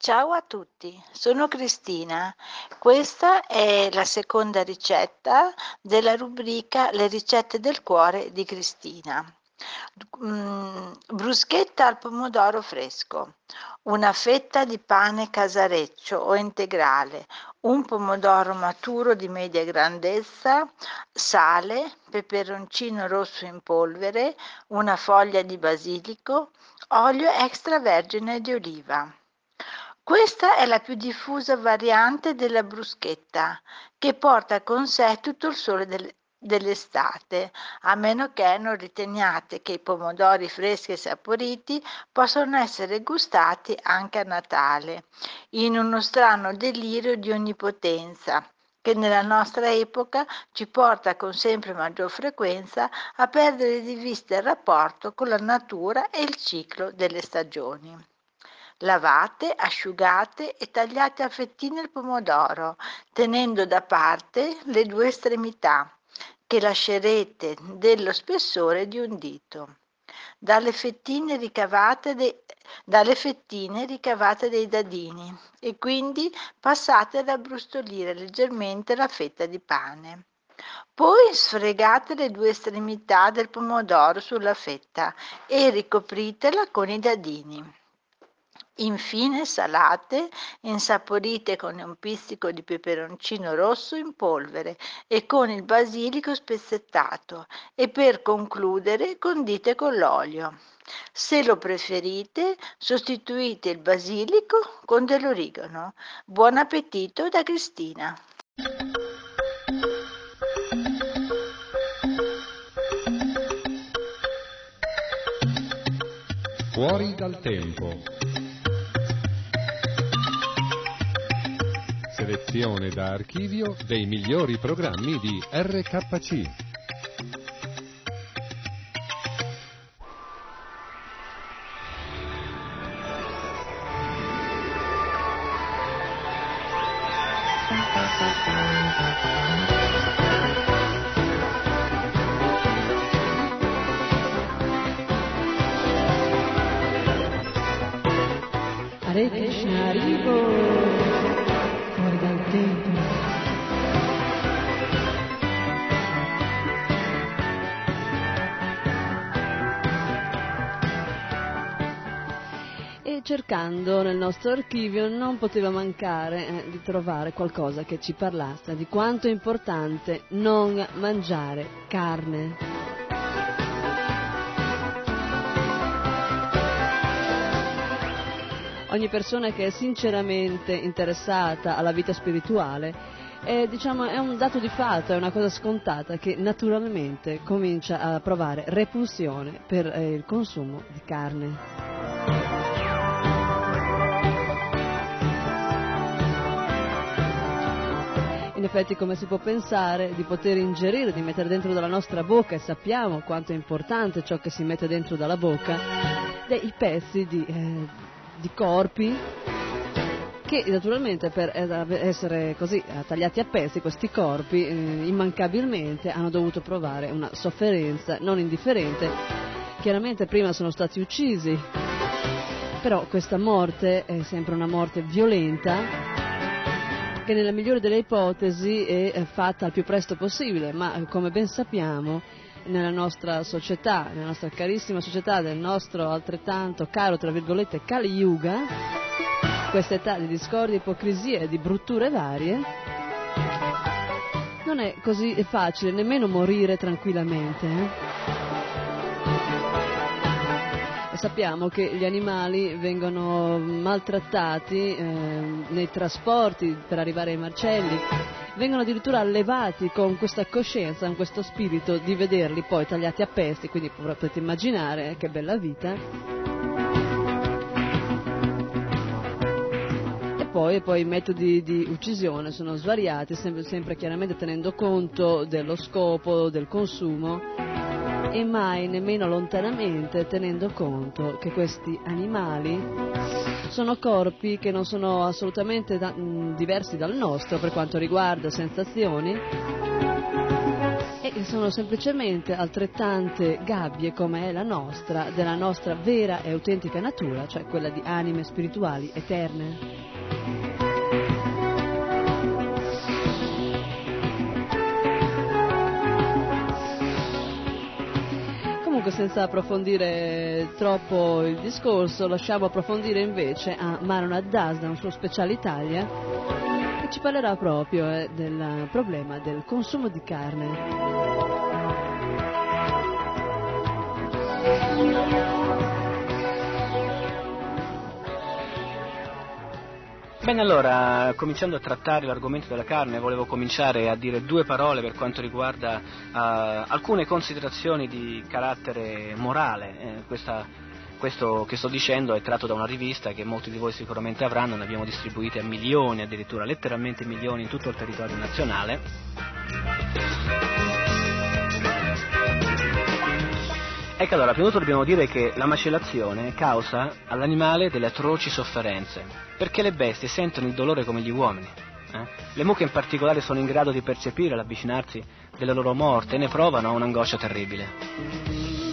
Ciao a tutti, sono Cristina. Questa è la seconda ricetta della rubrica Le ricette del cuore di Cristina. Mm, bruschetta al pomodoro fresco, una fetta di pane casareccio o integrale, un pomodoro maturo di media grandezza, sale, peperoncino rosso in polvere, una foglia di basilico, olio extravergine di oliva. Questa è la più diffusa variante della bruschetta, che porta con sé tutto il sole del, dell'estate, a meno che non riteniate che i pomodori freschi e saporiti possono essere gustati anche a Natale, in uno strano delirio di onnipotenza che nella nostra epoca ci porta con sempre maggior frequenza a perdere di vista il rapporto con la natura e il ciclo delle stagioni. Lavate, asciugate e tagliate a fettine il pomodoro, tenendo da parte le due estremità, che lascerete dello spessore di un dito. Dalle fettine ricavate, de, dalle fettine ricavate dei dadini e quindi passate ad abbrustolire leggermente la fetta di pane. Poi sfregate le due estremità del pomodoro sulla fetta e ricopritela con i dadini. Infine salate, insaporite con un pizzico di peperoncino rosso in polvere e con il basilico spezzettato e per concludere condite con l'olio. Se lo preferite, sostituite il basilico con dell'origano. Buon appetito da Cristina! Fuori dal tempo. Selezione da archivio dei migliori programmi di RKC. Cercando nel nostro archivio non poteva mancare eh, di trovare qualcosa che ci parlasse di quanto è importante non mangiare carne. ogni persona che è sinceramente interessata alla vita spirituale è, diciamo, è un dato di fatto, è una cosa scontata che naturalmente comincia a provare repulsione per eh, il consumo di carne. In effetti come si può pensare di poter ingerire, di mettere dentro dalla nostra bocca e sappiamo quanto è importante ciò che si mette dentro dalla bocca, dei pezzi di, eh, di corpi che naturalmente per essere così eh, tagliati a pezzi questi corpi eh, immancabilmente hanno dovuto provare una sofferenza non indifferente. Chiaramente prima sono stati uccisi, però questa morte è sempre una morte violenta che nella migliore delle ipotesi è fatta al più presto possibile, ma eh, come ben sappiamo nella nostra società, nella nostra carissima società, del nostro altrettanto caro, tra virgolette, Kali Yuga, questa età di discordia, ipocrisia e di brutture varie, non è così facile nemmeno morire tranquillamente. Eh? Sappiamo che gli animali vengono maltrattati eh, nei trasporti per arrivare ai marcelli, vengono addirittura allevati con questa coscienza, con questo spirito di vederli poi tagliati a pesti, quindi potete immaginare che bella vita. Poi, poi i metodi di uccisione sono svariati, sempre, sempre chiaramente tenendo conto dello scopo, del consumo e mai nemmeno lontanamente tenendo conto che questi animali sono corpi che non sono assolutamente da, mh, diversi dal nostro per quanto riguarda sensazioni e sono semplicemente altrettante gabbie come è la nostra, della nostra vera e autentica natura, cioè quella di anime spirituali eterne. senza approfondire troppo il discorso, lasciamo approfondire invece a Marona Dasda, un suo speciale Italia, ci parlerà proprio eh, del problema del consumo di carne. Bene, allora, cominciando a trattare l'argomento della carne, volevo cominciare a dire due parole per quanto riguarda uh, alcune considerazioni di carattere morale. Eh, questa, questo che sto dicendo è tratto da una rivista che molti di voi sicuramente avranno, ne abbiamo distribuite a milioni, addirittura letteralmente milioni in tutto il territorio nazionale. Ecco allora, prima di tutto dobbiamo dire che la macellazione causa all'animale delle atroci sofferenze, perché le bestie sentono il dolore come gli uomini. Eh? Le mucche in particolare sono in grado di percepire l'avvicinarsi della loro morte e ne provano un'angoscia terribile.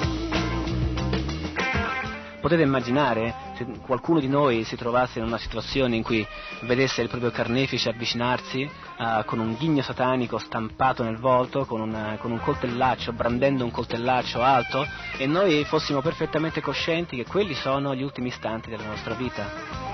Potete immaginare se qualcuno di noi si trovasse in una situazione in cui vedesse il proprio carnefice avvicinarsi uh, con un ghigno satanico stampato nel volto, con, una, con un coltellaccio, brandendo un coltellaccio alto e noi fossimo perfettamente coscienti che quelli sono gli ultimi istanti della nostra vita.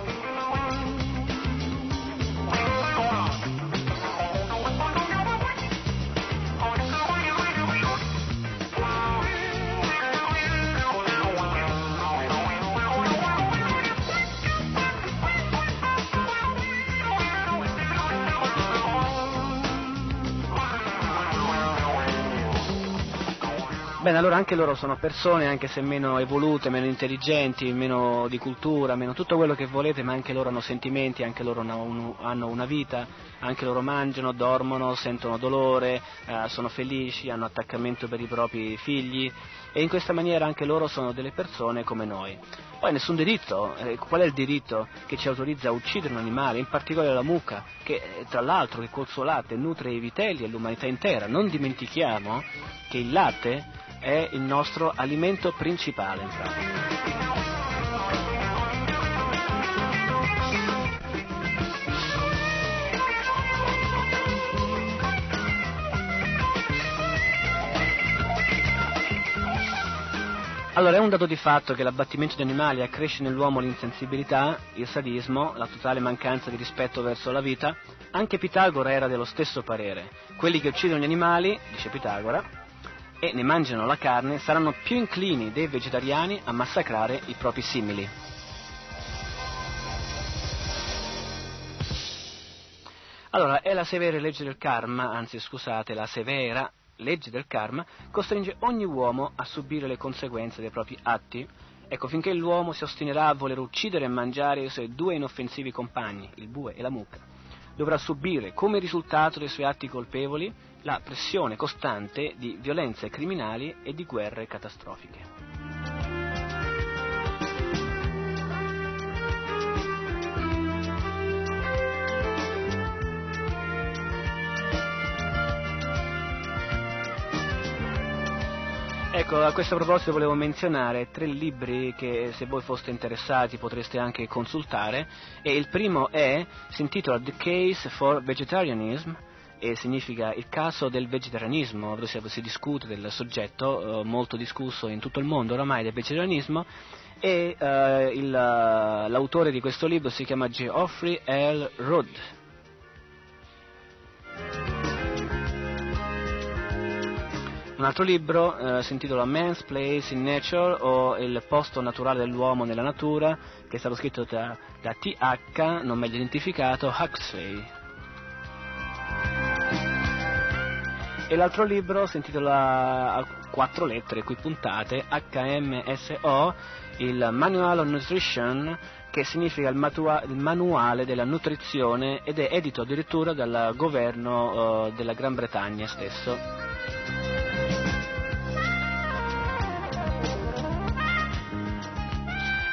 Allora anche loro sono persone, anche se meno evolute, meno intelligenti, meno di cultura, meno tutto quello che volete, ma anche loro hanno sentimenti, anche loro hanno una vita, anche loro mangiano, dormono, sentono dolore, eh, sono felici, hanno attaccamento per i propri figli e in questa maniera anche loro sono delle persone come noi. Poi nessun diritto, eh, qual è il diritto che ci autorizza a uccidere un animale, in particolare la mucca, che eh, tra l'altro che col suo latte nutre i vitelli e l'umanità intera. Non dimentichiamo che il latte è il nostro alimento principale. Infatti. Allora, è un dato di fatto che l'abbattimento di animali accresce nell'uomo l'insensibilità, il sadismo, la totale mancanza di rispetto verso la vita. Anche Pitagora era dello stesso parere. Quelli che uccidono gli animali, dice Pitagora, e ne mangiano la carne saranno più inclini dei vegetariani a massacrare i propri simili. Allora, è la severa legge del karma, anzi scusate, la severa legge del karma, costringe ogni uomo a subire le conseguenze dei propri atti. Ecco, finché l'uomo si ostinerà a voler uccidere e mangiare i suoi due inoffensivi compagni, il bue e la mucca, dovrà subire come risultato dei suoi atti colpevoli la pressione costante di violenze criminali e di guerre catastrofiche. Ecco, a questo proposito volevo menzionare tre libri che se voi foste interessati potreste anche consultare e il primo è, si intitola The Case for Vegetarianism e significa il caso del vegetarianismo, si discute del soggetto eh, molto discusso in tutto il mondo oramai del vegetarianismo e eh, il, l'autore di questo libro si chiama Geoffrey L. Rudd. Un altro libro eh, si intitola Man's Place in Nature o Il posto naturale dell'uomo nella natura, che è stato scritto da, da T.H., non meglio identificato, Huxley. E l'altro libro si intitola a quattro lettere qui puntate HMSO, il Manual on Nutrition, che significa il, matua- il manuale della nutrizione ed è edito addirittura dal governo uh, della Gran Bretagna stesso.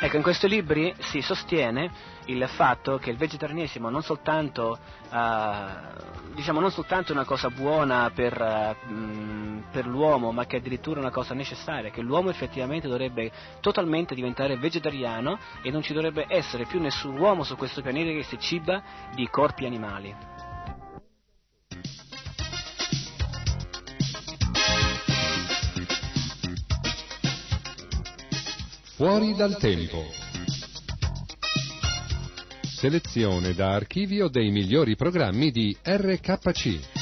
Ecco, in questi libri si sostiene il fatto che il vegetarianesimo non soltanto, uh, diciamo, non soltanto è una cosa buona per, uh, per, l'uomo, ma che è addirittura una cosa necessaria, che l'uomo effettivamente dovrebbe totalmente diventare vegetariano e non ci dovrebbe essere più nessun uomo su questo pianeta che si ciba di corpi animali. Fuori dal tempo. Selezione da archivio dei migliori programmi di RKC.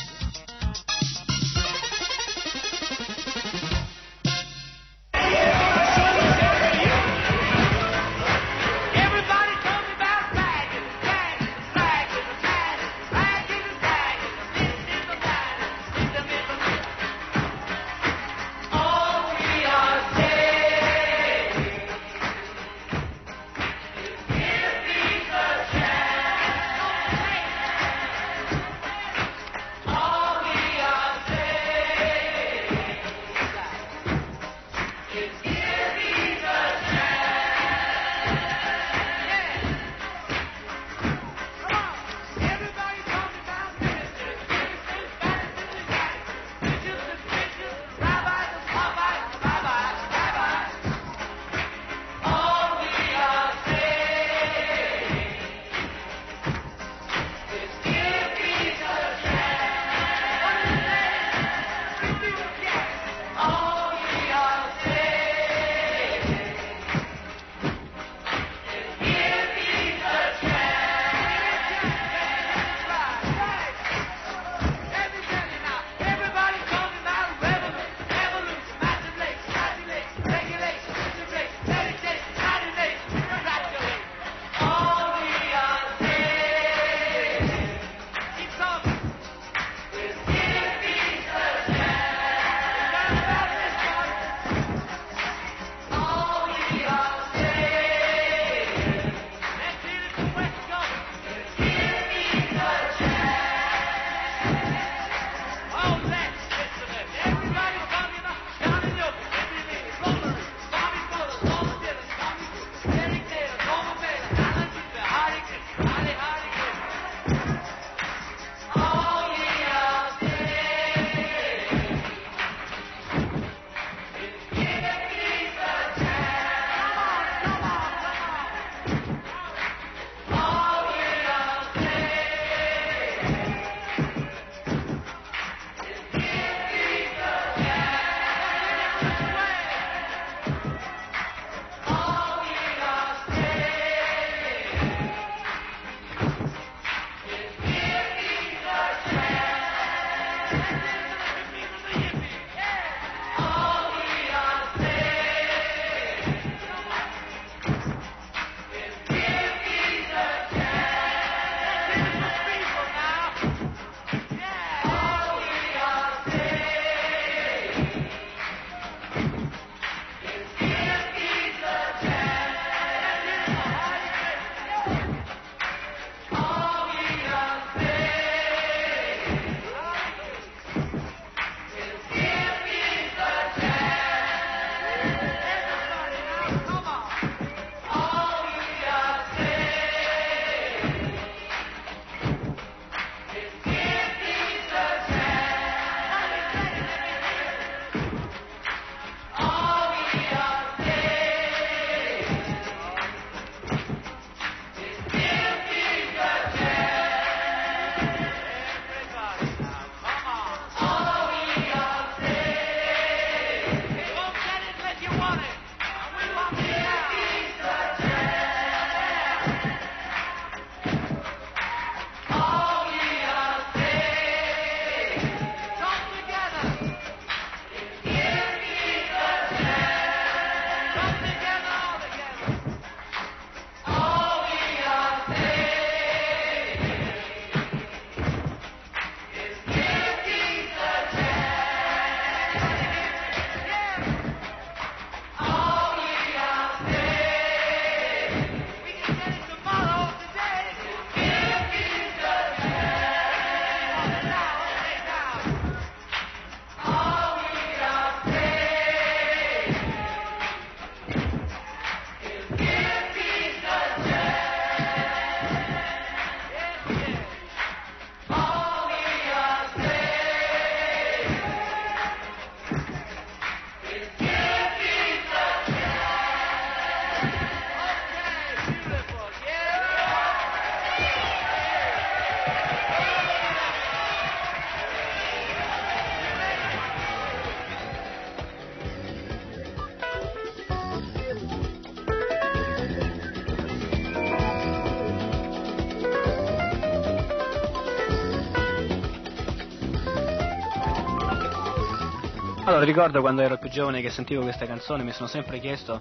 Ricordo quando ero più giovane che sentivo questa canzone, mi sono sempre chiesto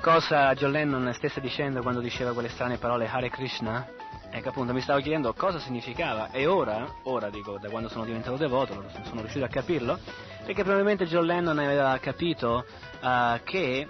cosa John Lennon stesse dicendo quando diceva quelle strane parole Hare Krishna. Ecco appunto, mi stavo chiedendo cosa significava e ora, ora dico, da quando sono diventato devoto, sono riuscito a capirlo, perché probabilmente John Lennon aveva capito uh, che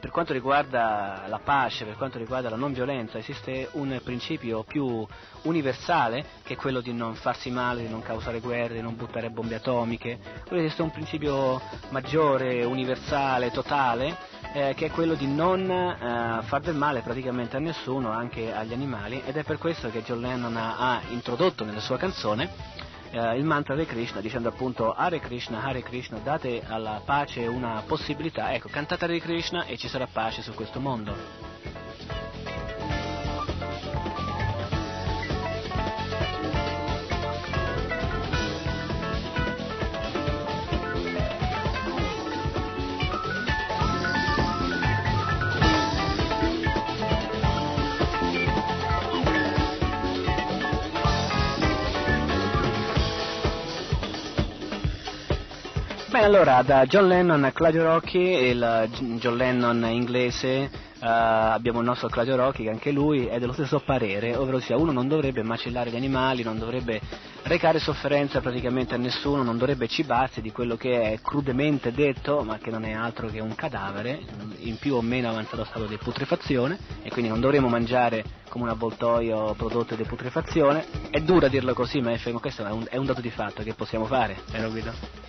per quanto riguarda la pace, per quanto riguarda la non violenza, esiste un principio più universale che è quello di non farsi male, di non causare guerre, di non buttare bombe atomiche. Poi esiste un principio maggiore, universale, totale, eh, che è quello di non eh, far del male praticamente a nessuno, anche agli animali, ed è per questo che John Lennon ha, ha introdotto nella sua canzone eh, il mantra di Krishna dicendo appunto Hare Krishna, Hare Krishna, date alla pace una possibilità, ecco, cantate Hare Krishna e ci sarà pace su questo mondo. Beh, allora, da John Lennon a Claudio Rocchi, il John Lennon inglese, uh, abbiamo il nostro Claudio Rocchi che anche lui è dello stesso parere, ovvero sia uno non dovrebbe macellare gli animali, non dovrebbe recare sofferenza praticamente a nessuno, non dovrebbe cibarsi di quello che è crudemente detto, ma che non è altro che un cadavere, in più o meno avanzato stato di putrefazione, e quindi non dovremmo mangiare come un avvoltoio prodotto di putrefazione. È dura dirlo così, ma è fermo, questo è un, è un dato di fatto che possiamo fare, vero Guido?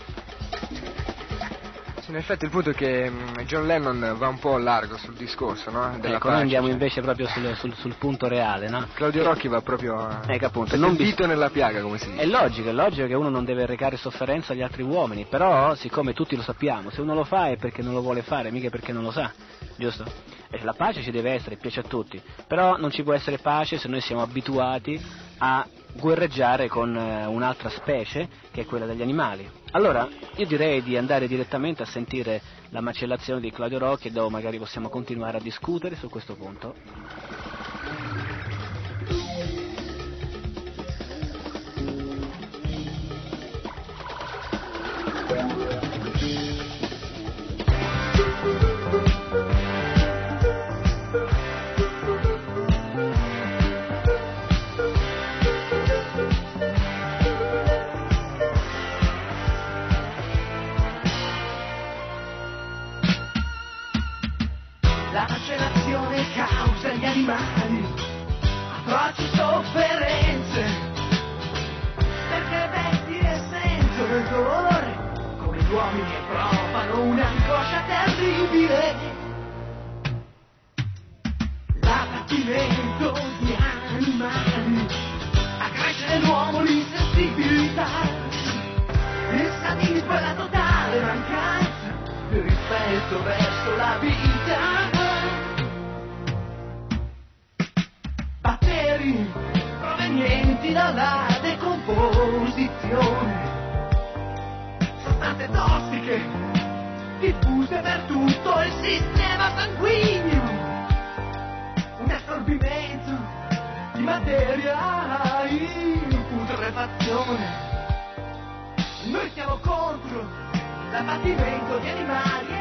In effetti il punto è che mm, John Lennon va un po' largo sul discorso, no? Della ecco, noi andiamo invece proprio sul, sul, sul punto reale, no? Claudio Rocchi va proprio ecco, appunto, non dito nella piaga, come si dice. È logico, è logico che uno non deve recare sofferenza agli altri uomini, però siccome tutti lo sappiamo, se uno lo fa è perché non lo vuole fare, mica perché non lo sa, giusto? E la pace ci deve essere, piace a tutti, però non ci può essere pace se noi siamo abituati a guerreggiare con eh, un'altra specie che è quella degli animali. Allora, io direi di andare direttamente a sentire la macellazione di Claudio Rocchi e dopo magari possiamo continuare a discutere su questo punto. L'abbattimento di animali, accresce nell'uomo l'insensibilità, il sadismo e la totale mancanza di rispetto verso la vita. provenienti dalla decomposizione. Sostanze tossiche diffuse per tutto il sistema sanguigno. Assorbimento di materia in putrefazione. Noi siamo contro l'abbattimento di animali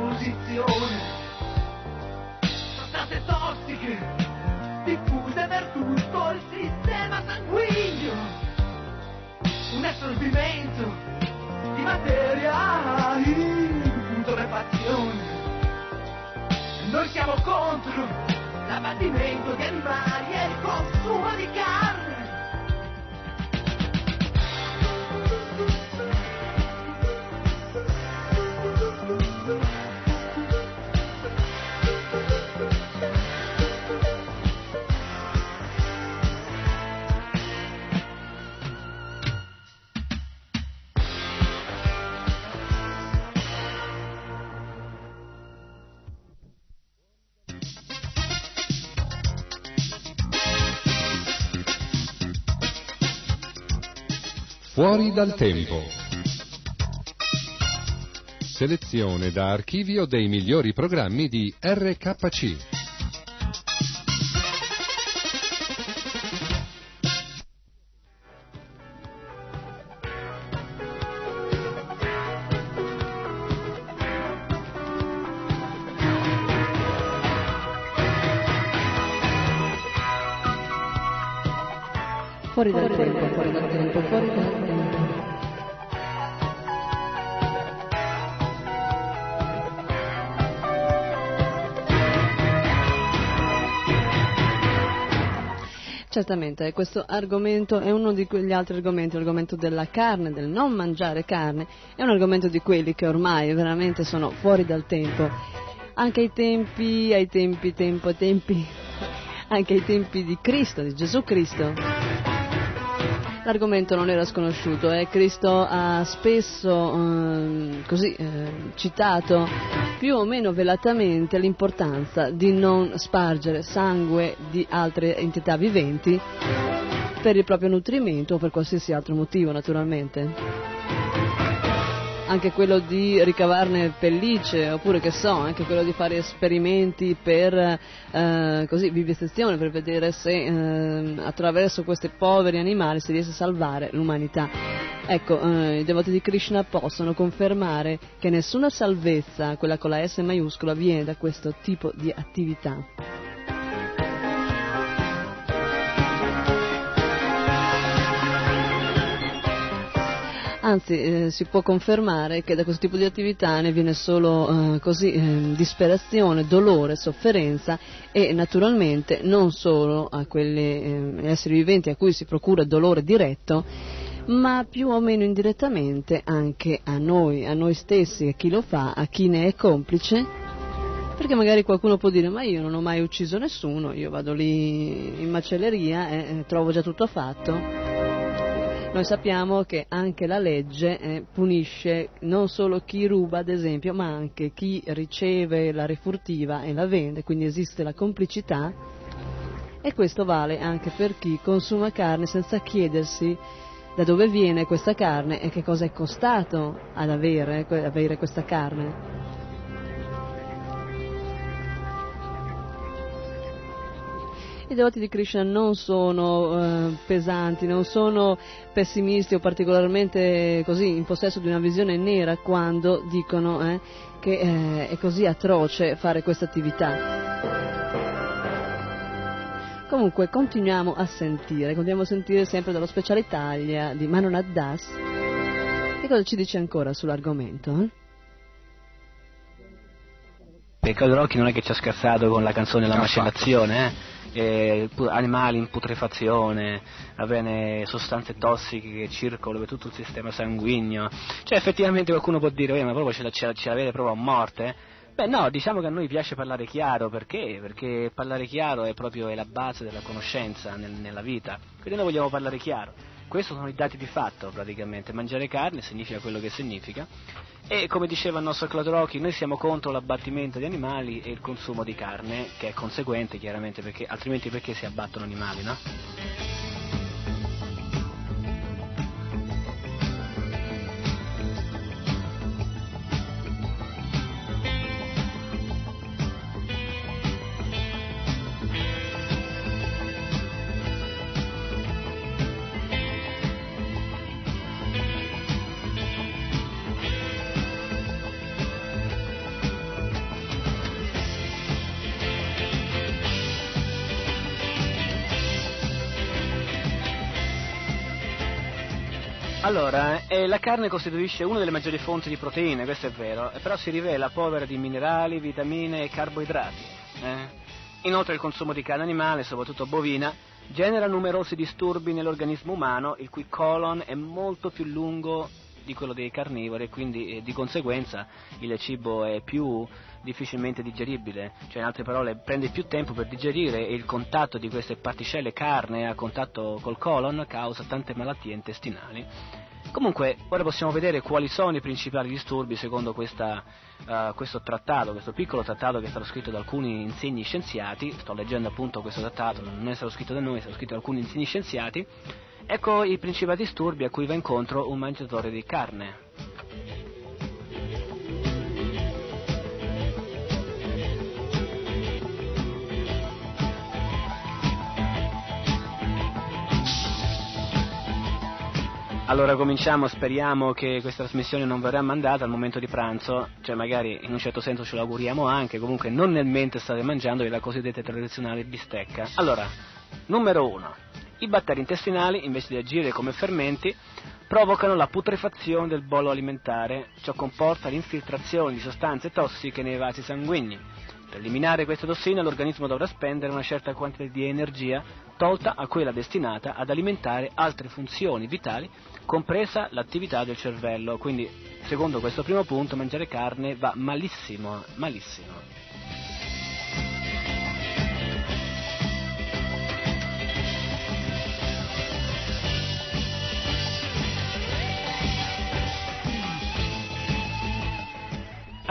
tossiche diffuse per tutto il sistema sanguigno. Un assorbimento di materia in torrefazione. Noi siamo contro l'abbattimento di animali e il consumo di carne. Fuori dal tempo. Selezione da archivio dei migliori programmi di RKC. Fuori dal tempo, fuori dal tempo, fuori dal tempo. Certamente, questo argomento è uno di quegli altri argomenti, l'argomento della carne, del non mangiare carne, è un argomento di quelli che ormai veramente sono fuori dal tempo. Anche ai tempi, ai tempi, tempo, tempi, anche ai tempi di Cristo, di Gesù Cristo, l'argomento non era sconosciuto e Cristo ha spesso ehm, così, eh, citato più o meno velatamente l'importanza di non spargere sangue di altre entità viventi per il proprio nutrimento o per qualsiasi altro motivo naturalmente anche quello di ricavarne pellicce, oppure che so, anche quello di fare esperimenti per eh, così, vivisezione, per vedere se eh, attraverso questi poveri animali si riesce a salvare l'umanità. Ecco, eh, i devoti di Krishna possono confermare che nessuna salvezza, quella con la S maiuscola, viene da questo tipo di attività. Anzi eh, si può confermare che da questo tipo di attività ne viene solo eh, così, eh, disperazione, dolore, sofferenza e naturalmente non solo a quegli eh, esseri viventi a cui si procura dolore diretto, ma più o meno indirettamente anche a noi, a noi stessi, a chi lo fa, a chi ne è complice perché magari qualcuno può dire ma io non ho mai ucciso nessuno, io vado lì in macelleria e trovo già tutto fatto. Noi sappiamo che anche la legge eh, punisce non solo chi ruba, ad esempio, ma anche chi riceve la refurtiva e la vende, quindi esiste la complicità e questo vale anche per chi consuma carne senza chiedersi da dove viene questa carne e che cosa è costato ad avere, avere questa carne. I devoti di Krishna non sono eh, pesanti, non sono pessimisti o particolarmente così in possesso di una visione nera quando dicono eh, che eh, è così atroce fare questa attività. Comunque continuiamo a sentire, continuiamo a sentire sempre dallo speciale Italia di Manonat Das. Che cosa ci dice ancora sull'argomento? Eh? Peccato Rocchi non è che ci ha scherzato con la canzone La macellazione, eh? Eh, animali in putrefazione, bene, sostanze tossiche che circolano per tutto il sistema sanguigno. Cioè effettivamente qualcuno può dire, eh, ma proprio ce, la, ce, la, ce l'avete proprio a morte? Beh no, diciamo che a noi piace parlare chiaro, perché? Perché parlare chiaro è proprio è la base della conoscenza nel, nella vita, quindi noi vogliamo parlare chiaro. Questi sono i dati di fatto praticamente, mangiare carne significa quello che significa e come diceva il nostro Claudio Rocchi, noi siamo contro l'abbattimento di animali e il consumo di carne, che è conseguente chiaramente perché altrimenti perché si abbattono animali, no? Allora, eh, la carne costituisce una delle maggiori fonti di proteine, questo è vero, però si rivela povera di minerali, vitamine e carboidrati. eh. Inoltre il consumo di carne animale, soprattutto bovina, genera numerosi disturbi nell'organismo umano, il cui colon è molto più lungo di quello dei carnivori e quindi eh, di conseguenza il cibo è più difficilmente digeribile, cioè in altre parole prende più tempo per digerire e il contatto di queste particelle carne a contatto col colon causa tante malattie intestinali. Comunque, ora possiamo vedere quali sono i principali disturbi secondo questa, eh, questo trattato, questo piccolo trattato che è stato scritto da alcuni insegni scienziati. Sto leggendo appunto questo trattato, non è stato scritto da noi, è stato scritto da alcuni insegni scienziati. Ecco i principali disturbi a cui va incontro un mangiatore di carne. Allora cominciamo, speriamo che questa trasmissione non verrà mandata al momento di pranzo, cioè magari in un certo senso ce l'auguriamo anche, comunque non nel mentre state mangiando la cosiddetta tradizionale bistecca. Allora, numero uno, i batteri intestinali invece di agire come fermenti provocano la putrefazione del bollo alimentare, ciò comporta l'infiltrazione di sostanze tossiche nei vasi sanguigni. Per eliminare queste tossine l'organismo dovrà spendere una certa quantità di energia tolta a quella destinata ad alimentare altre funzioni vitali, compresa l'attività del cervello. Quindi, secondo questo primo punto, mangiare carne va malissimo, malissimo.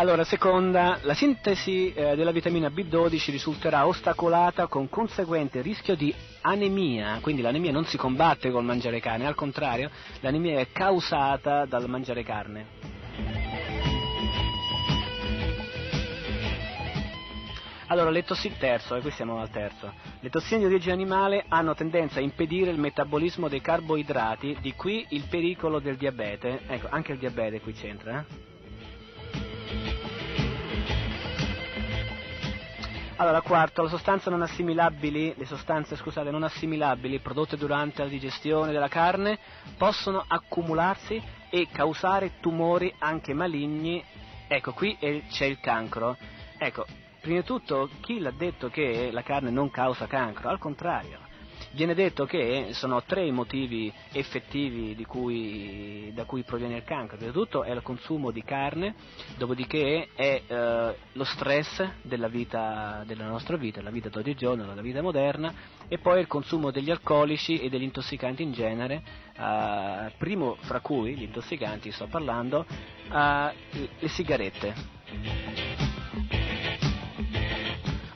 Allora, seconda, la sintesi eh, della vitamina B12 risulterà ostacolata con conseguente rischio di anemia, quindi l'anemia non si combatte col mangiare carne, al contrario, l'anemia è causata dal mangiare carne. Allora, le tossine, terzo, e qui siamo al terzo. Le tossine di origine animale hanno tendenza a impedire il metabolismo dei carboidrati, di qui il pericolo del diabete. Ecco, anche il diabete qui c'entra, eh? Allora, quarto, le sostanze non assimilabili, le sostanze, scusate, non assimilabili prodotte durante la digestione della carne possono accumularsi e causare tumori anche maligni. Ecco, qui c'è il cancro. Ecco, prima di tutto, chi l'ha detto che la carne non causa cancro? Al contrario. Viene detto che sono tre i motivi effettivi cui- da cui proviene il cancro. Prima di tutto è il consumo di carne, dopodiché è eh, lo stress della, vita, della nostra vita, la vita di oggi giorno, la vita moderna, e poi il consumo degli alcolici e degli intossicanti in genere, eh, primo fra cui, gli intossicanti sto parlando, eh, le sigarette.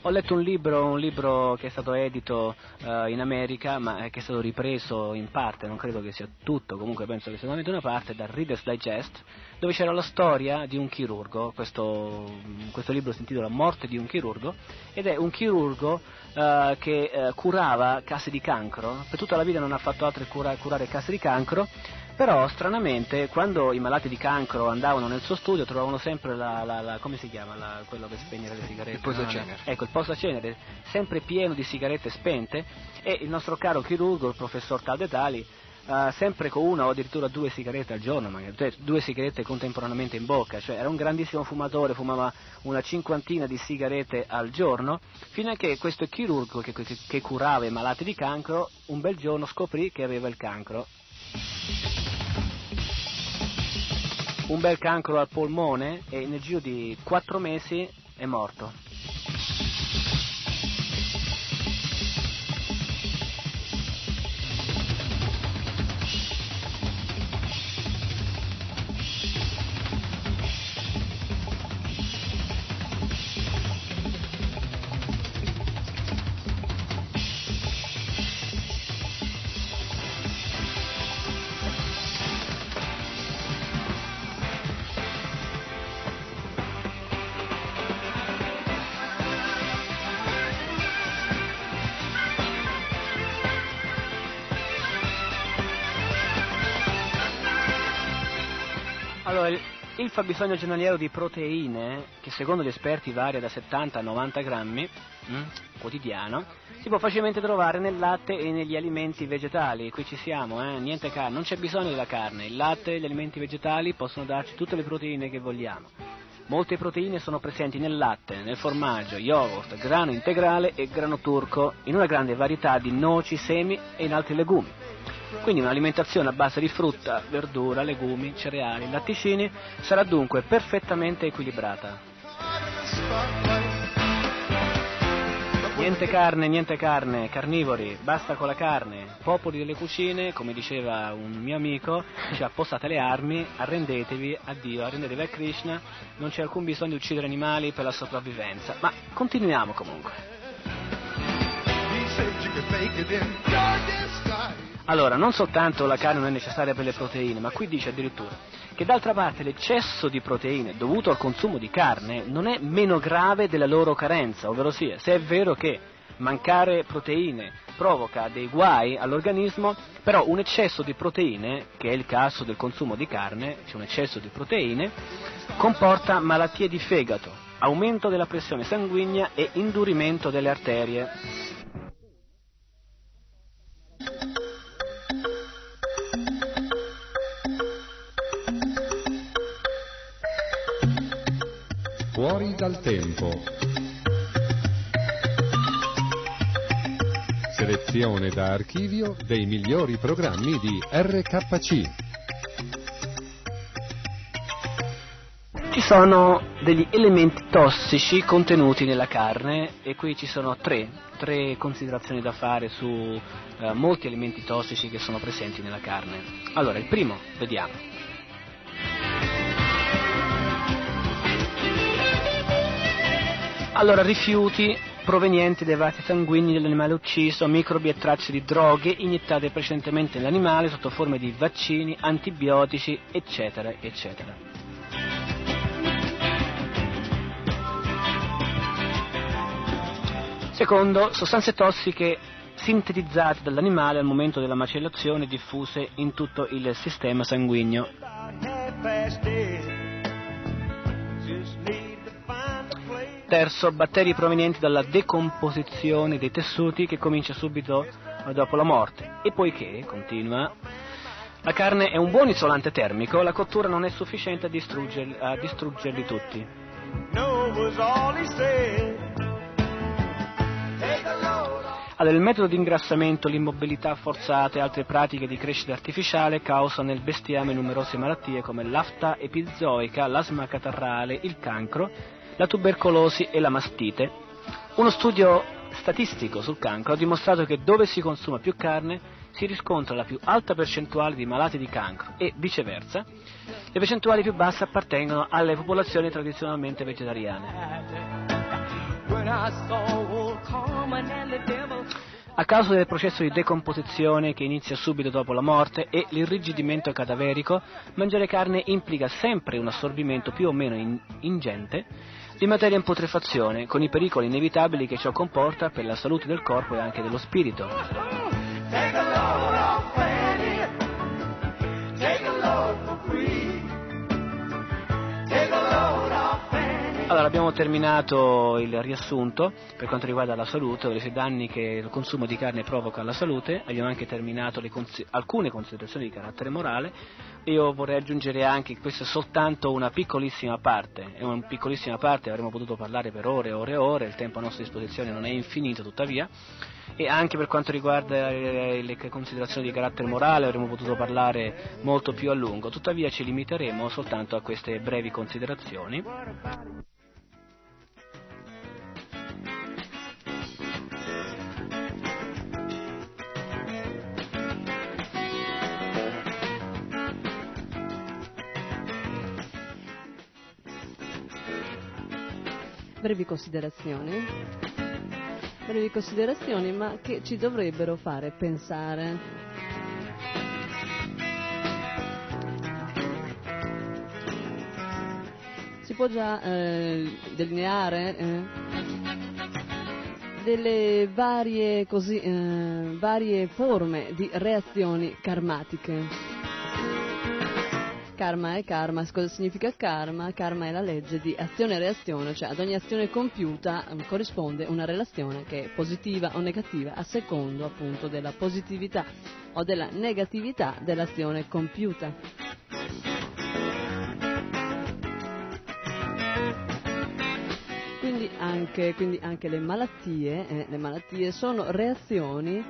Ho letto un libro, un libro che è stato edito eh, in America, ma che è stato ripreso in parte, non credo che sia tutto, comunque penso che sia solamente una parte, da Reader's Digest, dove c'era la storia di un chirurgo, questo, questo libro si intitola Morte di un chirurgo, ed è un chirurgo eh, che eh, curava casi di cancro, per tutta la vita non ha fatto altro che cura- curare casi di cancro, però stranamente quando i malati di cancro andavano nel suo studio trovavano sempre la, la- la- come si chiama la- quello per spegnere le sigarette? Il posacenere. No. Ecco, il posacenere sempre pieno di sigarette spente e il nostro caro chirurgo, il professor Talde Tali, eh, sempre con una o addirittura due sigarette al giorno, magari, cioè due sigarette contemporaneamente in bocca, cioè era un grandissimo fumatore, fumava una cinquantina di sigarette al giorno, fino a che questo chirurgo che- che curava i malati di cancro un bel giorno scoprì che aveva il cancro. Un bel cancro al polmone e nel giro di quattro mesi è morto. Fabbisogno giornaliero di proteine, che secondo gli esperti varia da 70 a 90 grammi mm, quotidiano, si può facilmente trovare nel latte e negli alimenti vegetali. Qui ci siamo, eh? niente carne, non c'è bisogno della carne. Il latte e gli alimenti vegetali possono darci tutte le proteine che vogliamo. Molte proteine sono presenti nel latte, nel formaggio, yogurt, grano integrale e grano turco, in una grande varietà di noci, semi e in altri legumi. Quindi un'alimentazione a base di frutta, verdura, legumi, cereali, latticini sarà dunque perfettamente equilibrata. Niente carne, niente carne, carnivori, basta con la carne. Popoli delle cucine, come diceva un mio amico, cioè appostate le armi, arrendetevi a Dio, arrendetevi a Krishna, non c'è alcun bisogno di uccidere animali per la sopravvivenza. Ma continuiamo comunque. Allora, non soltanto la carne non è necessaria per le proteine, ma qui dice addirittura che d'altra parte l'eccesso di proteine dovuto al consumo di carne non è meno grave della loro carenza, ovvero sia, se è vero che mancare proteine provoca dei guai all'organismo, però un eccesso di proteine, che è il caso del consumo di carne, cioè un eccesso di proteine, comporta malattie di fegato, aumento della pressione sanguigna e indurimento delle arterie. Fuori dal tempo. Selezione da archivio dei migliori programmi di RKC. Ci sono degli elementi tossici contenuti nella carne e qui ci sono tre, tre considerazioni da fare su eh, molti elementi tossici che sono presenti nella carne. Allora, il primo, vediamo. Allora, rifiuti provenienti dai vasi sanguigni dell'animale ucciso, microbi e tracce di droghe iniettate precedentemente nell'animale sotto forme di vaccini, antibiotici, eccetera, eccetera. Secondo, sostanze tossiche sintetizzate dall'animale al momento della macellazione diffuse in tutto il sistema sanguigno. Terzo, batteri provenienti dalla decomposizione dei tessuti che comincia subito dopo la morte. E poiché, continua, la carne è un buon isolante termico, la cottura non è sufficiente a, distrugger- a distruggerli tutti. Allora, il metodo di ingrassamento, l'immobilità forzata e altre pratiche di crescita artificiale causano nel bestiame numerose malattie come l'afta epizoica, l'asma catarrale, il cancro, la tubercolosi e la mastite. Uno studio statistico sul cancro ha dimostrato che dove si consuma più carne si riscontra la più alta percentuale di malati di cancro e viceversa, le percentuali più basse appartengono alle popolazioni tradizionalmente vegetariane. A causa del processo di decomposizione che inizia subito dopo la morte e l'irrigidimento cadaverico, mangiare carne implica sempre un assorbimento più o meno in- ingente di materia in putrefazione, con i pericoli inevitabili che ciò comporta per la salute del corpo e anche dello spirito. Allora, abbiamo terminato il riassunto per quanto riguarda la salute, ovvero i danni che il consumo di carne provoca alla salute, abbiamo anche terminato cons- alcune considerazioni di carattere morale, io vorrei aggiungere anche che questa è soltanto una piccolissima parte, è una piccolissima parte, avremmo potuto parlare per ore e ore e ore, il tempo a nostra disposizione non è infinito tuttavia, e anche per quanto riguarda eh, le considerazioni di carattere morale avremmo potuto parlare molto più a lungo, tuttavia ci limiteremo soltanto a queste brevi considerazioni. Brevi considerazioni, brevi considerazioni ma che ci dovrebbero fare pensare. Si può già eh, delineare eh, delle varie, così, eh, varie forme di reazioni karmatiche. Karma è karma, cosa significa karma? Karma è la legge di azione e reazione, cioè ad ogni azione compiuta eh, corrisponde una relazione che è positiva o negativa a secondo appunto della positività o della negatività dell'azione compiuta. Quindi anche, quindi anche le, malattie, eh, le malattie sono reazioni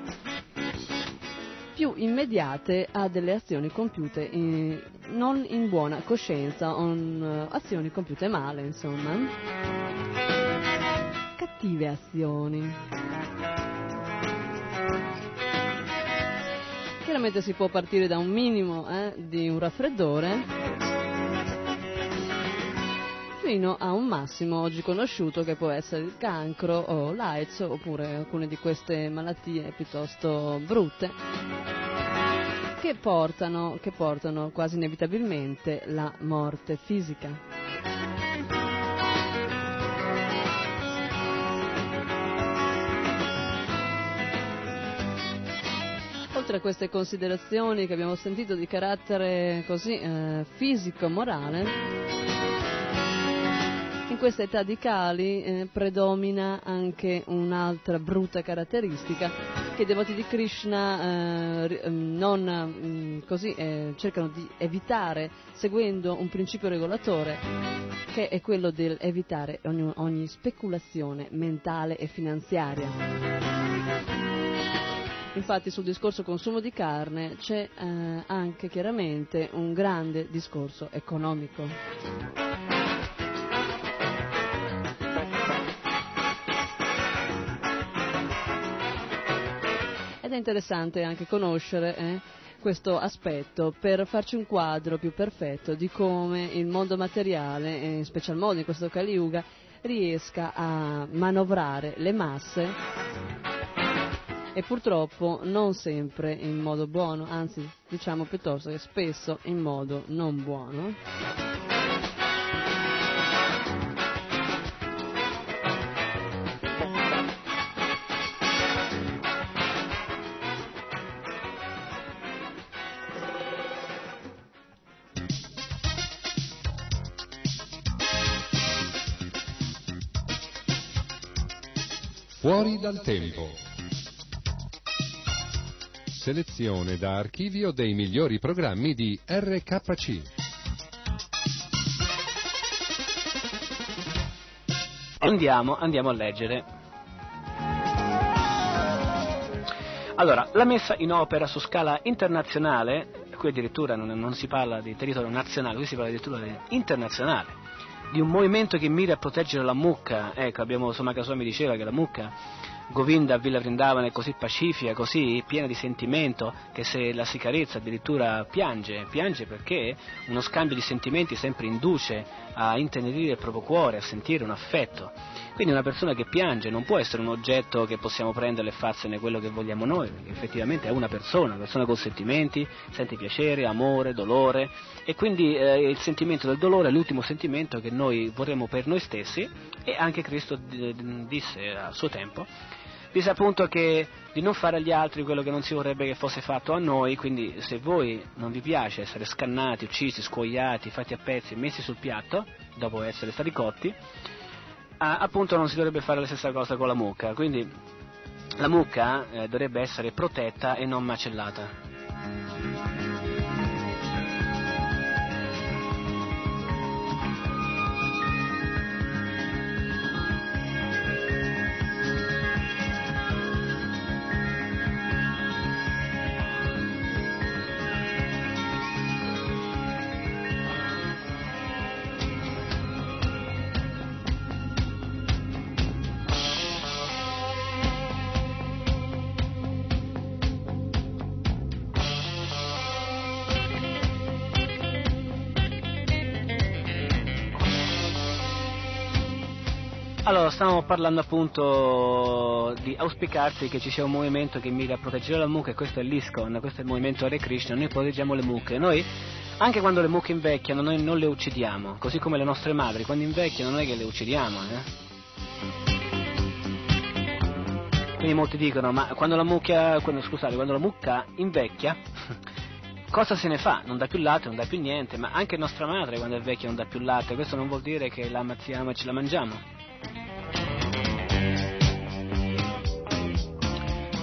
più immediate a delle azioni compiute in, non in buona coscienza, o uh, azioni compiute male, insomma. Cattive azioni. Chiaramente si può partire da un minimo eh, di un raffreddore fino a un massimo oggi conosciuto che può essere il cancro o l'AIDS oppure alcune di queste malattie piuttosto brutte che portano, che portano quasi inevitabilmente la morte fisica. oltre a queste considerazioni che abbiamo sentito di carattere così eh, fisico-morale, in questa età di Kali eh, predomina anche un'altra brutta caratteristica che i devoti di Krishna eh, mm, non, mh, mm, così, eh, cercano di evitare seguendo un principio regolatore che è quello di evitare ogni, ogni speculazione mentale e finanziaria. Infatti sul discorso consumo di carne c'è eh, anche chiaramente un grande discorso economico. Ed è interessante anche conoscere eh, questo aspetto per farci un quadro più perfetto di come il mondo materiale, in special modo in questo Kali Yuga, riesca a manovrare le masse e purtroppo non sempre in modo buono, anzi diciamo piuttosto che spesso in modo non buono. Fuori dal tempo. Selezione da archivio dei migliori programmi di RKC. Andiamo, andiamo a leggere. Allora, la messa in opera su scala internazionale, qui addirittura non, non si parla di territorio nazionale, qui si parla addirittura di internazionale, di un movimento che mira a proteggere la mucca. Ecco, abbiamo, insomma, Casò mi diceva che la mucca Govinda a Villa Vrindavana è così pacifica, così piena di sentimento, che se la si carezza addirittura piange, piange perché uno scambio di sentimenti sempre induce a intenerire il proprio cuore, a sentire un affetto. Quindi una persona che piange non può essere un oggetto che possiamo prendere e farsene quello che vogliamo noi, perché effettivamente è una persona, una persona con sentimenti, sente piacere, amore, dolore e quindi eh, il sentimento del dolore è l'ultimo sentimento che noi vorremmo per noi stessi e anche Cristo disse a suo tempo disse appunto che di non fare agli altri quello che non si vorrebbe che fosse fatto a noi, quindi se voi non vi piace essere scannati, uccisi, scuoiati, fatti a pezzi, messi sul piatto, dopo essere stati cotti, appunto non si dovrebbe fare la stessa cosa con la mucca, quindi la mucca eh, dovrebbe essere protetta e non macellata. Stavamo parlando appunto di auspicarsi che ci sia un movimento che mira a proteggere la mucca e questo è l'ISCON, questo è il movimento Hare Krishna, noi proteggiamo le mucche, noi anche quando le mucche invecchiano noi non le uccidiamo, così come le nostre madri, quando invecchiano non è che le uccidiamo, eh? Quindi molti dicono, ma quando la mucca, quando, scusate, quando la mucca invecchia cosa se ne fa? Non dà più latte, non dà più niente, ma anche nostra madre quando è vecchia non dà più latte, questo non vuol dire che la ammazziamo e ce la mangiamo.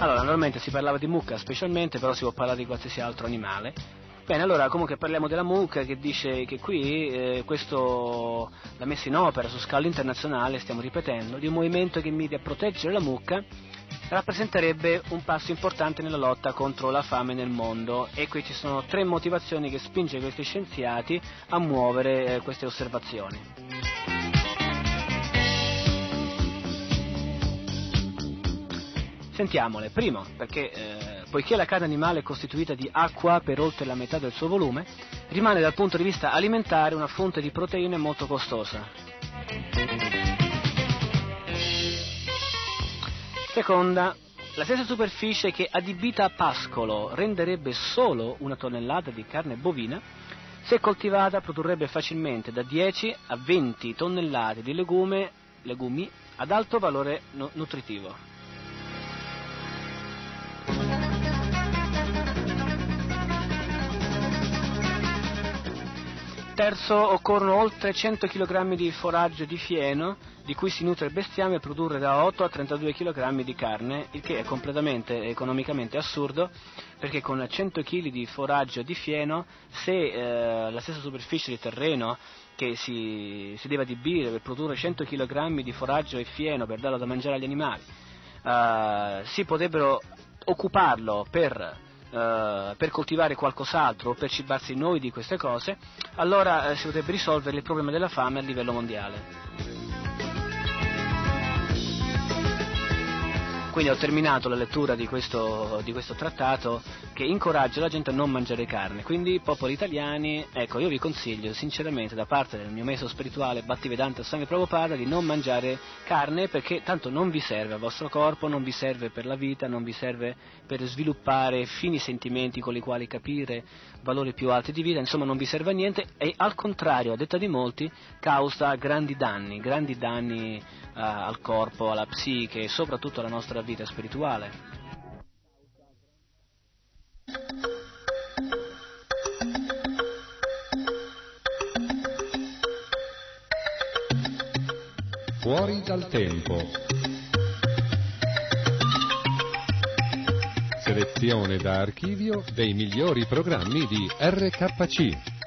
Allora, normalmente si parlava di mucca specialmente, però si può parlare di qualsiasi altro animale. Bene, allora comunque parliamo della mucca che dice che qui eh, questo, la messa in opera su scala internazionale, stiamo ripetendo, di un movimento che mira a proteggere la mucca rappresenterebbe un passo importante nella lotta contro la fame nel mondo e qui ci sono tre motivazioni che spinge questi scienziati a muovere eh, queste osservazioni. Sentiamole. Primo, perché eh, poiché la carne animale è costituita di acqua per oltre la metà del suo volume, rimane dal punto di vista alimentare una fonte di proteine molto costosa. Seconda, la stessa superficie che adibita a pascolo renderebbe solo una tonnellata di carne bovina, se coltivata produrrebbe facilmente da 10 a 20 tonnellate di legume, legumi ad alto valore nu- nutritivo. Terzo, occorrono oltre 100 kg di foraggio di fieno di cui si nutre il bestiame per produrre da 8 a 32 kg di carne, il che è completamente economicamente assurdo perché con 100 kg di foraggio di fieno, se eh, la stessa superficie di terreno che si, si deve adibire per produrre 100 kg di foraggio e fieno per darlo da mangiare agli animali, eh, si potrebbero occuparlo per Uh, per coltivare qualcos'altro o per cibarsi noi di queste cose, allora uh, si potrebbe risolvere il problema della fame a livello mondiale. Quindi ho terminato la lettura di questo, di questo, trattato che incoraggia la gente a non mangiare carne. Quindi, popoli italiani, ecco, io vi consiglio sinceramente da parte del mio meso spirituale Battivedanta Sangue Prabhupada di non mangiare carne perché tanto non vi serve al vostro corpo, non vi serve per la vita, non vi serve per sviluppare fini sentimenti con i quali capire valori più alti di vita, insomma non vi serve a niente e al contrario, a detta di molti, causa grandi danni, grandi danni uh, al corpo, alla psiche e soprattutto alla nostra vita spirituale. Fuori dal tempo. Selezione da archivio dei migliori programmi di RKC.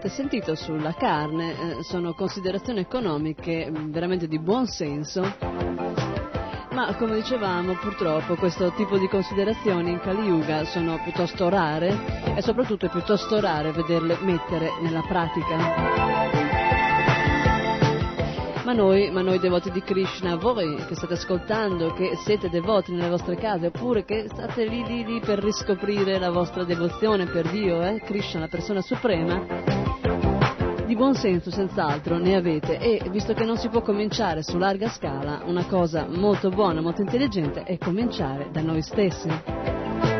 Avete sentito sulla carne eh, sono considerazioni economiche mh, veramente di buon senso ma come dicevamo purtroppo questo tipo di considerazioni in Kali Yuga sono piuttosto rare e soprattutto è piuttosto rare vederle mettere nella pratica. Ma noi, ma noi devoti di Krishna, voi che state ascoltando, che siete devoti nelle vostre case, oppure che state lì lì lì per riscoprire la vostra devozione per Dio, eh? Krishna, la persona suprema, di buon senso senz'altro ne avete e visto che non si può cominciare su larga scala, una cosa molto buona, molto intelligente è cominciare da noi stessi.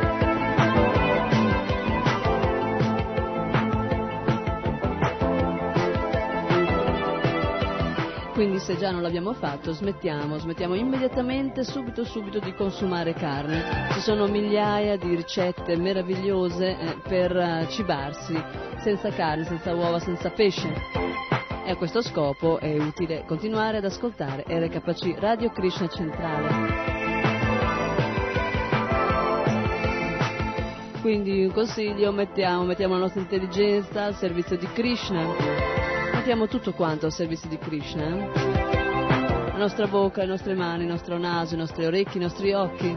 Se già non l'abbiamo fatto smettiamo, smettiamo immediatamente, subito subito di consumare carne. Ci sono migliaia di ricette meravigliose eh, per eh, cibarsi senza carne, senza uova, senza pesce. E a questo scopo è utile continuare ad ascoltare RKC Radio Krishna Centrale. Quindi un consiglio, mettiamo, mettiamo la nostra intelligenza al servizio di Krishna. Mettiamo tutto quanto al servizio di Krishna. eh? La nostra bocca, le nostre mani, il nostro naso, i nostri orecchi, i nostri occhi.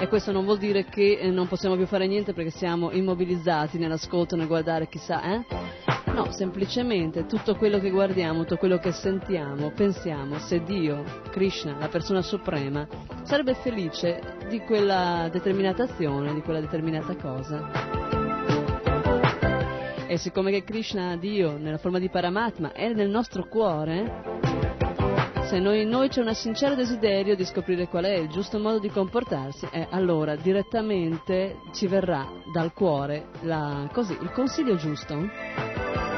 E questo non vuol dire che eh, non possiamo più fare niente perché siamo immobilizzati nell'ascolto, nel guardare chissà, eh? No, semplicemente tutto quello che guardiamo, tutto quello che sentiamo, pensiamo, se Dio, Krishna, la persona suprema, sarebbe felice di quella determinata azione, di quella determinata cosa. E siccome che Krishna, Dio, nella forma di Paramatma, è nel nostro cuore, se noi, in noi c'è un sincero desiderio di scoprire qual è il giusto modo di comportarsi, eh, allora direttamente ci verrà dal cuore la, così, il consiglio giusto.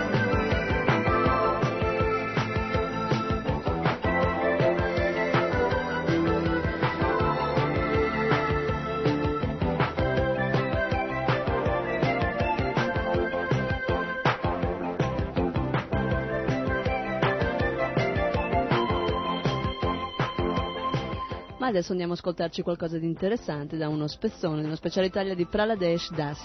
Ma adesso andiamo ad ascoltarci qualcosa di interessante da uno spezzone, uno speciale Italia di Praladesh Das.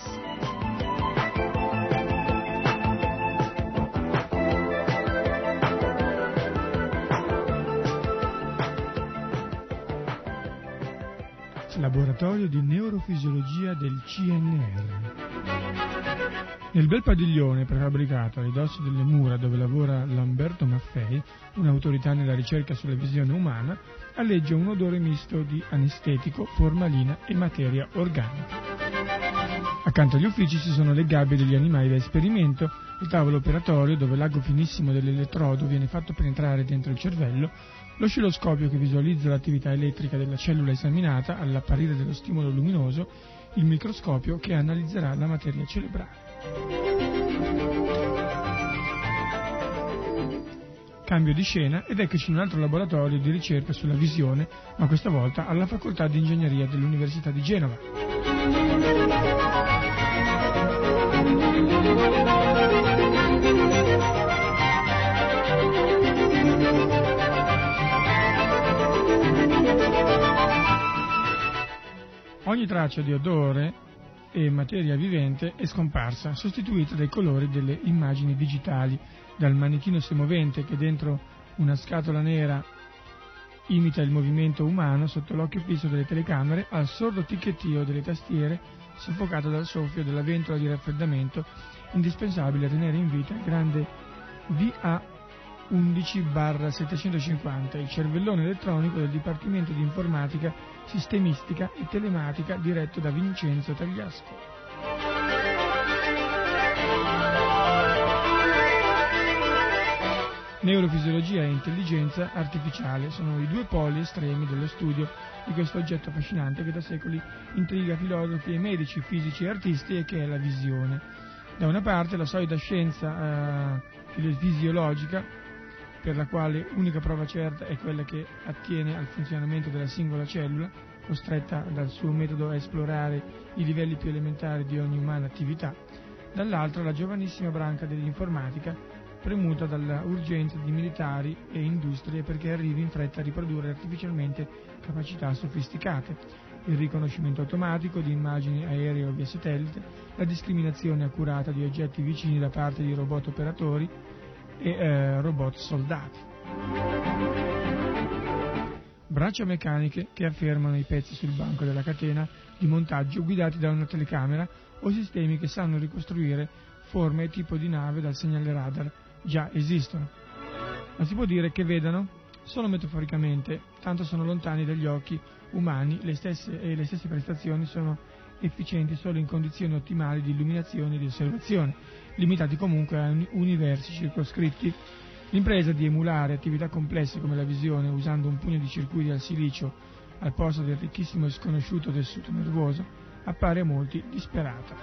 Laboratorio di neurofisiologia del CNR. Nel bel padiglione prefabbricato a ridosso delle mura dove lavora Lamberto Maffei, un'autorità nella ricerca sulla visione umana, alleggia un odore misto di anestetico, formalina e materia organica. Accanto agli uffici ci sono le gabbie degli animali da esperimento, il tavolo operatorio dove l'ago finissimo dell'elettrodo viene fatto penetrare dentro il cervello, l'oscilloscopio che visualizza l'attività elettrica della cellula esaminata all'apparire dello stimolo luminoso, il microscopio che analizzerà la materia cerebrale. Cambio di scena ed eccoci in un altro laboratorio di ricerca sulla visione, ma questa volta alla Facoltà di Ingegneria dell'Università di Genova. Ogni traccia di odore e materia vivente è scomparsa, sostituita dai colori delle immagini digitali, dal manichino semovente che dentro una scatola nera imita il movimento umano sotto l'occhio fisso delle telecamere al sordo ticchettio delle tastiere soffocato dal soffio della ventola di raffreddamento indispensabile a tenere in vita il grande VA11-750, il cervellone elettronico del Dipartimento di Informatica, Sistemistica e Telematica diretto da Vincenzo Tagliasco. Neurofisiologia e intelligenza artificiale sono i due poli estremi dello studio di questo oggetto affascinante che da secoli intriga filosofi e medici, fisici e artisti e che è la visione. Da una parte la solida scienza eh, fisiologica, per la quale unica prova certa è quella che attiene al funzionamento della singola cellula, costretta dal suo metodo a esplorare i livelli più elementari di ogni umana attività, dall'altra la giovanissima branca dell'informatica, premuta dalla urgenza di militari e industrie perché arrivi in fretta a riprodurre artificialmente capacità sofisticate, il riconoscimento automatico di immagini aeree o via satellite, la discriminazione accurata di oggetti vicini da parte di robot operatori e eh, robot soldati. Braccia meccaniche che affermano i pezzi sul banco della catena di montaggio guidati da una telecamera o sistemi che sanno ricostruire forma e tipo di nave dal segnale radar già esistono. Ma si può dire che vedano? Solo metaforicamente, tanto sono lontani dagli occhi umani le stesse, e le stesse prestazioni sono efficienti solo in condizioni ottimali di illuminazione e di osservazione, limitati comunque a universi circoscritti. L'impresa di emulare attività complesse come la visione usando un pugno di circuiti al silicio al posto del ricchissimo e sconosciuto tessuto nervoso appare a molti disperata.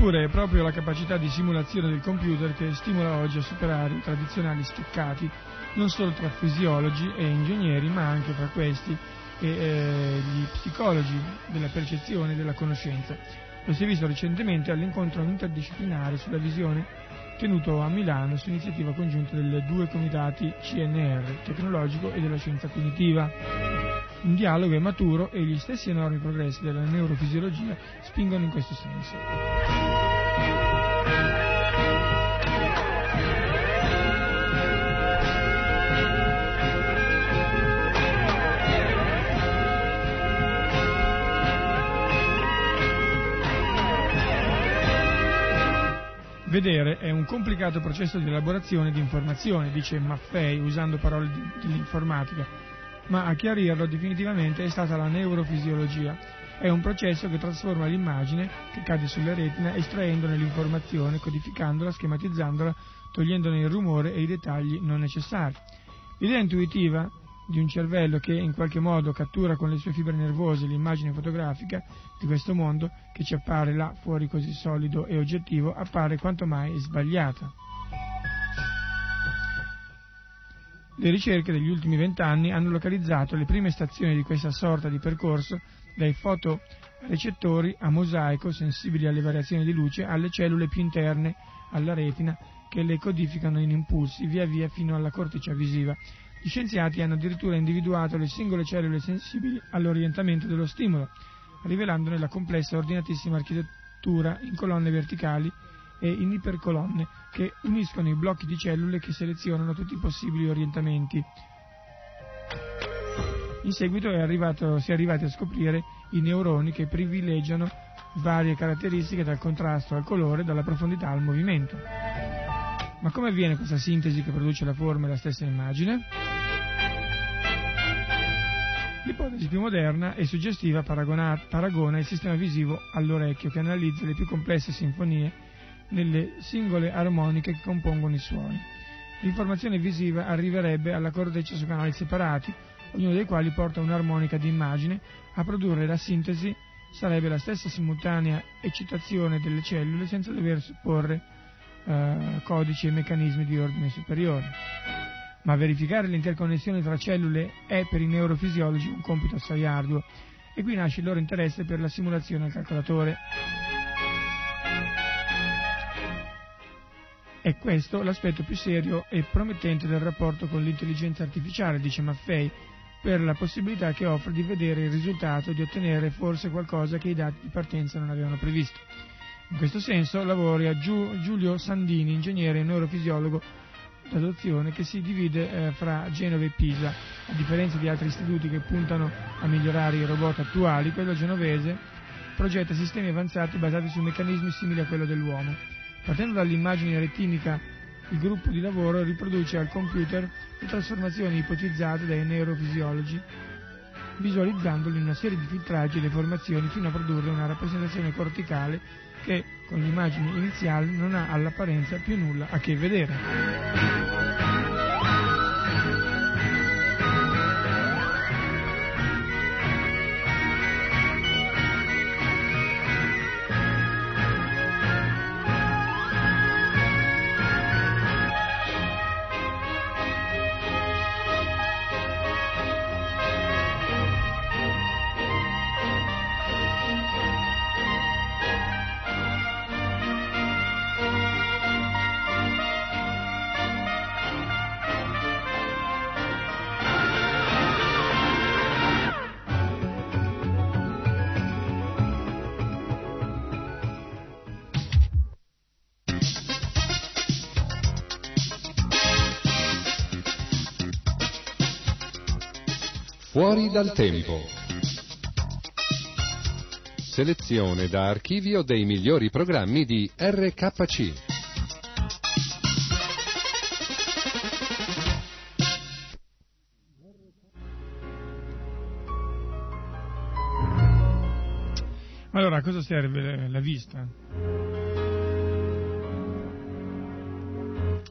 Eppure è proprio la capacità di simulazione del computer che stimola oggi a superare i tradizionali steccati non solo tra fisiologi e ingegneri, ma anche tra questi e eh, gli psicologi della percezione e della conoscenza. Lo si è visto recentemente all'incontro interdisciplinare sulla visione tenuto a Milano su iniziativa congiunta delle due comitati CNR, tecnologico e della scienza cognitiva. Un dialogo è maturo e gli stessi enormi progressi della neurofisiologia spingono in questo senso. Vedere è un complicato processo di elaborazione di informazioni, dice Maffei usando parole dell'informatica, ma a chiarirlo definitivamente è stata la neurofisiologia. È un processo che trasforma l'immagine che cade sulla retina estraendone l'informazione, codificandola, schematizzandola, togliendone il rumore e i dettagli non necessari. L'idea intuitiva di un cervello che in qualche modo cattura con le sue fibre nervose l'immagine fotografica di questo mondo che ci appare là fuori così solido e oggettivo, appare quanto mai sbagliata. Le ricerche degli ultimi vent'anni hanno localizzato le prime stazioni di questa sorta di percorso dai fotorecettori a mosaico sensibili alle variazioni di luce alle cellule più interne alla retina che le codificano in impulsi via via fino alla corteccia visiva gli scienziati hanno addirittura individuato le singole cellule sensibili all'orientamento dello stimolo, rivelandone la complessa e ordinatissima architettura in colonne verticali e in ipercolonne che uniscono i blocchi di cellule che selezionano tutti i possibili orientamenti. In seguito arrivato, si è arrivati a scoprire i neuroni che privilegiano varie caratteristiche dal contrasto al colore, dalla profondità al movimento. Ma come avviene questa sintesi che produce la forma e la stessa immagine? L'ipotesi più moderna e suggestiva paragona il sistema visivo all'orecchio che analizza le più complesse sinfonie nelle singole armoniche che compongono i suoni. L'informazione visiva arriverebbe alla corteccia su canali separati, ognuno dei quali porta un'armonica di immagine, a produrre la sintesi sarebbe la stessa simultanea eccitazione delle cellule senza dover supporre eh, codici e meccanismi di ordine superiore. Ma verificare l'interconnessione tra cellule è per i neurofisiologi un compito assai arduo e qui nasce il loro interesse per la simulazione al calcolatore. È questo l'aspetto più serio e promettente del rapporto con l'intelligenza artificiale, dice Maffei, per la possibilità che offre di vedere il risultato, di ottenere forse qualcosa che i dati di partenza non avevano previsto. In questo senso lavora Giulio Sandini, ingegnere e neurofisiologo d'adozione che si divide eh, fra Genova e Pisa. A differenza di altri istituti che puntano a migliorare i robot attuali, quello genovese progetta sistemi avanzati basati su meccanismi simili a quello dell'uomo. Partendo dall'immagine retinica, il gruppo di lavoro riproduce al computer le trasformazioni ipotizzate dai neurofisiologi visualizzandoli in una serie di filtraggi e deformazioni fino a produrre una rappresentazione corticale che con l'immagine iniziale non ha all'apparenza più nulla a che vedere. Fuori dal tempo. Selezione da archivio dei migliori programmi di RKC. Allora, a cosa serve la vista?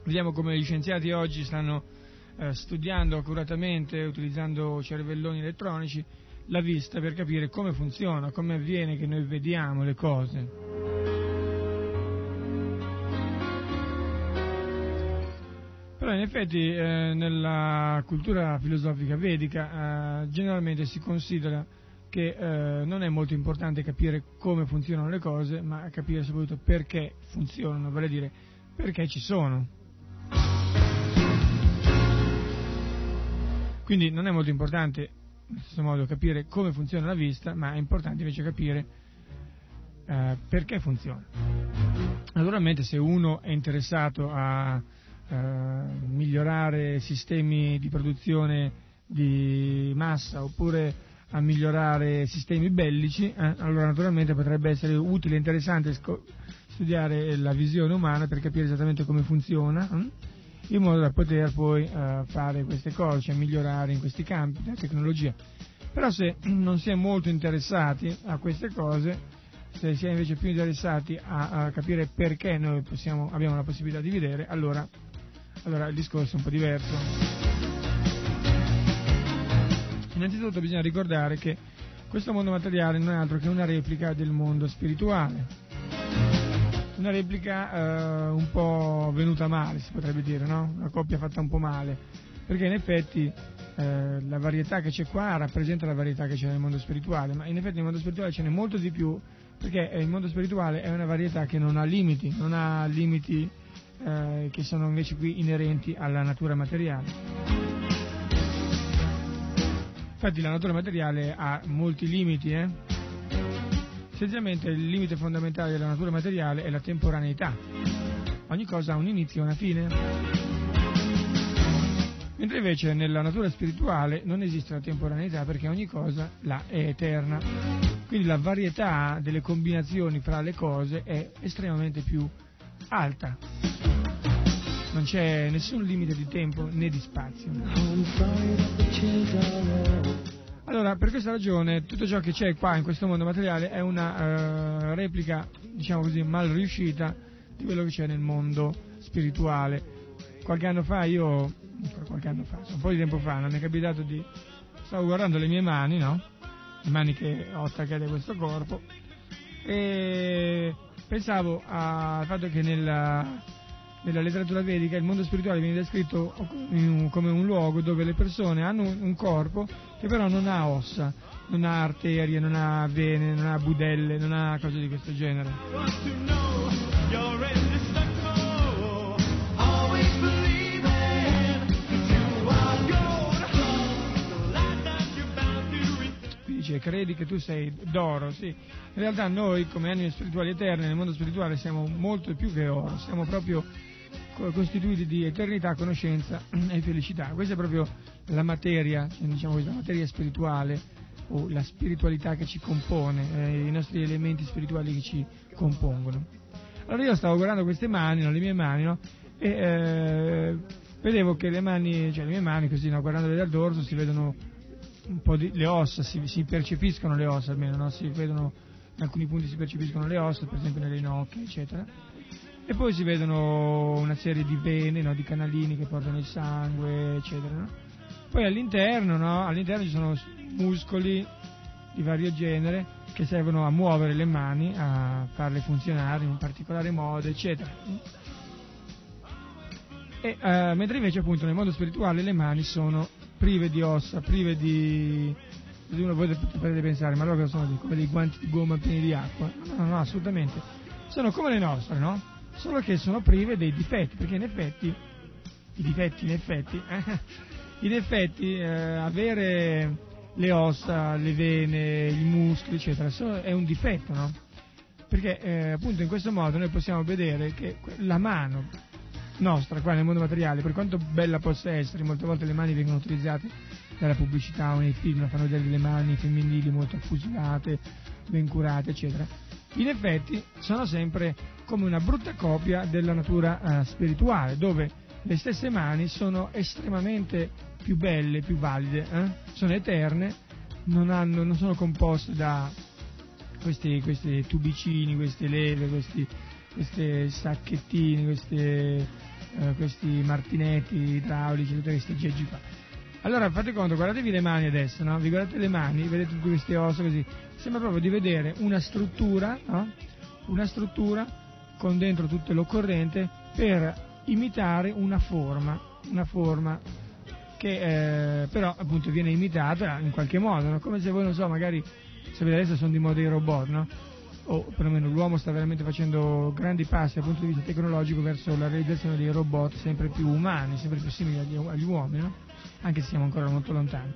Vediamo come gli scienziati oggi stanno eh, studiando accuratamente, utilizzando cervelloni elettronici, la vista per capire come funziona, come avviene che noi vediamo le cose. Però in effetti eh, nella cultura filosofica vedica eh, generalmente si considera che eh, non è molto importante capire come funzionano le cose, ma capire soprattutto perché funzionano, vale a dire perché ci sono. Quindi non è molto importante allo stesso modo capire come funziona la vista, ma è importante invece capire eh, perché funziona. Naturalmente se uno è interessato a eh, migliorare sistemi di produzione di massa oppure a migliorare sistemi bellici, eh, allora naturalmente potrebbe essere utile e interessante studiare la visione umana per capire esattamente come funziona, hm? In modo da poter poi eh, fare queste cose, cioè migliorare in questi campi della tecnologia. Però se non si è molto interessati a queste cose, se si è invece più interessati a, a capire perché noi possiamo, abbiamo la possibilità di vedere, allora, allora il discorso è un po' diverso. Innanzitutto bisogna ricordare che questo mondo materiale non è altro che una replica del mondo spirituale. Una replica eh, un po' venuta male, si potrebbe dire, no? Una coppia fatta un po' male. Perché in effetti eh, la varietà che c'è qua rappresenta la varietà che c'è nel mondo spirituale, ma in effetti nel mondo spirituale ce n'è molto di più, perché il mondo spirituale è una varietà che non ha limiti, non ha limiti eh, che sono invece qui inerenti alla natura materiale. Infatti la natura materiale ha molti limiti, eh? Essenzialmente il limite fondamentale della natura materiale è la temporaneità. Ogni cosa ha un inizio e una fine. Mentre invece nella natura spirituale non esiste la temporaneità perché ogni cosa là è eterna. Quindi la varietà delle combinazioni fra le cose è estremamente più alta. Non c'è nessun limite di tempo né di spazio. Allora, per questa ragione, tutto ciò che c'è qua in questo mondo materiale è una uh, replica, diciamo così, mal riuscita di quello che c'è nel mondo spirituale. Qualche anno fa io, qualche anno fa, un po' di tempo fa, non mi è capitato di... stavo guardando le mie mani, no? Le mani che ho attaccate a questo corpo e pensavo al fatto che nella, nella letteratura vedica il mondo spirituale viene descritto come un luogo dove le persone hanno un corpo che però non ha ossa, non ha arterie, non ha vene, non ha budelle, non ha cose di questo genere. Dice, credi che tu sei d'oro, sì. In realtà noi come anime spirituali eterne nel mondo spirituale siamo molto più che oro, siamo proprio costituiti di eternità, conoscenza e felicità. Questa è proprio la materia, diciamo così, la materia spirituale o la spiritualità che ci compone, eh, i nostri elementi spirituali che ci compongono. Allora io stavo guardando queste mani, no, le mie mani, no, e eh, vedevo che le mani, cioè le mie mani così, no, guardandole dal dorso si vedono un po' di, le ossa, si, si percepiscono le ossa almeno, no? si vedono, in alcuni punti si percepiscono le ossa, per esempio nelle ginocchia, eccetera e poi si vedono una serie di vene, no, di canalini che portano il sangue, eccetera. No? Poi all'interno, no, all'interno ci sono muscoli di vario genere che servono a muovere le mani, a farle funzionare in un particolare modo, eccetera. E, uh, mentre invece appunto nel mondo spirituale le mani sono prive di ossa, prive di... Uno voi potete pensare, ma allora sono come dei guanti di gomma pieni di acqua? No, no, no, assolutamente. Sono come le nostre, no? Solo che sono prive dei difetti, perché in effetti, i difetti in effetti, in effetti eh, avere le ossa, le vene, i muscoli, eccetera, è un difetto, no? Perché eh, appunto in questo modo noi possiamo vedere che la mano nostra qua nel mondo materiale, per quanto bella possa essere, molte volte le mani vengono utilizzate nella pubblicità o nei film, fanno vedere le mani femminili molto affusilate, ben curate, eccetera. In effetti sono sempre come una brutta copia della natura eh, spirituale, dove le stesse mani sono estremamente più belle, più valide, eh? sono eterne, non, hanno, non, sono composte da questi, questi tubicini, queste leve, questi, questi sacchettini, queste, eh, questi martinetti idraulici, tutte queste geggi qua. Allora fate conto, guardatevi le mani adesso, no? vi guardate le mani, vedete tutte queste ossa così, sembra proprio di vedere una struttura, no? una struttura con dentro tutto l'occorrente per imitare una forma, una forma che eh, però appunto viene imitata in qualche modo, no? come se voi non so, magari se vedete adesso sono di moda i robot, no? o perlomeno l'uomo sta veramente facendo grandi passi dal punto di vista tecnologico verso la realizzazione dei robot sempre più umani, sempre più simili agli, agli uomini, no? Anche se siamo ancora molto lontani.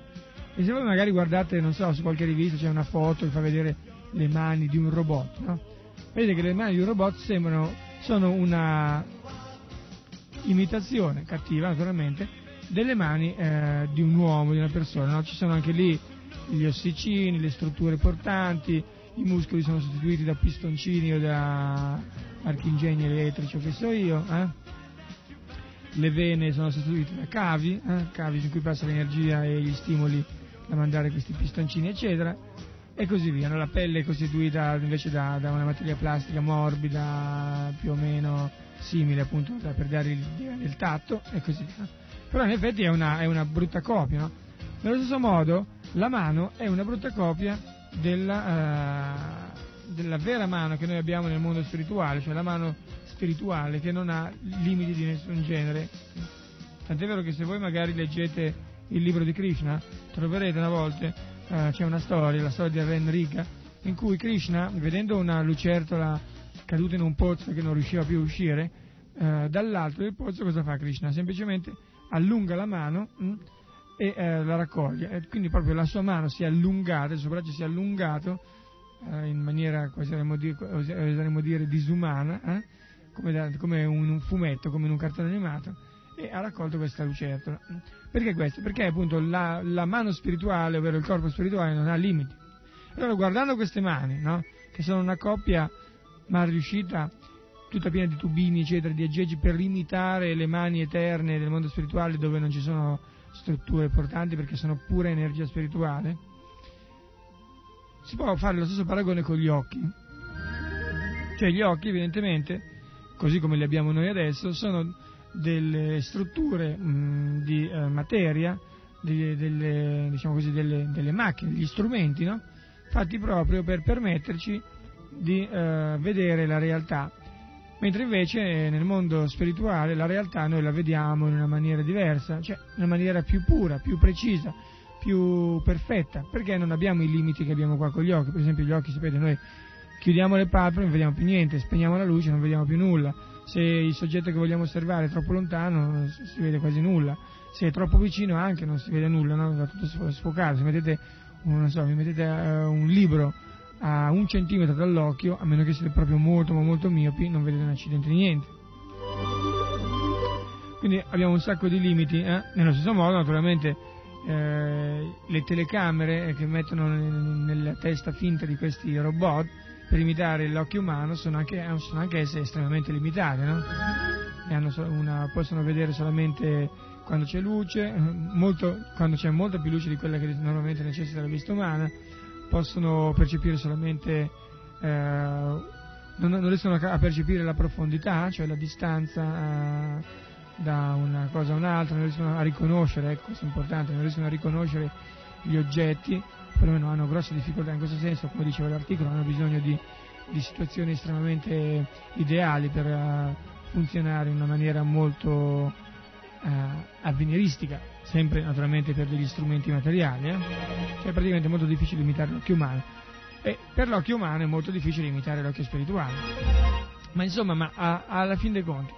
E se voi magari guardate, non so, su qualche rivista c'è una foto che fa vedere le mani di un robot, no? Vedete che le mani di un robot sembrano, sono una imitazione, cattiva naturalmente, delle mani eh, di un uomo, di una persona, no? Ci sono anche lì gli ossicini, le strutture portanti, i muscoli sono sostituiti da pistoncini o da archingegni elettrici o che so io, eh? Le vene sono sostituite da cavi, eh? cavi in cui passa l'energia e gli stimoli da mandare questi pistoncini eccetera e così via. No? La pelle è costituita invece da, da, una materia plastica morbida più o meno simile appunto per dare il, il, tatto e così via. Però in effetti è una, è una brutta copia. No? Nello stesso modo la mano è una brutta copia della, uh, della vera mano che noi abbiamo nel mondo spirituale, cioè la mano spirituale che non ha limiti di nessun genere. Tant'è vero che se voi magari leggete il libro di Krishna, troverete una volta, uh, c'è una storia, la storia di Ren Rika, in cui Krishna, vedendo una lucertola caduta in un pozzo che non riusciva più a uscire, uh, dall'alto del pozzo cosa fa Krishna? Semplicemente allunga la mano mh, hm, e uh, la raccoglie. E quindi proprio la sua mano si è allungata, il suo braccio si è allungato in maniera, oseremmo dire, oseremmo dire disumana, eh? Come, da, come un, fumetto, come in un cartone animato, e ha raccolto questa lucertola. Perché questo? Perché appunto la, la mano spirituale, ovvero il corpo spirituale, non ha limiti. Allora guardando queste mani, no? che sono una coppia mal riuscita, tutta piena di tubini, eccetera, di aggeggi per imitare le mani eterne del mondo spirituale dove non ci sono strutture portanti perché sono pura energia spirituale, si può fare lo stesso paragone con gli occhi. Cioè gli occhi evidentemente così come li abbiamo noi adesso, sono delle strutture mh, di eh, materia, di, delle, diciamo così, delle, delle, macchine, degli strumenti, no? fatti proprio per permetterci di eh, vedere la realtà. Mentre invece nel mondo spirituale la realtà noi la vediamo in una maniera diversa, cioè in una maniera più pura, più precisa, più perfetta, perché non abbiamo i limiti che abbiamo qua con gli occhi. Per esempio gli occhi, sapete, noi chiudiamo le palpebre non vediamo più niente, spegniamo la luce non vediamo più nulla, se il soggetto che vogliamo osservare è troppo lontano non si vede quasi nulla, se è troppo vicino anche non si vede nulla, no? va tutto sfocato, se mettete, non so, mettete uh, un libro a un centimetro dall'occhio, a meno che siete proprio molto ma molto miopi, non vedete un accidente di niente. Quindi abbiamo un sacco di limiti, eh? nello stesso modo naturalmente eh, le telecamere che mettono nella testa finta di questi robot per imitare l'occhio umano sono anche, sono anche esse estremamente limitate, no? una, possono vedere solamente quando c'è luce, molto, quando c'è molta più luce di quella che normalmente necessita la vista umana, possono percepire solamente, eh, non, non, riescono a percepire la profondità, cioè la distanza eh, da una cosa a un'altra, non riescono a riconoscere, ecco, questo è importante, non riescono a riconoscere gli oggetti perlomeno hanno grosse difficoltà in questo senso, come diceva l'articolo, hanno bisogno di, di situazioni estremamente ideali per uh, funzionare in una maniera molto uh, avveniristica, sempre naturalmente per degli strumenti materiali, eh? cioè praticamente è molto difficile imitare l'occhio umano e per l'occhio umano è molto difficile imitare l'occhio spirituale. Ma insomma, ma a, alla fin dei conti,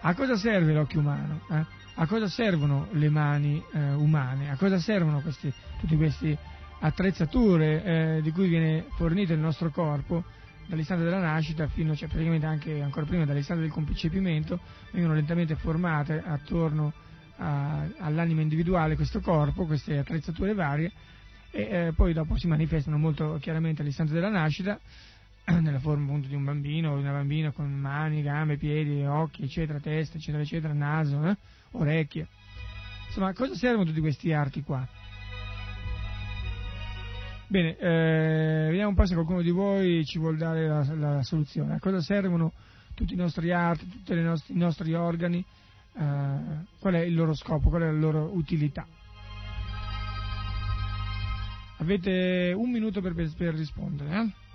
a cosa serve l'occhio umano? Eh? A cosa servono le mani eh, umane? A cosa servono questi, tutti questi attrezzature eh, di cui viene fornito il nostro corpo dall'istante della nascita fino, cioè praticamente anche ancora prima dall'istante del concepimento, vengono lentamente formate attorno a, all'anima individuale questo corpo, queste attrezzature varie, e eh, poi dopo si manifestano molto chiaramente all'istante della nascita, nella forma appunto di un bambino o di una bambina con mani, gambe, piedi, occhi, eccetera, testa, eccetera, eccetera, naso, eh, orecchie. Insomma, a cosa servono tutti questi arti qua? Bene, eh, vediamo un po' se qualcuno di voi ci vuole dare la, la soluzione. A cosa servono tutti i nostri arti, tutti i nostri organi? Eh, qual è il loro scopo, qual è la loro utilità? Avete un minuto per, per rispondere. Eh?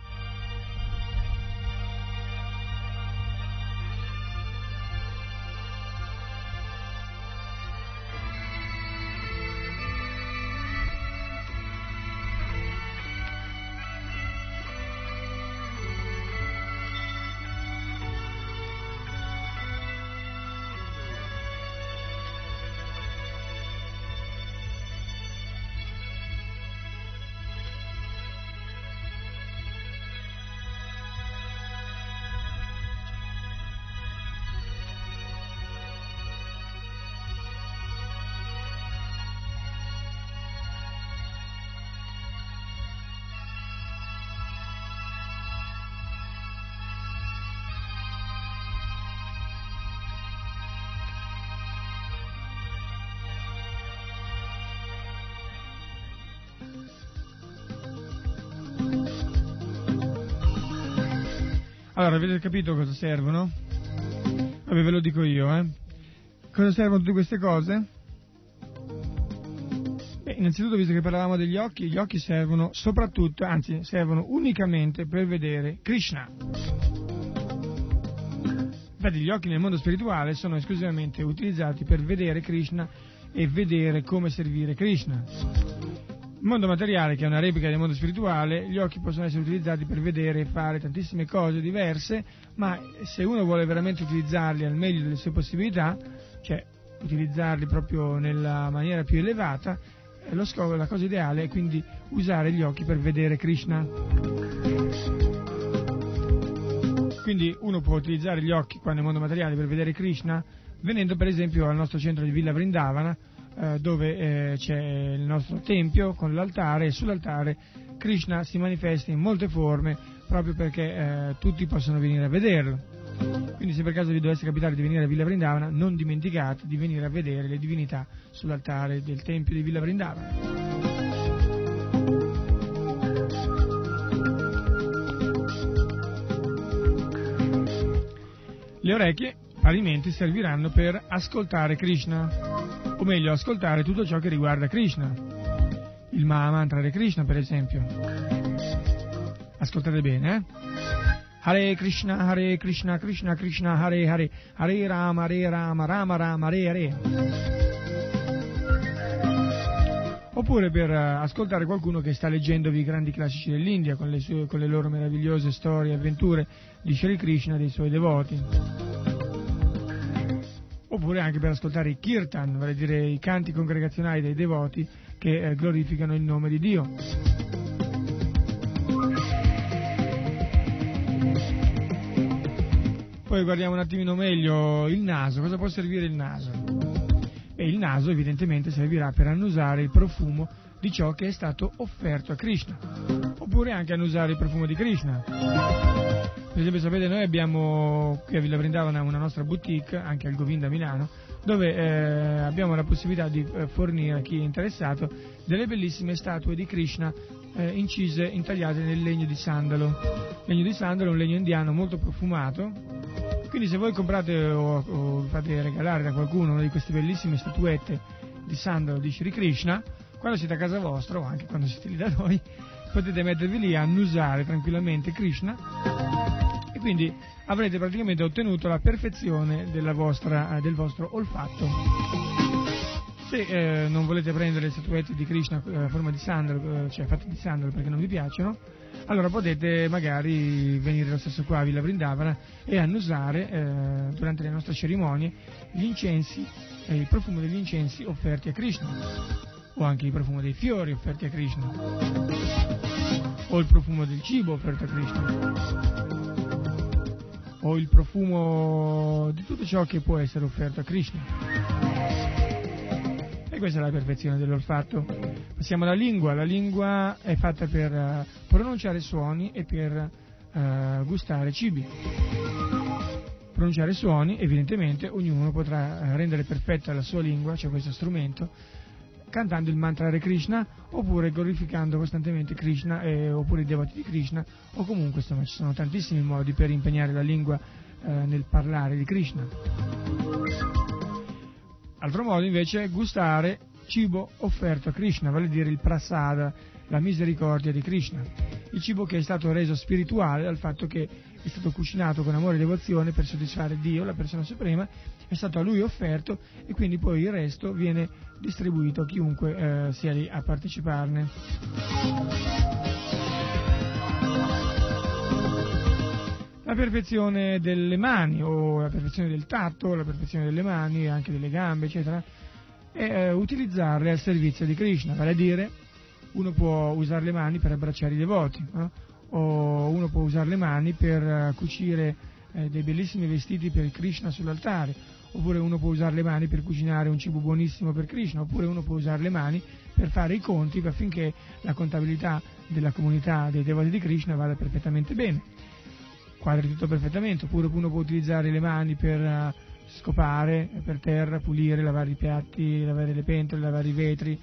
Allora, avete capito cosa servono? Vabbè, ve lo dico io, eh. Cosa servono tutte queste cose? Beh, innanzitutto, visto che parlavamo degli occhi, gli occhi servono soprattutto, anzi, servono unicamente per vedere Krishna. Infatti gli occhi nel mondo spirituale sono esclusivamente utilizzati per vedere Krishna e vedere come servire Krishna. Mondo materiale, che è una replica del mondo spirituale, gli occhi possono essere utilizzati per vedere e fare tantissime cose diverse, ma se uno vuole veramente utilizzarli al meglio delle sue possibilità, cioè utilizzarli proprio nella maniera più elevata, eh, lo scopo, la cosa ideale è quindi usare gli occhi per vedere Krishna. Quindi uno può utilizzare gli occhi qua nel mondo materiale per vedere Krishna, venendo per esempio al nostro centro di Villa Vrindavana, eh, dove eh, c'è il nostro tempio con l'altare e sull'altare Krishna si manifesta in molte forme proprio perché eh, tutti possono venire a vederlo. Quindi se per caso vi dovesse capitare di venire a Villa Vrindavana, non dimenticate di venire a vedere le divinità sull'altare del tempio di Villa Vrindavana. Le orecchie parimenti serviranno per ascoltare Krishna, o meglio ascoltare tutto ciò che riguarda Krishna. Il Mahamantra di Krishna, per esempio. Ascoltate bene, eh? Hare Krishna, Hare Krishna, Krishna Krishna, Hare Hare, Hare Rama, Hare Rama, Rama Rama, Hare Hare. Oppure per eh, ascoltare qualcuno che sta leggendovi i grandi classici dell'India con le, sue, con le loro meravigliose storie e avventure di Sri Krishna e dei suoi devoti. Oppure anche per ascoltare i kirtan, vale dire i canti congregazionali dei devoti che eh, glorificano il nome di Dio. Poi guardiamo un attimino meglio il naso, cosa può servire il naso? E il naso evidentemente servirà per annusare il profumo di ciò che è stato offerto a Krishna, oppure anche annusare il profumo di Krishna. Per esempio sapete noi abbiamo qui a Villa Vrindavana una nostra boutique, anche al Govinda Milano, dove eh, abbiamo la possibilità di eh, fornire a chi è interessato delle bellissime statue di Krishna eh, incise, intagliate nel legno di sandalo. Il legno di sandalo è un legno indiano molto profumato, quindi se voi comprate o, o fate regalare da qualcuno una di queste bellissime statuette di sandalo di Sri Krishna, quando siete a casa vostra o anche quando siete lì da noi, potete mettervi lì a annusare tranquillamente Krishna e quindi avrete praticamente ottenuto la perfezione vostra, del vostro olfatto. Se eh, non volete prendere le statuette di Krishna a eh, forma di sandalo, eh, cioè fatte di sandalo perché non vi piacciono, allora potete magari venire lo stesso qua a Villa Vrindavana e annusare eh, durante le nostre cerimonie gli incensi, eh, il profumo degli incensi offerti a Krishna, o anche il profumo dei fiori offerti a Krishna, o il profumo del cibo offerto a Krishna, o il profumo di tutto ciò che può essere offerto a Krishna questa è la perfezione dell'olfatto. Passiamo alla lingua, la lingua è fatta per uh, pronunciare suoni e per uh, gustare cibi. Pronunciare suoni, evidentemente, ognuno potrà uh, rendere perfetta la sua lingua, cioè questo strumento, cantando il mantra Hare Krishna oppure glorificando costantemente Krishna eh, oppure i devoti di Krishna o comunque insomma ci sono tantissimi modi per impegnare la lingua eh, nel parlare di Krishna. Altro modo invece è gustare cibo offerto a Krishna, vale a dire il prasada, la misericordia di Krishna. Il cibo che è stato reso spirituale dal fatto che è stato cucinato con amore e devozione per soddisfare Dio, la persona suprema, è stato a lui offerto e quindi poi il resto viene distribuito a chiunque eh, sia lì a parteciparne. la perfezione delle mani o la perfezione del tatto, la perfezione delle mani, anche delle gambe, eccetera, e eh, utilizzarle al servizio di Krishna, vale a dire uno può usare le mani per abbracciare i devoti, no? O uno può usare le mani per uh, cucire eh, dei bellissimi vestiti per Krishna sull'altare, oppure uno può usare le mani per cucinare un cibo buonissimo per Krishna, oppure uno può usare le mani per fare i conti affinché la contabilità della comunità dei devoti di Krishna vada perfettamente bene. Quadri tutto perfettamente, oppure uno può utilizzare le mani per uh, scopare per terra, pulire, lavare i piatti, lavare le pentole, lavare i vetri,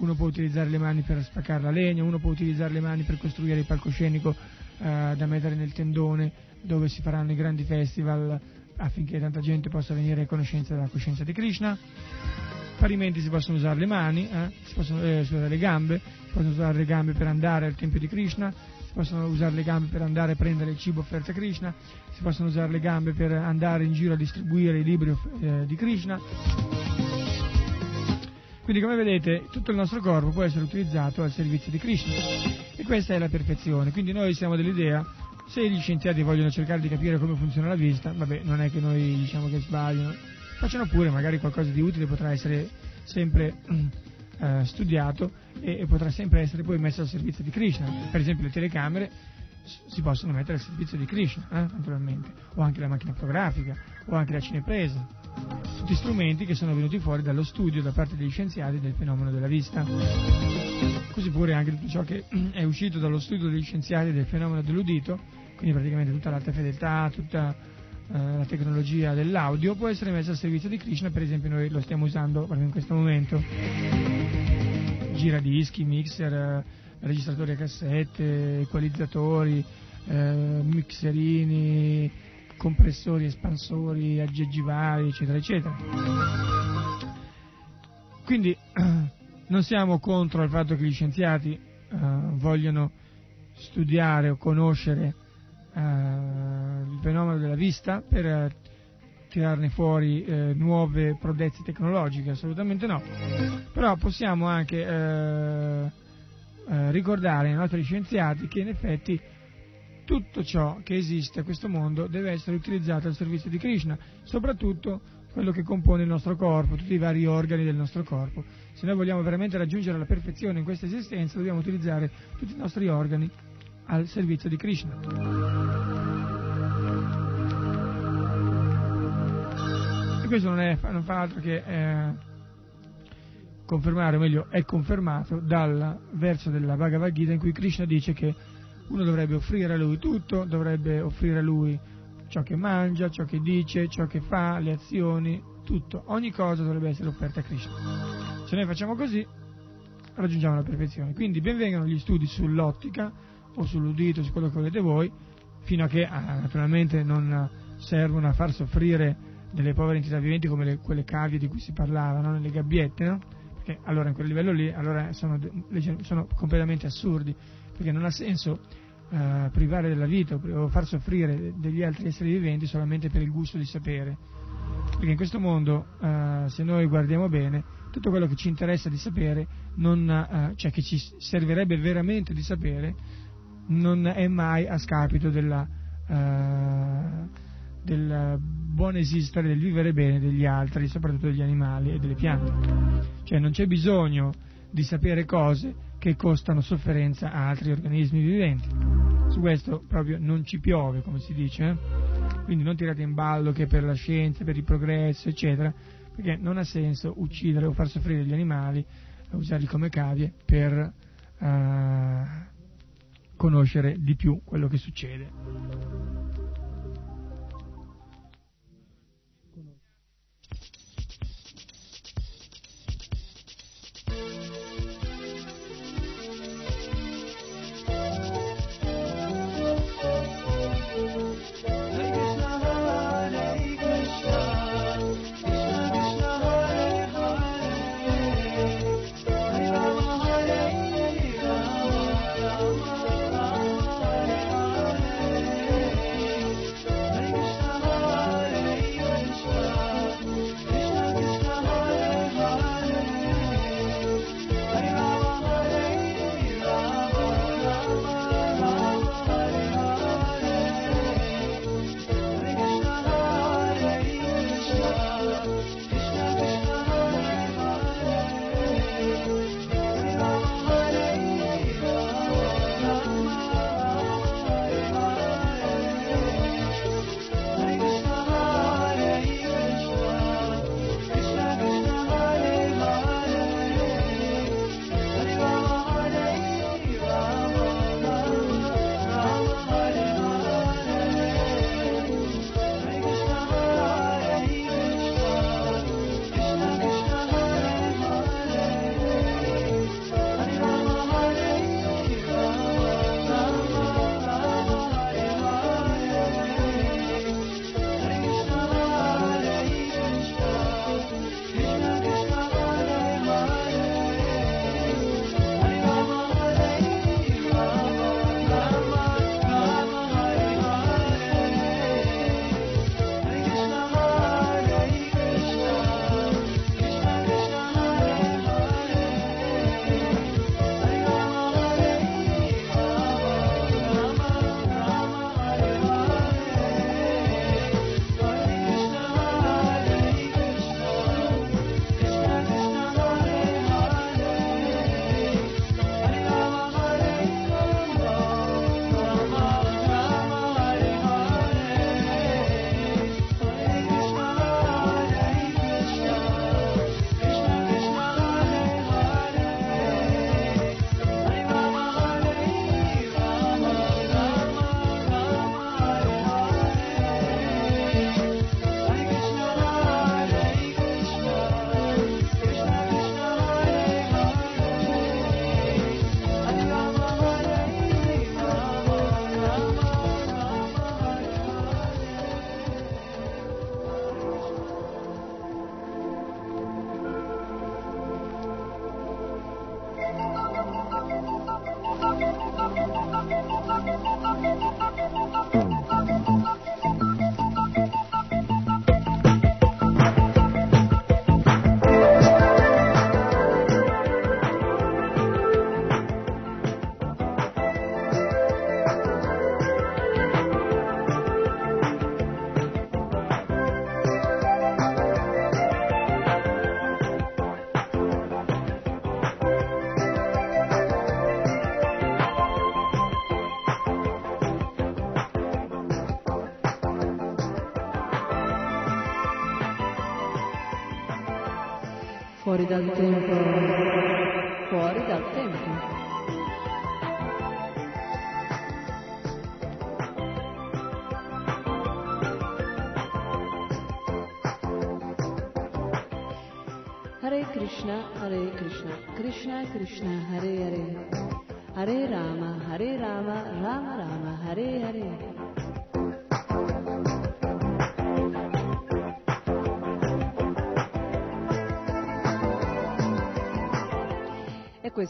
uno può utilizzare le mani per spaccare la legna, uno può utilizzare le mani per costruire il palcoscenico eh, da mettere nel tendone dove si faranno i grandi festival affinché tanta gente possa venire a conoscenza della coscienza di Krishna. Parimenti si possono usare le mani, eh, si possono eh, usare le gambe, si possono usare le gambe per andare al tempio di Krishna, si possono usare le gambe per andare a prendere il cibo offerto a Krishna, si possono usare le gambe per andare in giro a distribuire i libri eh, di Krishna. Quindi come vedete tutto il nostro corpo può essere utilizzato al servizio di Krishna e questa è la perfezione. Quindi noi siamo dell'idea, se gli scienziati vogliono cercare di capire come funziona la vista, vabbè, non è che noi diciamo che sbagliano, facciano pure, magari qualcosa di utile potrà essere sempre eh, studiato e, e, potrà sempre essere poi messo al servizio di Krishna. Per esempio le telecamere si possono mettere al servizio di Krishna, eh, naturalmente, o anche la macchina fotografica, o anche la cinepresa tutti strumenti che sono venuti fuori dallo studio da parte degli scienziati del fenomeno della vista. Così pure anche tutto ciò che è uscito dallo studio degli scienziati del fenomeno dell'udito, quindi praticamente tutta l'alta fedeltà, tutta eh, la tecnologia dell'audio può essere messa al servizio di Krishna, per esempio noi lo stiamo usando proprio in questo momento. Giradischi, mixer, eh, registratori a cassette, equalizzatori, eh, mixerini, compressori, espansori, aggeggi vari, eccetera, eccetera. Quindi non siamo contro il fatto che gli scienziati uh, vogliono studiare o conoscere uh, il fenomeno della vista per uh, tirarne fuori nuove prodezze tecnologiche, assolutamente no. Però possiamo anche ricordare ai nostri scienziati che in effetti tutto ciò che esiste a questo mondo deve essere utilizzato al servizio di Krishna, soprattutto quello che compone il nostro corpo, tutti i vari organi del nostro corpo. Se noi vogliamo veramente raggiungere la perfezione in questa esistenza, dobbiamo utilizzare tutti i nostri organi al servizio di Krishna. E questo non, è, non fa altro che eh, confermare, o meglio, è confermato dal verso della Bhagavad Gita in cui Krishna dice che uno dovrebbe offrire a lui tutto, dovrebbe offrire a lui ciò che mangia, ciò che dice, ciò che fa, le azioni, tutto, ogni cosa dovrebbe essere offerta a Krishna. Se noi facciamo così, raggiungiamo la perfezione. Quindi benvengano gli studi sull'ottica o sull'udito, su quello che volete voi, fino a che ah, naturalmente non servono a far soffrire delle povere entità viventi come le, quelle cavie di cui si parlava, no? nelle gabbiette, no? Perché allora in quel livello lì allora sono, sono completamente assurdi perché non ha senso eh, privare della vita o far soffrire degli altri esseri viventi solamente per il gusto di sapere. Perché in questo mondo, eh, se noi guardiamo bene, tutto quello che ci interessa di sapere, non, eh, cioè che ci servirebbe veramente di sapere, non è mai a scapito della, eh, del buon esistere, del vivere bene degli altri, soprattutto degli animali e delle piante. Cioè non c'è bisogno di sapere cose che costano sofferenza a altri organismi viventi. Su questo proprio non ci piove, come si dice, eh? quindi non tirate in ballo che per la scienza, per il progresso, eccetera, perché non ha senso uccidere o far soffrire gli animali, usarli come cavie per uh, conoscere di più quello che succede. Fuori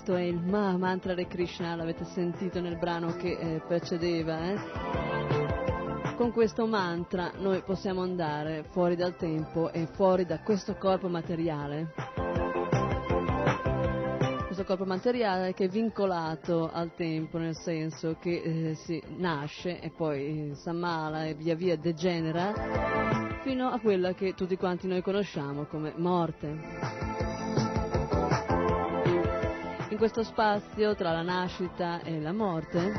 questo è il Ma Mantra di Krishna, l'avete sentito nel brano che eh, precedeva. Eh? Con questo mantra noi possiamo andare fuori dal tempo e fuori da questo corpo materiale. Questo corpo materiale che è vincolato al tempo, nel senso che eh, si nasce e poi si ammala e via via degenera fino a quella che tutti quanti noi conosciamo come morte questo spazio tra la nascita e la morte,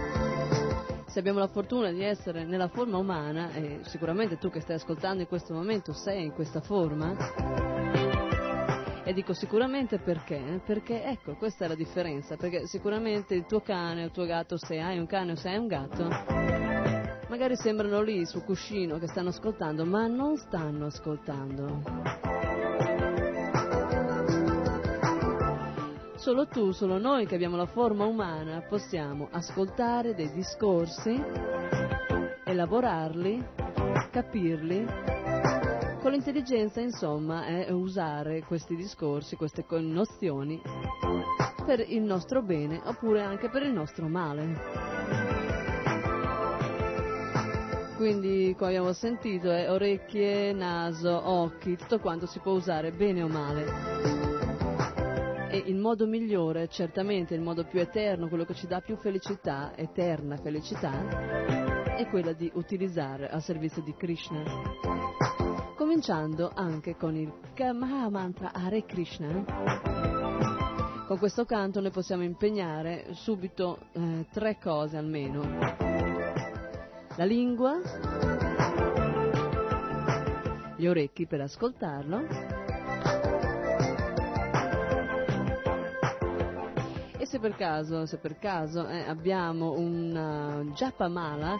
se abbiamo la fortuna di essere nella forma umana, e sicuramente tu che stai ascoltando in questo momento sei in questa forma, e dico sicuramente perché? Perché ecco, questa è la differenza, perché sicuramente il tuo cane o il tuo gatto, se hai un cane o se hai un gatto, magari sembrano lì sul cuscino che stanno ascoltando, ma non stanno ascoltando. Solo tu, solo noi che abbiamo la forma umana possiamo ascoltare dei discorsi, elaborarli, capirli. Con l'intelligenza, insomma, è usare questi discorsi, queste nozioni per il nostro bene oppure anche per il nostro male. Quindi, come abbiamo sentito, è orecchie, naso, occhi, tutto quanto si può usare bene o male e il modo migliore, certamente il modo più eterno, quello che ci dà più felicità, eterna felicità, è quella di utilizzare al servizio di Krishna. Cominciando anche con il Maha Mantra Hare Krishna. Con questo canto noi possiamo impegnare subito eh, tre cose almeno. La lingua, gli orecchi per ascoltarlo se per caso, se per caso eh, abbiamo una Japamala,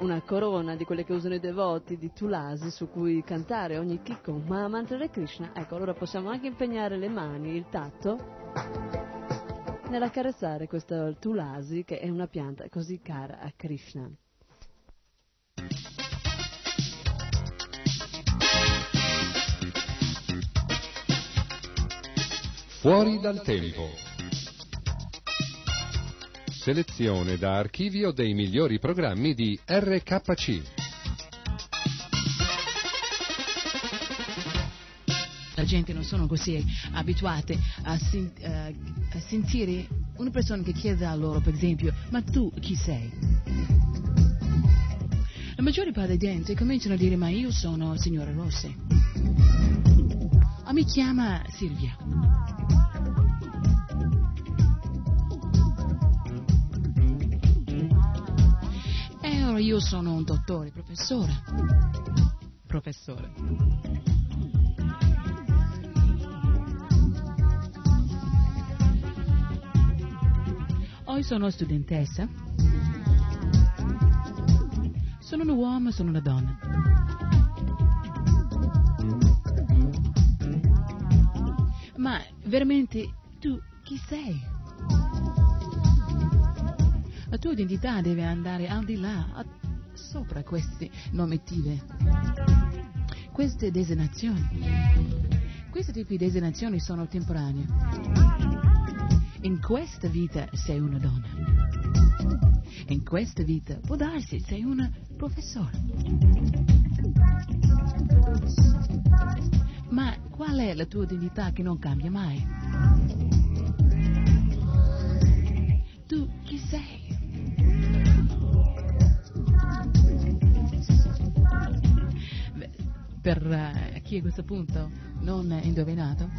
una corona di quelle che usano i devoti di Tulasi su cui cantare ogni chicco ma mantra di Krishna, ecco allora possiamo anche impegnare le mani, il tatto, nell'accarezzare questa Tulasi che è una pianta così cara a Krishna. Fuori dal tempo. Selezione da archivio dei migliori programmi di RKC. La gente non sono così abituate a, sen- eh, a sentire una persona che chiede a loro, per esempio, ma tu chi sei? La maggior parte dei gente cominciano a dire, ma io sono signora Rossi. Mi chiama Silvia. Ora io sono un dottore, professore. Professore. Poi sono studentessa. Sono un uomo, sono una donna. Ma veramente tu chi sei? La tua identità deve andare al di là, sopra queste normative, queste designazioni. Questi tipi di designazioni sono temporanee. In questa vita sei una donna. In questa vita può darsi sei una professore. Ma qual è la tua identità che non cambia mai? Chi a questo punto non indovinato,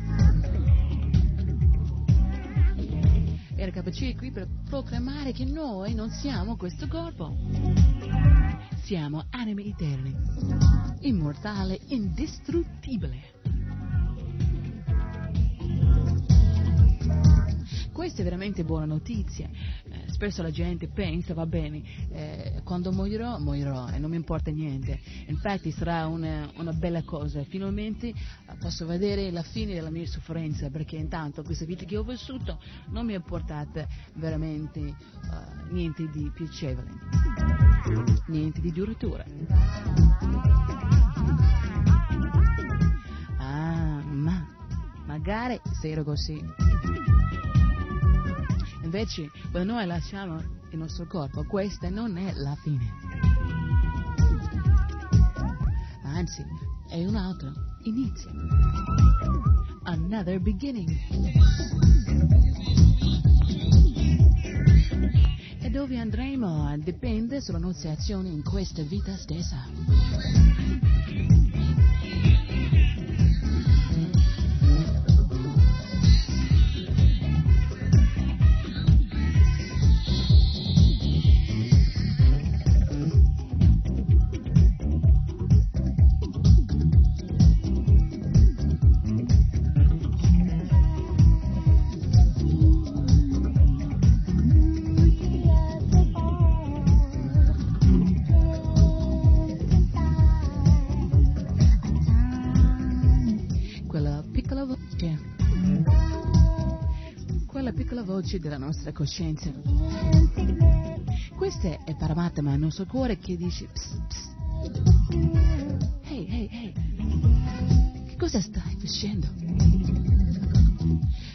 RKC è qui per proclamare che noi non siamo questo corpo. Siamo anime eterne, immortale, indistruttibile. questa è veramente buona notizia. Eh, spesso la gente pensa, va bene, eh, quando morirò, morirò e non mi importa niente. Infatti sarà una, una bella cosa, finalmente eh, posso vedere la fine della mia sofferenza, perché intanto questa vita che ho vissuto non mi ha portato veramente eh, niente di piacevole, niente di duratura. Ah, ma magari se ero così. Invece, quando noi lasciamo il nostro corpo, questa non è la fine. Anzi, è un altro inizio. Another beginning. E dove andremo dipende azione in questa vita stessa. Voce della nostra coscienza. Questa è Paramatma, il nostro cuore che dice psst, psst. Ehi, ehi, ehi, che cosa stai facendo?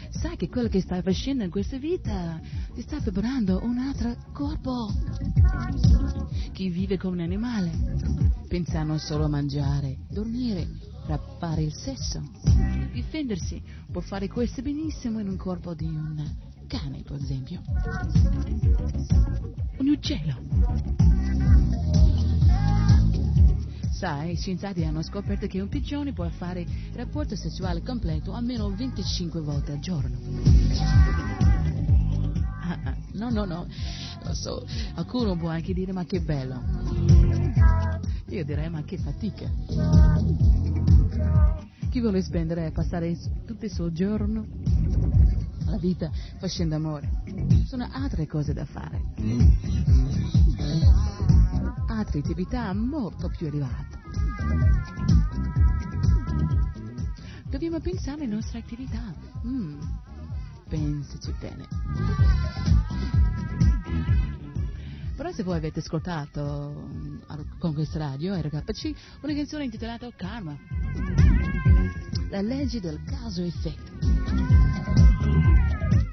Sai che quello che stai facendo in questa vita ti sta preparando un altro corpo. Chi vive come un animale pensa non solo a mangiare, dormire, fare il sesso, difendersi, può fare questo benissimo in un corpo di un cane, per esempio. Un uccello. Sai, i scienziati hanno scoperto che un pigione può fare rapporto sessuale completo almeno 25 volte al giorno. Ah, ah, No, no, no, lo so, qualcuno può anche dire ma che bello. Io direi ma che fatica. Chi vuole spendere e passare tutto il suo giorno, la vita, facendo amore? Sono altre cose da fare. Altre attività molto più elevate. Dobbiamo pensare alle nostre attività. Mm, pensaci bene. Però se voi avete ascoltato mm, con questa radio, RKC, una canzone intitolata Karma, la legge del caso effetto.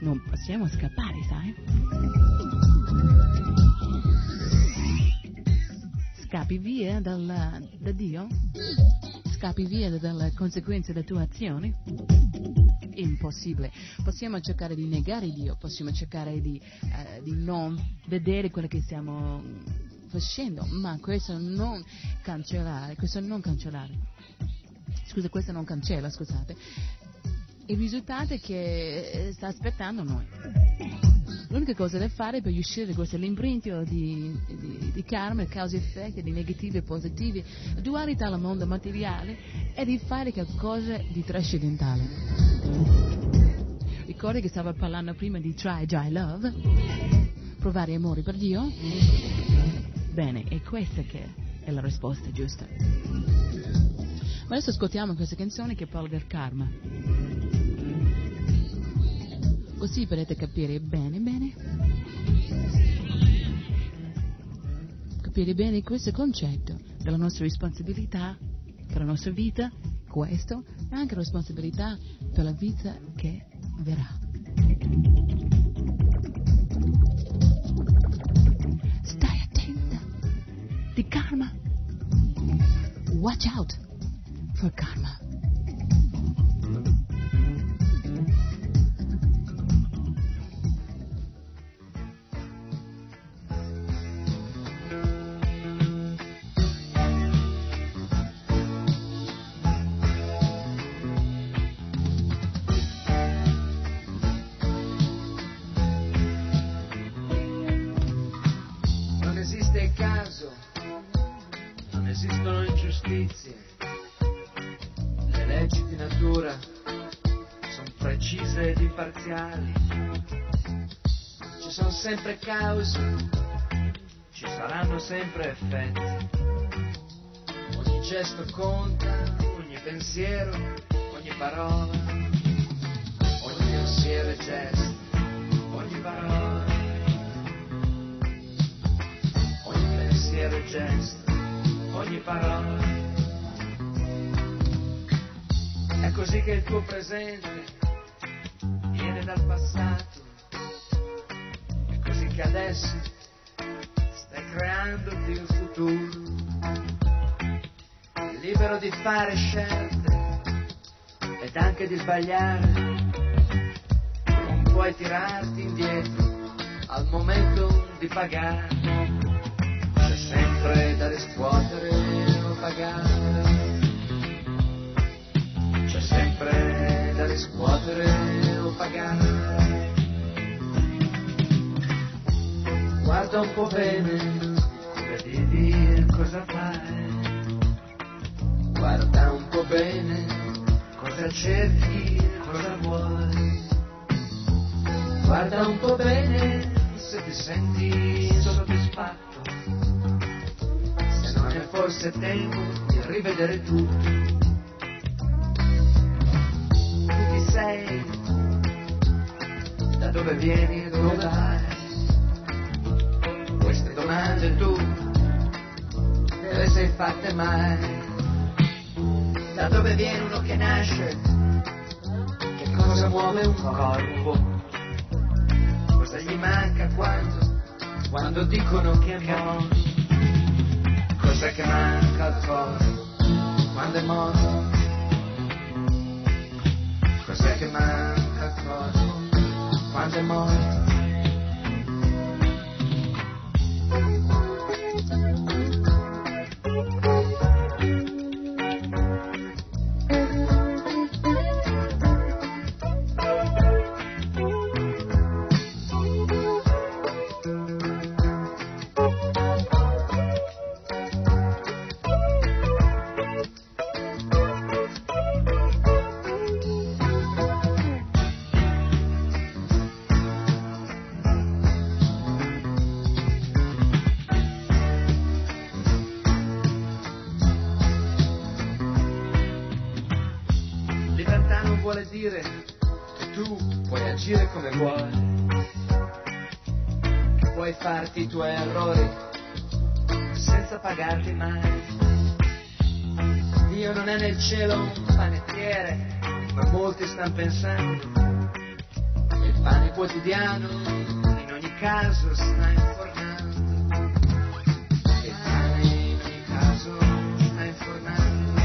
Non possiamo scappare, sai? Scappi via dalla- da Dio? Scappi via dalle conseguenze delle tue azioni? Impossibile. Possiamo cercare di negare Dio, possiamo cercare di, eh, di non vedere quello che stiamo facendo, ma questo non cancellare, questo non cancellare. Scusa, questo non cancella, scusate. Il risultato è che eh, sta aspettando noi. L'unica cosa da fare per uscire da questo labirinto di, di, di karma, cause e effetti, di negativi e positivi, dualità al mondo materiale, è di fare qualcosa di trascendentale. Ricordi che stavo parlando prima di try, try, love? Provare amore per Dio? Bene, è questa che è la risposta giusta. Ma adesso ascoltiamo questa canzone che parla del karma. Così potete capire bene, bene. Capire bene questo concetto della nostra responsabilità per la nostra vita, questo, e anche la responsabilità per la vita che verrà. Stai attenta. Di karma. Watch out for karma. Cause, ci saranno sempre effetti. Ogni gesto conta, ogni pensiero, ogni parola, ogni pensiero e gesto, ogni parola, ogni pensiero e gesto, ogni parola. È così che il tuo presente adesso stai creandoti il futuro, libero di fare scelte ed anche di sbagliare, non puoi tirarti indietro al momento di pagare, c'è sempre da riscuotere o pagare. C'è sempre da riscuotere o pagare. Guarda un po' bene come vivi e cosa fai. Guarda un po' bene cosa cerchi cosa vuoi. Guarda un po' bene se ti senti soddisfatto. Se non è forse tempo di rivedere tutto. Tu chi sei? Da dove vieni e dove vai? Domande tu te sei fatte mai? Da dove viene uno che nasce? Che cosa muove un corpo? Cosa gli manca quando, quando dicono che è morto? Cos'è che manca al corpo quando è morto? Cos'è che manca al corpo quando è morto? Cielo un panettiere, come molti stanno pensando. Il pane quotidiano in ogni caso sta infornando. Il pane in ogni caso sta infornando.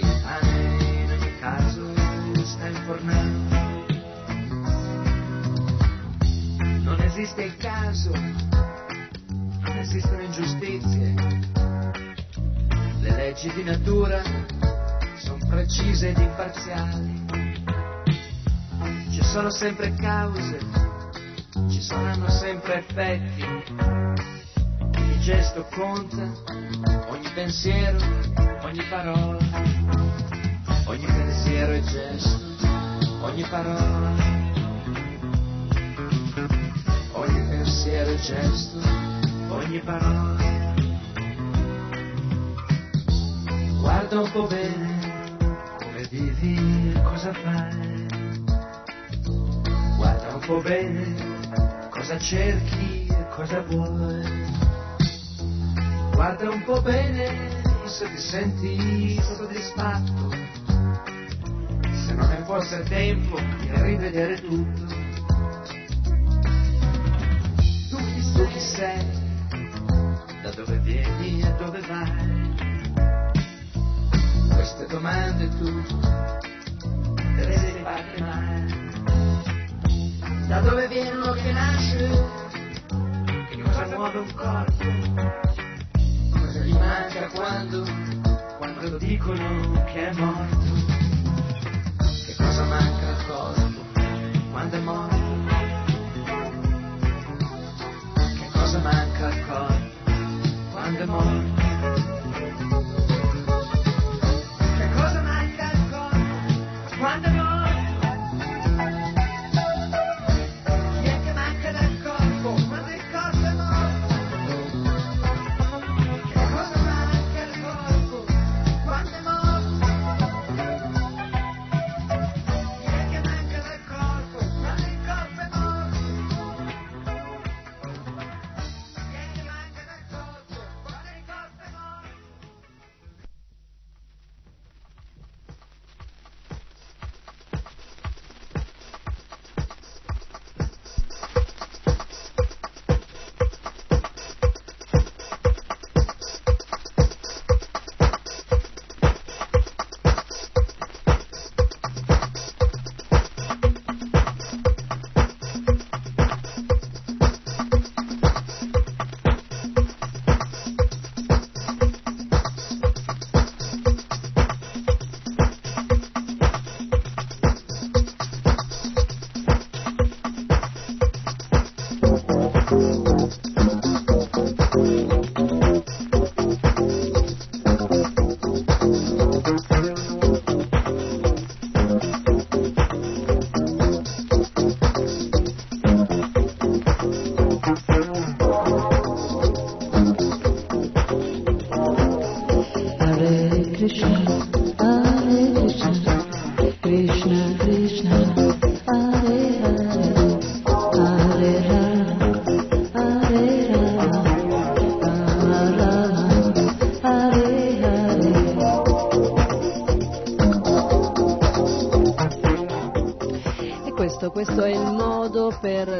Il pane in ogni caso sta infornando. Non esiste il caso, di natura sono precise ed imparziali. Ci sono sempre cause, ci saranno sempre effetti. Ogni gesto conta, ogni pensiero, ogni parola, ogni pensiero e gesto, ogni parola, ogni pensiero e gesto, ogni parola. Guarda un po' bene come vivi e cosa fai. Guarda un po' bene cosa cerchi e cosa vuoi. Guarda un po' bene se ti senti soddisfatto. Se non è forse tempo di rivedere tutto. Tu chi sei? Da dove vieni e dove vai? Queste domande tu te le sei fatte mai? Da dove viene uno che nasce? Che cosa muove un corpo? Cosa gli manca quando, quando dicono che è morto? Che cosa manca al corpo quando è morto? Che cosa manca al corpo quando è morto?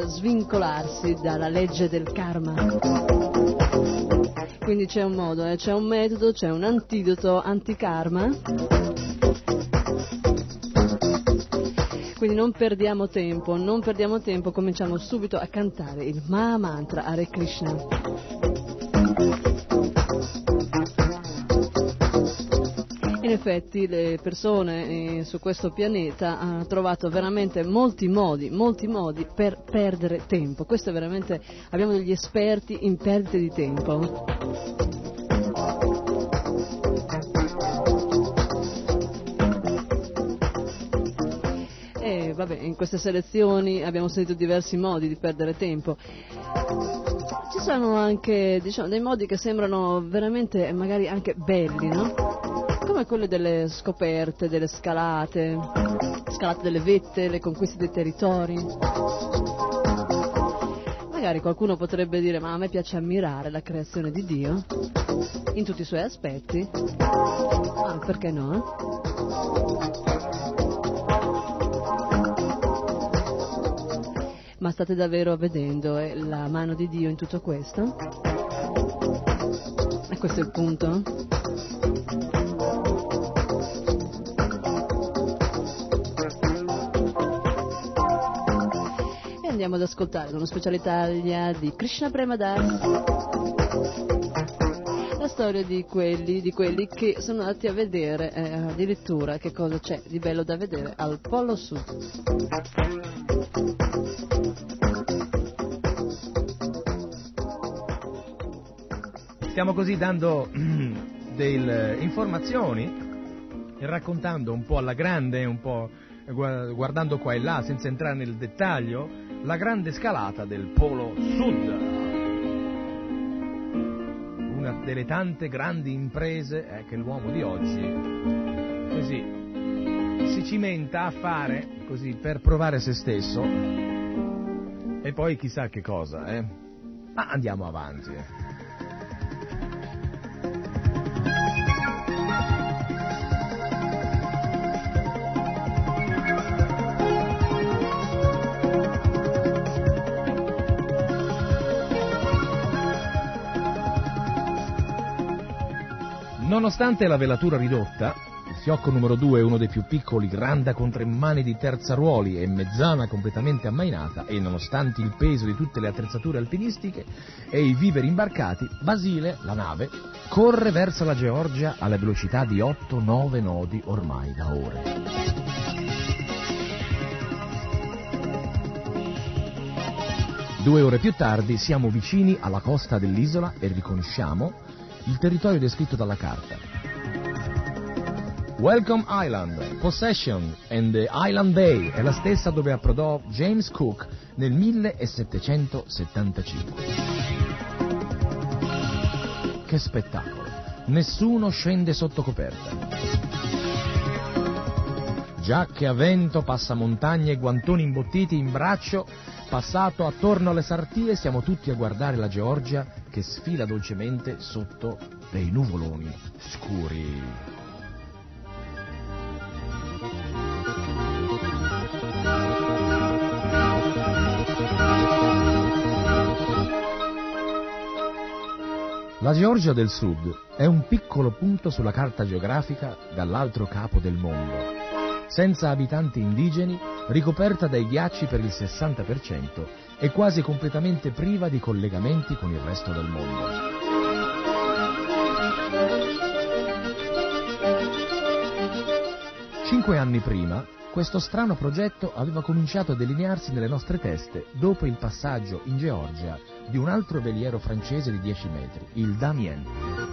Svincolarsi dalla legge del karma. Quindi c'è un modo, eh, c'è un metodo, c'è un antidoto antikarma. Quindi non perdiamo tempo, non perdiamo tempo, cominciamo subito a cantare il Maha Mantra Hare Krishna. Effetti le persone eh, su questo pianeta hanno trovato veramente molti modi, molti modi per perdere tempo. Abbiamo degli esperti in perdite di tempo. E vabbè, in queste selezioni abbiamo sentito diversi modi di perdere tempo. Ci sono anche diciamo, dei modi che sembrano veramente magari anche belli, no? Come quelli delle scoperte, delle scalate, scalate delle vette, le conquiste dei territori. Magari qualcuno potrebbe dire ma a me piace ammirare la creazione di Dio in tutti i suoi aspetti. Ah, perché no? Ma state davvero vedendo eh, la mano di Dio in tutto questo? E questo è il punto? E andiamo ad ascoltare una speciale taglia di Krishna Premadas la storia di quelli, di quelli che sono andati a vedere eh, addirittura che cosa c'è di bello da vedere al Polo Sud. Stiamo così dando delle informazioni e raccontando un po' alla grande, un po' gua- guardando qua e là senza entrare nel dettaglio, la grande scalata del Polo Sud. Una delle tante grandi imprese eh, che l'uomo di oggi così si cimenta a fare così per provare se stesso e poi chissà che cosa, eh. Ma andiamo avanti. Nonostante la velatura ridotta, il fiocco numero 2 è uno dei più piccoli, granda con tre mani di terzaruoli e mezzana completamente ammainata e nonostante il peso di tutte le attrezzature alpinistiche e i viveri imbarcati, Basile, la nave, corre verso la Georgia alla velocità di 8-9 nodi ormai da ore. Due ore più tardi siamo vicini alla costa dell'isola e riconosciamo il territorio descritto dalla carta. Welcome Island, Possession and the Island Bay è la stessa dove approdò James Cook nel 1775. Che spettacolo! Nessuno scende sotto coperta. Giacche a vento, passamontagna e guantoni imbottiti in braccio, passato attorno alle sartie, siamo tutti a guardare la Georgia che sfila dolcemente sotto dei nuvoloni scuri. La Georgia del Sud è un piccolo punto sulla carta geografica dall'altro capo del mondo, senza abitanti indigeni, ricoperta dai ghiacci per il 60% e quasi completamente priva di collegamenti con il resto del mondo. Cinque anni prima, questo strano progetto aveva cominciato a delinearsi nelle nostre teste dopo il passaggio in Georgia di un altro veliero francese di 10 metri, il Damien,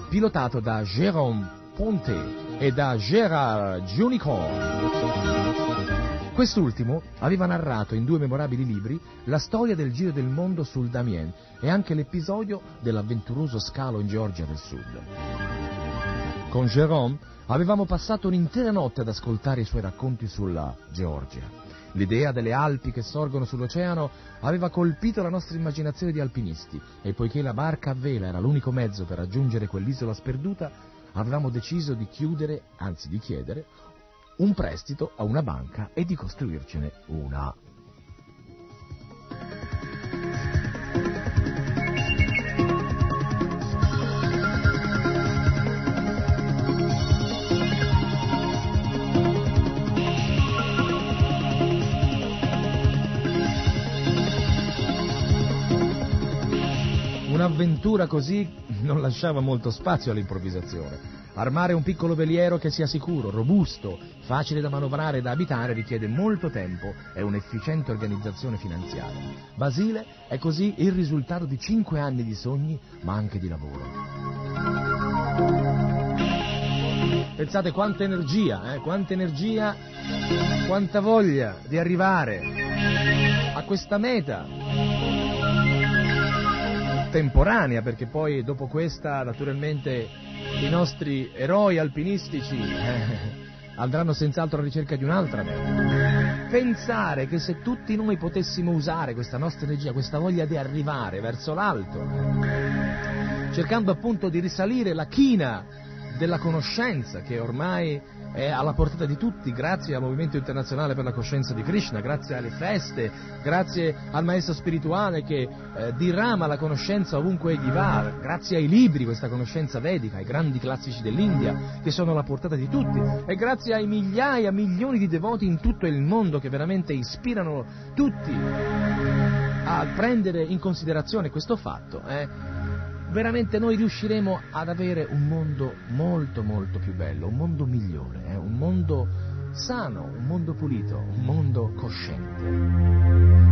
pilotato da Jérôme Ponté e da Gérard Junicon. Quest'ultimo aveva narrato in due memorabili libri la storia del giro del mondo sul Damien e anche l'episodio dell'avventuroso scalo in Georgia del Sud. Con Jérôme avevamo passato un'intera notte ad ascoltare i suoi racconti sulla Georgia. L'idea delle Alpi che sorgono sull'oceano aveva colpito la nostra immaginazione di alpinisti e poiché la barca a vela era l'unico mezzo per raggiungere quell'isola sperduta, avevamo deciso di chiudere, anzi di chiedere, un prestito a una banca e di costruircene una. Un'avventura così non lasciava molto spazio all'improvvisazione. Armare un piccolo veliero che sia sicuro, robusto, facile da manovrare e da abitare richiede molto tempo e un'efficiente organizzazione finanziaria. Basile è così il risultato di cinque anni di sogni, ma anche di lavoro. Pensate quanta energia, eh? quanta energia, quanta voglia di arrivare a questa meta temporanea, perché poi dopo questa naturalmente i nostri eroi alpinistici eh, andranno senz'altro alla ricerca di un'altra meta. Pensare che se tutti noi potessimo usare questa nostra energia, questa voglia di arrivare verso l'alto, cercando appunto di risalire la china della conoscenza che ormai è alla portata di tutti grazie al Movimento Internazionale per la Coscienza di Krishna, grazie alle feste, grazie al Maestro Spirituale che eh, dirama la conoscenza ovunque egli va, grazie ai libri, questa conoscenza vedica, ai grandi classici dell'India che sono alla portata di tutti e grazie ai migliaia, milioni di devoti in tutto il mondo che veramente ispirano tutti a prendere in considerazione questo fatto. Eh, veramente noi riusciremo ad avere un mondo molto molto più bello, un mondo migliore, eh? un mondo sano, un mondo pulito, un mondo cosciente.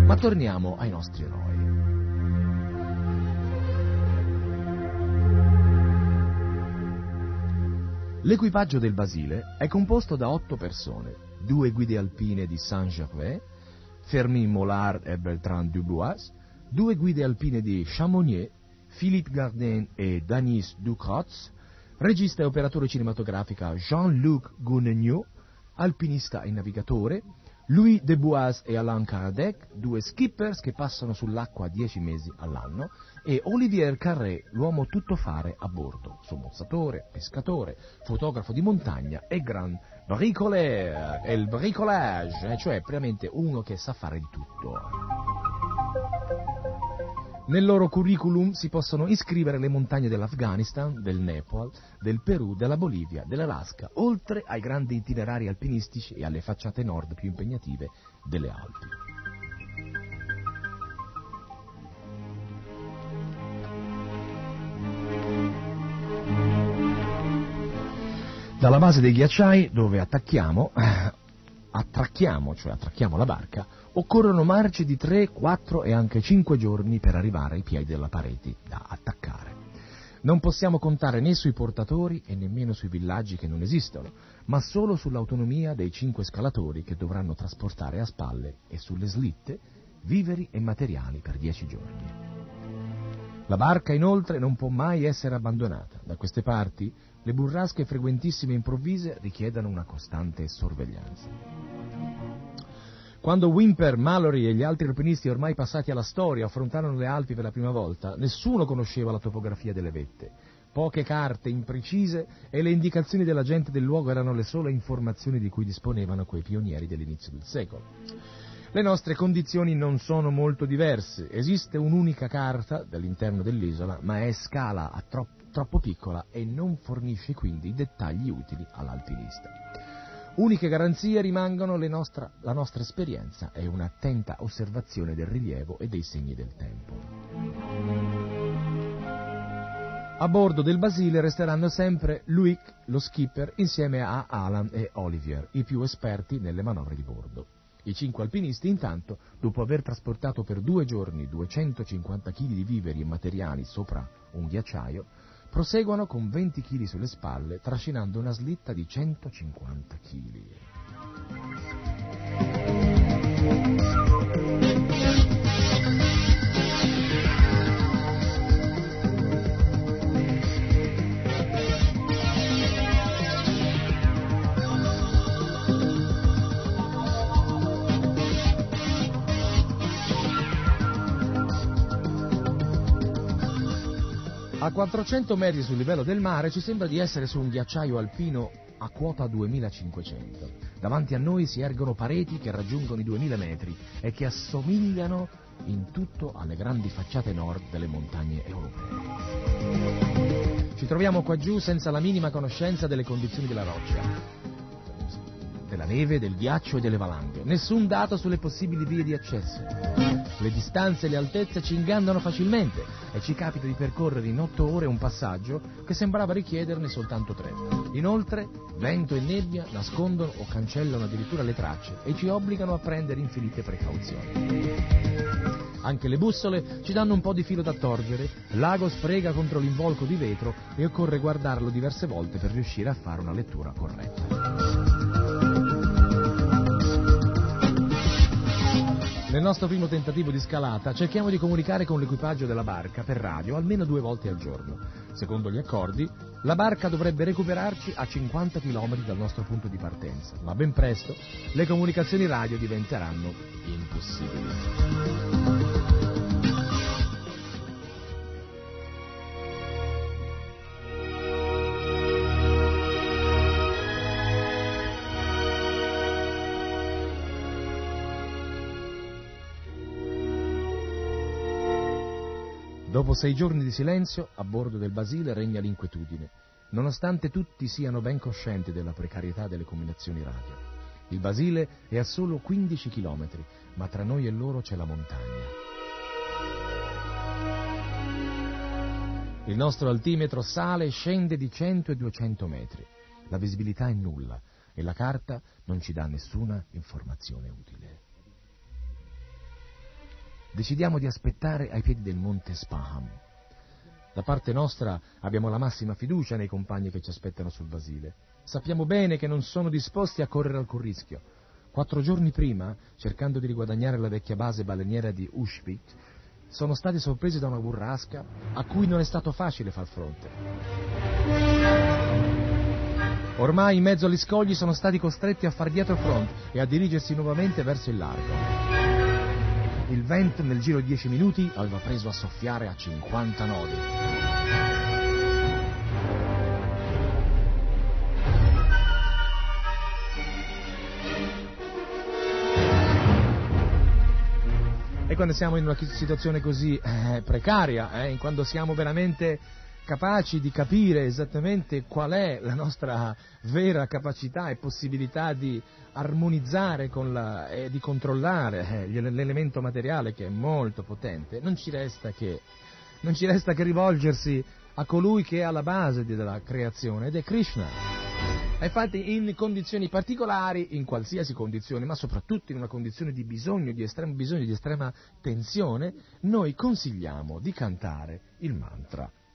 Ma torniamo ai nostri eroi. L'equipaggio del Basile è composto da otto persone, due guide alpine di Saint-Gervais, Fermin Mollard e Bertrand Dubois, due guide alpine di Chamonix Philippe Gardin e Danis Ducrotz, regista e operatore cinematografica Jean-Luc Gounegnaud, alpinista e navigatore, Louis Deboise e Alain Karadec, due skippers che passano sull'acqua dieci mesi all'anno, e Olivier Carré, l'uomo tuttofare a bordo, sommozzatore, pescatore, fotografo di montagna e gran bricoleur, e il bricolage, cioè veramente uno che sa fare di tutto. Nel loro curriculum si possono iscrivere le montagne dell'Afghanistan, del Nepal, del Perù, della Bolivia, dell'Alaska, oltre ai grandi itinerari alpinistici e alle facciate nord più impegnative delle Alpi. Dalla base dei ghiacciai, dove attacchiamo, attracchiamo, cioè attracchiamo la barca, occorrono marce di 3, 4 e anche 5 giorni per arrivare ai piedi della parete da attaccare. Non possiamo contare né sui portatori e nemmeno sui villaggi che non esistono, ma solo sull'autonomia dei cinque scalatori che dovranno trasportare a spalle e sulle slitte viveri e materiali per 10 giorni. La barca inoltre non può mai essere abbandonata. Da queste parti le burrasche frequentissime e improvvise richiedono una costante sorveglianza. Quando Wimper, Mallory e gli altri alpinisti ormai passati alla storia affrontarono le Alpi per la prima volta, nessuno conosceva la topografia delle vette. Poche carte imprecise e le indicazioni della gente del luogo erano le sole informazioni di cui disponevano quei pionieri dell'inizio del secolo. Le nostre condizioni non sono molto diverse, esiste un'unica carta dall'interno dell'isola, ma è scala troppo, troppo piccola e non fornisce quindi dettagli utili all'alpinista. Uniche garanzie rimangono nostra, la nostra esperienza e un'attenta osservazione del rilievo e dei segni del tempo. A bordo del Basile resteranno sempre Luic, lo skipper, insieme a Alan e Olivier, i più esperti nelle manovre di bordo. I cinque alpinisti, intanto, dopo aver trasportato per due giorni 250 kg di viveri e materiali sopra un ghiacciaio, proseguono con 20 kg sulle spalle, trascinando una slitta di 150 kg. A 400 metri sul livello del mare ci sembra di essere su un ghiacciaio alpino a quota 2500. Davanti a noi si ergono pareti che raggiungono i 2000 metri e che assomigliano in tutto alle grandi facciate nord delle montagne europee. Ci troviamo qua giù senza la minima conoscenza delle condizioni della roccia, della neve, del ghiaccio e delle valanghe. Nessun dato sulle possibili vie di accesso. Le distanze e le altezze ci ingannano facilmente e ci capita di percorrere in otto ore un passaggio che sembrava richiederne soltanto tre. Inoltre, vento e nebbia nascondono o cancellano addirittura le tracce e ci obbligano a prendere infinite precauzioni. Anche le bussole ci danno un po' di filo da torgere, l'ago sfrega contro l'involco di vetro e occorre guardarlo diverse volte per riuscire a fare una lettura corretta. Nel nostro primo tentativo di scalata cerchiamo di comunicare con l'equipaggio della barca per radio almeno due volte al giorno. Secondo gli accordi, la barca dovrebbe recuperarci a 50 km dal nostro punto di partenza, ma ben presto le comunicazioni radio diventeranno impossibili. Dopo sei giorni di silenzio, a bordo del Basile regna l'inquietudine, nonostante tutti siano ben coscienti della precarietà delle combinazioni radio. Il Basile è a solo 15 chilometri, ma tra noi e loro c'è la montagna. Il nostro altimetro sale e scende di 100 e 200 metri. La visibilità è nulla e la carta non ci dà nessuna informazione utile. Decidiamo di aspettare ai piedi del monte Spaham. Da parte nostra abbiamo la massima fiducia nei compagni che ci aspettano sul Basile. Sappiamo bene che non sono disposti a correre alcun rischio. Quattro giorni prima, cercando di riguadagnare la vecchia base baleniera di Ushpik, sono stati sorpresi da una burrasca a cui non è stato facile far fronte. Ormai in mezzo agli scogli sono stati costretti a far dietro front e a dirigersi nuovamente verso il largo. Il vento nel giro di 10 minuti aveva preso a soffiare a 50 nodi. E quando siamo in una situazione così eh, precaria, eh, quando siamo veramente capaci di capire esattamente qual è la nostra vera capacità e possibilità di armonizzare la, e di controllare eh, l'elemento materiale che è molto potente, non ci resta che, non ci resta che rivolgersi a colui che è alla base della creazione ed è Krishna. E infatti in condizioni particolari, in qualsiasi condizione, ma soprattutto in una condizione di bisogno, di estremo bisogno, di estrema tensione, noi consigliamo di cantare il mantra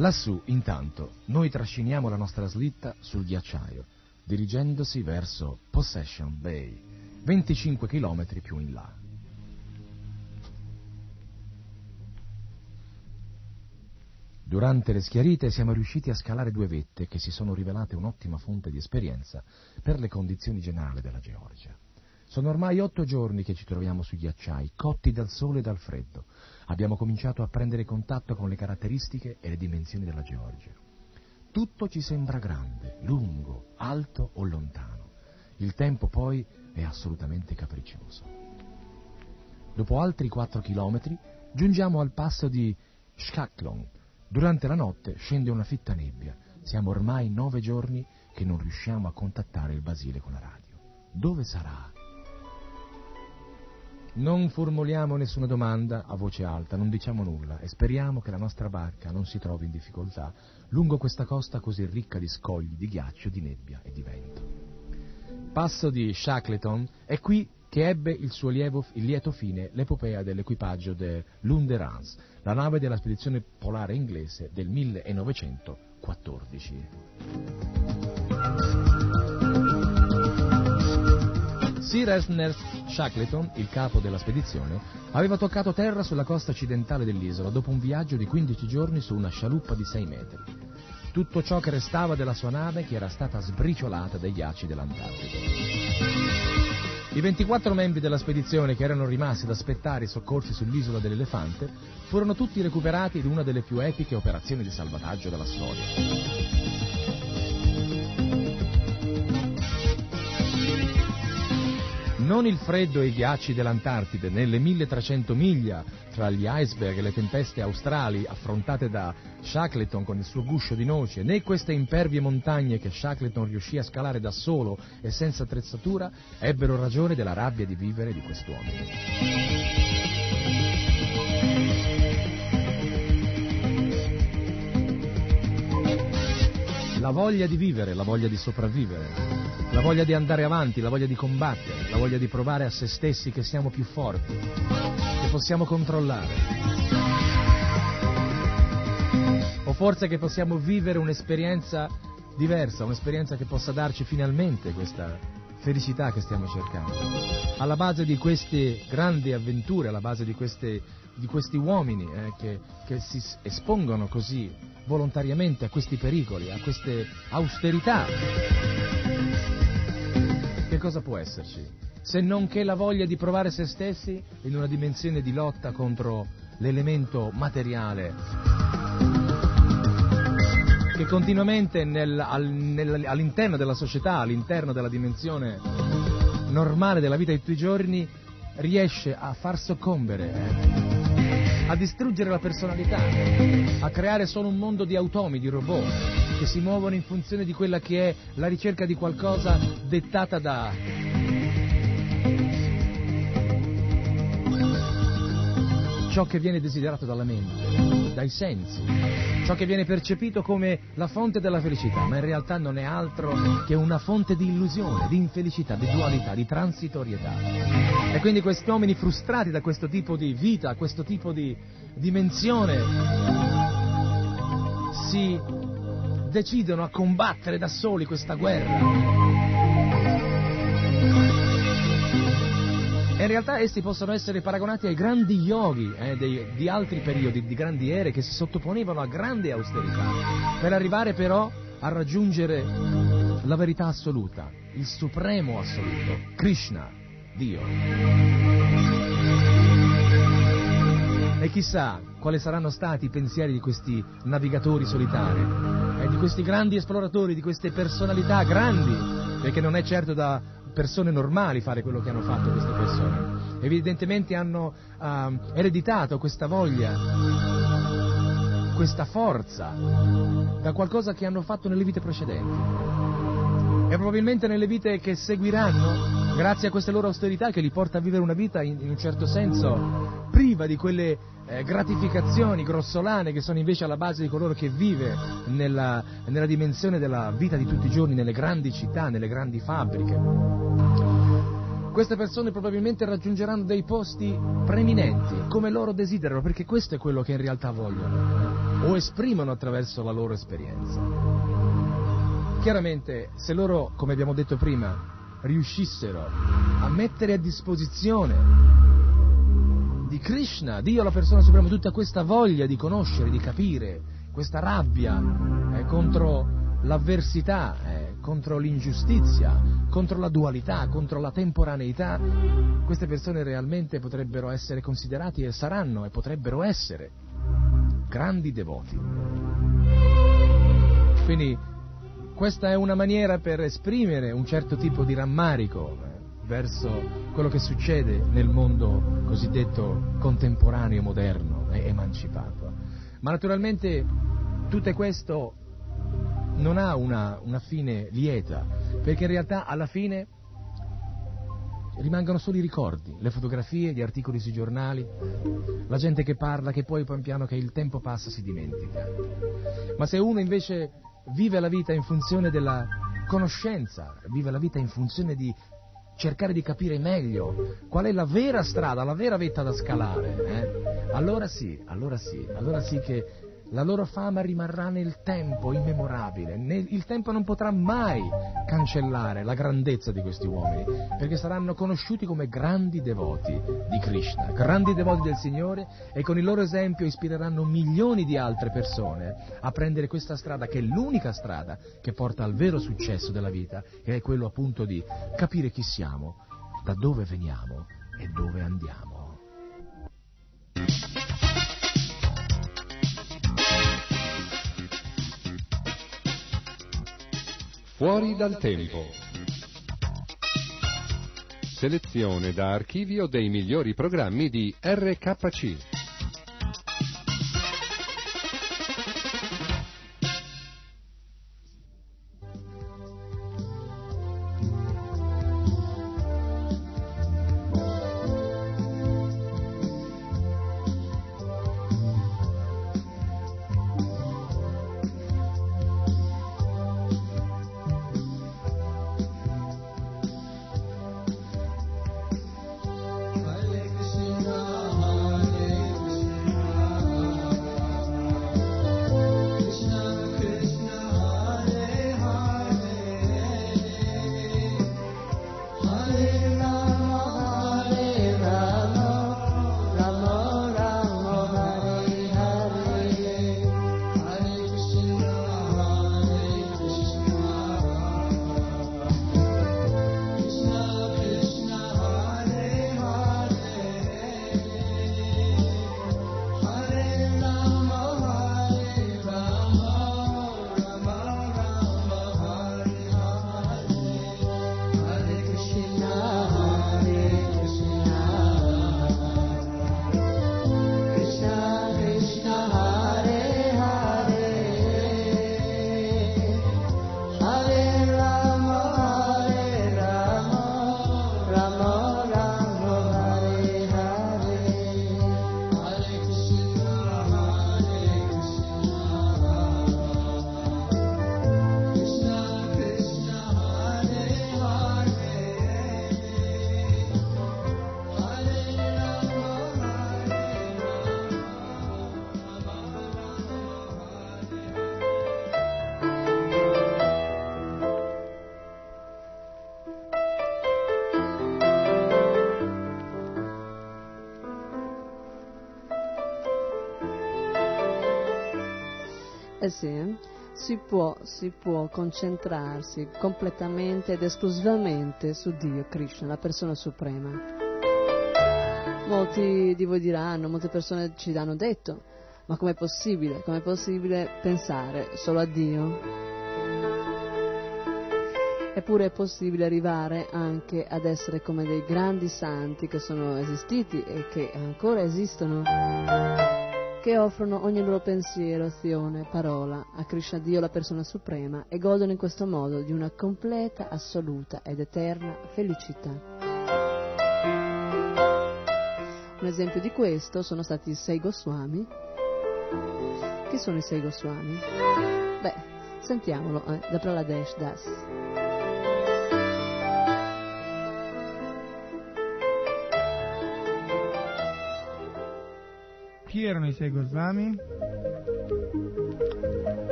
Lassù, intanto, noi trasciniamo la nostra slitta sul ghiacciaio, dirigendosi verso Possession Bay, 25 km più in là. Durante le schiarite siamo riusciti a scalare due vette che si sono rivelate un'ottima fonte di esperienza per le condizioni generali della Georgia. Sono ormai otto giorni che ci troviamo sui ghiacciai, cotti dal sole e dal freddo. Abbiamo cominciato a prendere contatto con le caratteristiche e le dimensioni della Georgia. Tutto ci sembra grande, lungo, alto o lontano. Il tempo poi è assolutamente capriccioso. Dopo altri quattro chilometri giungiamo al passo di Shkaklon. Durante la notte scende una fitta nebbia. Siamo ormai nove giorni che non riusciamo a contattare il Basile con la radio. Dove sarà? Non formuliamo nessuna domanda a voce alta, non diciamo nulla e speriamo che la nostra barca non si trovi in difficoltà lungo questa costa così ricca di scogli, di ghiaccio, di nebbia e di vento. Passo di Shackleton è qui che ebbe il suo lievo, il lieto fine l'epopea dell'equipaggio dell'Underans, la nave della spedizione polare inglese del 1914. Sir Ernest Shackleton, il capo della spedizione, aveva toccato terra sulla costa occidentale dell'isola dopo un viaggio di 15 giorni su una scialuppa di 6 metri. Tutto ciò che restava della sua nave che era stata sbriciolata dai ghiacci dell'Antartide. I 24 membri della spedizione che erano rimasti ad aspettare i soccorsi sull'isola dell'Elefante furono tutti recuperati in una delle più epiche operazioni di salvataggio della storia. Non il freddo e i ghiacci dell'Antartide, né le 1300 miglia tra gli iceberg e le tempeste australi affrontate da Shackleton con il suo guscio di noce, né queste impervie montagne che Shackleton riuscì a scalare da solo e senza attrezzatura, ebbero ragione della rabbia di vivere di quest'uomo. La voglia di vivere, la voglia di sopravvivere, la voglia di andare avanti, la voglia di combattere, la voglia di provare a se stessi che siamo più forti, che possiamo controllare. O forse che possiamo vivere un'esperienza diversa, un'esperienza che possa darci finalmente questa felicità che stiamo cercando. Alla base di queste grandi avventure, alla base di, queste, di questi uomini eh, che, che si espongono così volontariamente a questi pericoli, a queste austerità, cosa può esserci? Se non che la voglia di provare se stessi in una dimensione di lotta contro l'elemento materiale che continuamente nel, al, nel, all'interno della società, all'interno della dimensione normale della vita di tutti i giorni, riesce a far soccombere, a distruggere la personalità, a creare solo un mondo di automi, di robot, che si muovono in funzione di quella che è la ricerca di qualcosa dettata da ciò che viene desiderato dalla mente, dai sensi, ciò che viene percepito come la fonte della felicità, ma in realtà non è altro che una fonte di illusione, di infelicità, di dualità, di transitorietà. E quindi questi uomini frustrati da questo tipo di vita, questo tipo di dimensione, si decidono a combattere da soli questa guerra. E in realtà essi possono essere paragonati ai grandi yogi eh, dei, di altri periodi, di grandi ere, che si sottoponevano a grande austerità, per arrivare però a raggiungere la verità assoluta, il supremo assoluto, Krishna, Dio. E chissà quali saranno stati i pensieri di questi navigatori solitari, eh, di questi grandi esploratori, di queste personalità grandi, perché non è certo da persone normali fare quello che hanno fatto queste persone. Evidentemente hanno uh, ereditato questa voglia, questa forza da qualcosa che hanno fatto nelle vite precedenti. E probabilmente nelle vite che seguiranno, grazie a queste loro austerità che li porta a vivere una vita in, in un certo senso priva di quelle eh, gratificazioni grossolane che sono invece alla base di coloro che vive nella, nella dimensione della vita di tutti i giorni, nelle grandi città, nelle grandi fabbriche. Queste persone probabilmente raggiungeranno dei posti preeminenti, come loro desiderano, perché questo è quello che in realtà vogliono, o esprimono attraverso la loro esperienza. Chiaramente, se loro, come abbiamo detto prima, riuscissero a mettere a disposizione di Krishna, Dio la persona suprema, tutta questa voglia di conoscere, di capire, questa rabbia eh, contro l'avversità, eh, contro l'ingiustizia, contro la dualità, contro la temporaneità, queste persone realmente potrebbero essere considerati e saranno e potrebbero essere grandi devoti. Quindi questa è una maniera per esprimere un certo tipo di rammarico eh, verso quello che succede nel mondo cosiddetto contemporaneo, moderno e emancipato. Ma naturalmente tutto questo non ha una, una fine lieta, perché in realtà alla fine rimangono solo i ricordi, le fotografie, gli articoli sui giornali, la gente che parla, che poi pian piano che il tempo passa si dimentica. Ma se uno invece vive la vita in funzione della conoscenza, vive la vita in funzione di cercare di capire meglio qual è la vera strada, la vera vetta da scalare, eh? allora sì, allora sì, allora sì che la loro fama rimarrà nel tempo immemorabile. Il tempo non potrà mai cancellare la grandezza di questi uomini, perché saranno conosciuti come grandi devoti di Krishna, grandi devoti del Signore e con il loro esempio ispireranno milioni di altre persone a prendere questa strada che è l'unica strada che porta al vero successo della vita, che è quello appunto di capire chi siamo, da dove veniamo e dove andiamo. Fuori dal tempo. Selezione da archivio dei migliori programmi di RKC. Sì, eh? si può, si può concentrarsi completamente ed esclusivamente su Dio, Krishna, la persona suprema. Molti di voi diranno, molte persone ci hanno detto, ma com'è possibile? Com'è possibile pensare solo a Dio? Eppure è possibile arrivare anche ad essere come dei grandi santi che sono esistiti e che ancora esistono che offrono ogni loro pensiero, azione, parola a Krishna Dio, la persona suprema, e godono in questo modo di una completa, assoluta ed eterna felicità. Un esempio di questo sono stati i Sei Goswami. Chi sono i Sei Goswami? Beh, sentiamolo eh, da Praladesh Das. Chi erano i sei Goswami?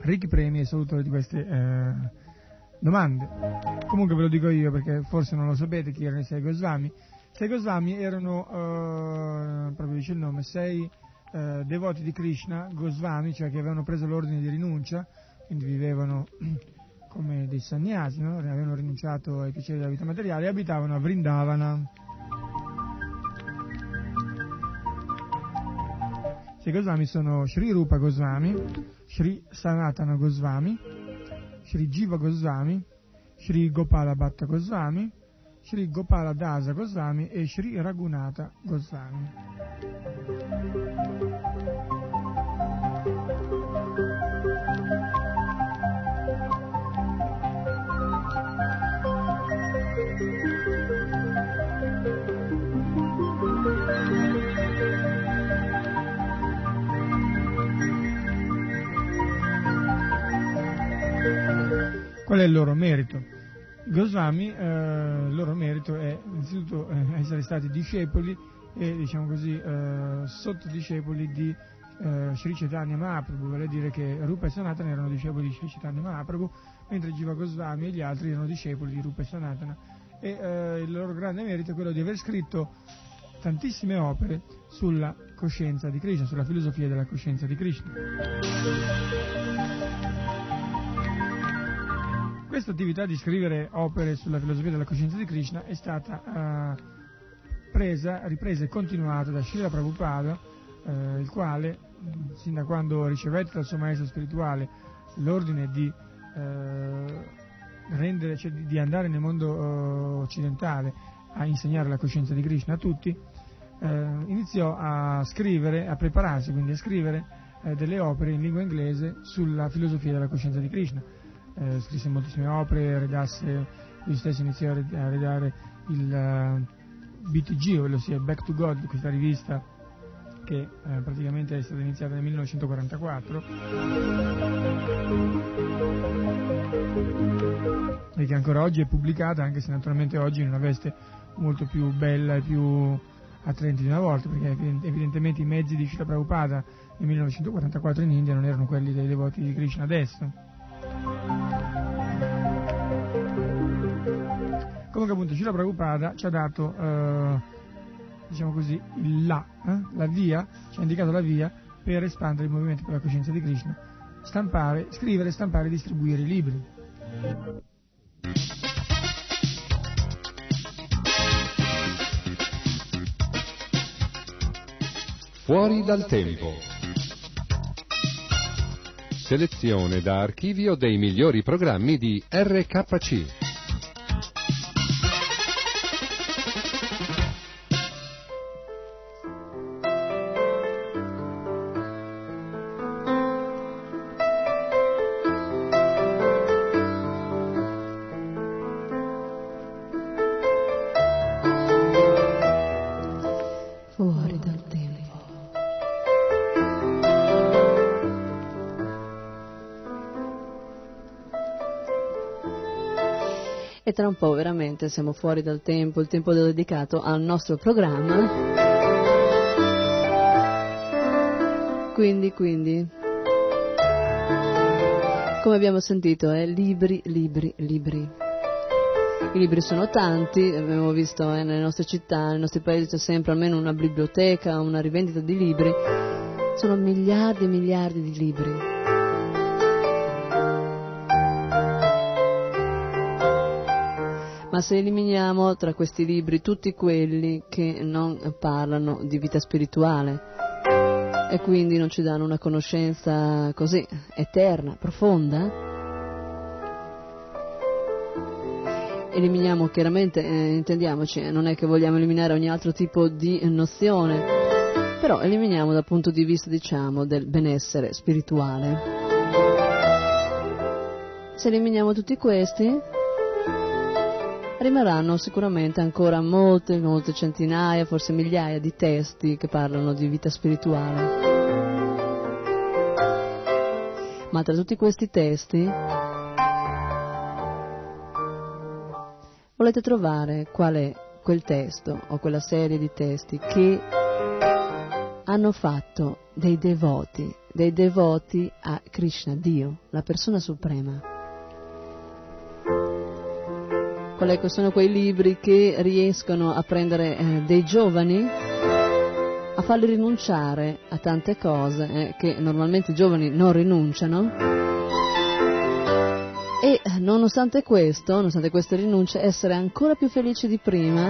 Ricchi premi e saluto di queste eh, domande. Comunque ve lo dico io perché forse non lo sapete chi erano i sei Goswami. Sei Goswami erano, eh, proprio dice il nome, sei eh, devoti di Krishna, Goswami, cioè che avevano preso l'ordine di rinuncia, quindi vivevano come dei sannyasi, no? avevano rinunciato ai piaceri della vita materiale e abitavano a Vrindavana. I Goswami sono Sri Rupa Goswami, Sri Sanatana Goswami, Sri Jiva Goswami, Sri Gopala Bhatta Goswami, Sri Gopala Dasa Goswami e Sri Raghunatha Goswami. Qual è il loro merito? Goswami, eh, il loro merito è innanzitutto eh, essere stati discepoli e diciamo così eh, sottodiscepoli di eh, Sri Chaitanya Mahaprabhu, vale a dire che Rupa e Sanatana erano discepoli di Sri Chaitanya Mahaprabhu, mentre Jiva Goswami e gli altri erano discepoli di Rupa e Sanatana. E eh, il loro grande merito è quello di aver scritto tantissime opere sulla coscienza di Krishna, sulla filosofia della coscienza di Krishna. Questa attività di scrivere opere sulla filosofia della coscienza di Krishna è stata eh, presa, ripresa e continuata da Srila Prabhupada, eh, il quale, sin da quando ricevette dal suo maestro spirituale l'ordine di, eh, rendere, cioè di andare nel mondo eh, occidentale a insegnare la coscienza di Krishna a tutti, eh, iniziò a scrivere, a prepararsi quindi a scrivere eh, delle opere in lingua inglese sulla filosofia della coscienza di Krishna eh, scrisse moltissime opere, redasse, lui stesso iniziò a redare il uh, BTG, ovvero sia Back to God, questa rivista che eh, praticamente è stata iniziata nel 1944 e che ancora oggi è pubblicata, anche se naturalmente oggi in una veste molto più bella e più attraente di una volta, perché evidentemente i mezzi di Srila Prabhupada nel 1944 in India non erano quelli dei devoti di Krishna adesso. Comunque appunto Srila Prabhupada ci ha dato, eh, diciamo così, il là, eh, la via, ci ha indicato la via per espandere il movimento per la coscienza di Krishna, stampare, scrivere, stampare e distribuire i libri. Fuori dal tempo. Selezione da archivio dei migliori programmi di RKC. Tra un po' veramente siamo fuori dal tempo, il tempo dedicato al nostro programma. Quindi, quindi, come abbiamo sentito, è libri, libri, libri. I libri sono tanti, abbiamo visto eh, nelle nostre città, nei nostri paesi c'è sempre almeno una biblioteca, una rivendita di libri. Sono miliardi e miliardi di libri. Ma se eliminiamo tra questi libri tutti quelli che non parlano di vita spirituale e quindi non ci danno una conoscenza così eterna, profonda, eliminiamo chiaramente, eh, intendiamoci, eh, non è che vogliamo eliminare ogni altro tipo di nozione, però eliminiamo dal punto di vista, diciamo, del benessere spirituale. Se eliminiamo tutti questi, rimarranno sicuramente ancora molte, molte centinaia, forse migliaia di testi che parlano di vita spirituale. Ma tra tutti questi testi volete trovare qual è quel testo o quella serie di testi che hanno fatto dei devoti, dei devoti a Krishna, Dio, la persona suprema. È che sono quei libri che riescono a prendere eh, dei giovani, a farli rinunciare a tante cose eh, che normalmente i giovani non rinunciano, e nonostante questo, nonostante queste rinunce, essere ancora più felici di prima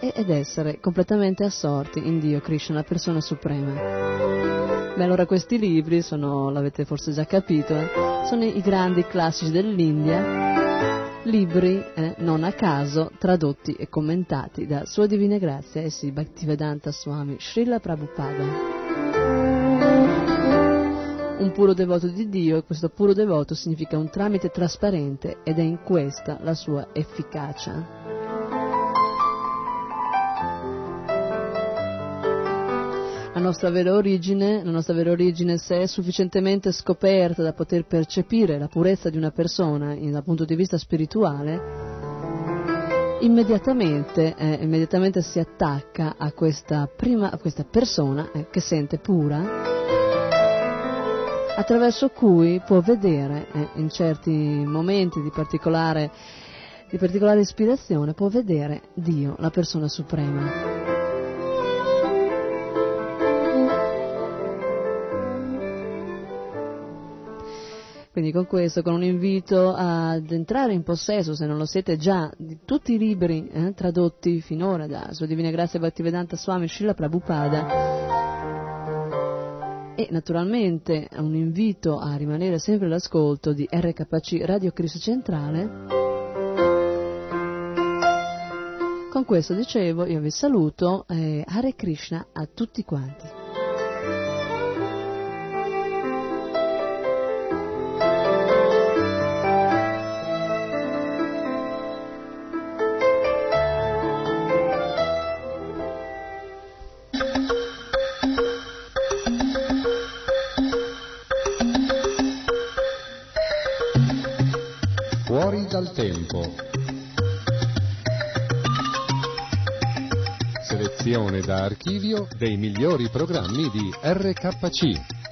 ed essere completamente assorti in Dio, Krishna, la persona suprema. Beh, allora questi libri sono, l'avete forse già capito, eh, sono i grandi classici dell'India, libri eh, non a caso tradotti e commentati da Sua Divina Grazia e sì, Bhaktivedanta Swami Srila Prabhupada. Un puro devoto di Dio e questo puro devoto significa un tramite trasparente ed è in questa la sua efficacia. La nostra vera origine, la nostra vera origine se è sufficientemente scoperta da poter percepire la purezza di una persona in, dal punto di vista spirituale, immediatamente, eh, immediatamente si attacca a questa, prima, a questa persona eh, che sente pura, attraverso cui può vedere eh, in certi momenti di particolare, di particolare ispirazione, può vedere Dio, la persona suprema. Quindi con questo, con un invito ad entrare in possesso, se non lo siete già, di tutti i libri eh, tradotti finora da Sua Divina Grazia Bhaktivedanta Swami Srila Prabhupada e naturalmente un invito a rimanere sempre all'ascolto di RKC Radio Cristo Centrale. Con questo dicevo, io vi saluto, eh, Hare Krishna a tutti quanti. Selezione da archivio dei migliori programmi di RKC.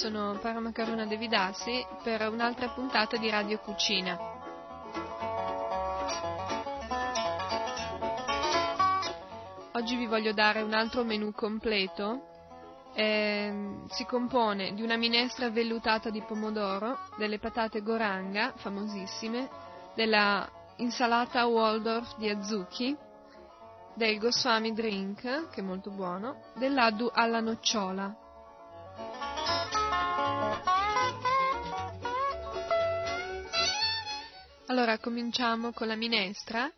Sono Paramakaruna Devidasi per un'altra puntata di Radio Cucina. Oggi vi voglio dare un altro menù completo. Ehm, si compone di una minestra vellutata di pomodoro, delle patate goranga, famosissime, della insalata Waldorf di Azuki, del Goswami Drink, che è molto buono, del laddu alla nocciola. Allora, cominciamo con la minestra.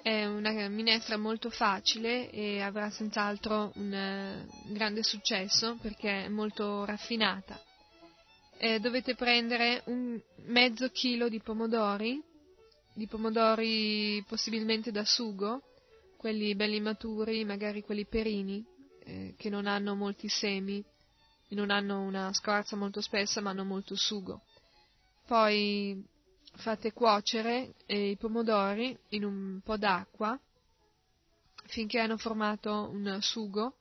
È una minestra molto facile e avrà senz'altro un, eh, grande successo perché è molto raffinata. Eh, dovete prendere un mezzo chilo di pomodori, di pomodori possibilmente da sugo, quelli belli maturi, magari quelli perini, eh, che non hanno molti semi, non hanno una scorza molto spessa ma hanno molto sugo. Poi fate cuocere eh, i pomodori in un po' d'acqua finché hanno formato un sugo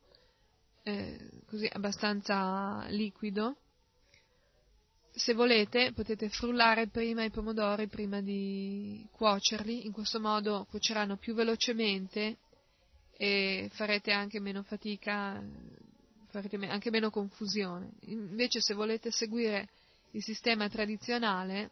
eh, così abbastanza liquido. Se volete potete frullare prima i pomodori prima di cuocerli, in questo modo cuoceranno più velocemente e farete anche meno fatica, farete anche meno confusione. Invece se volete seguire il sistema tradizionale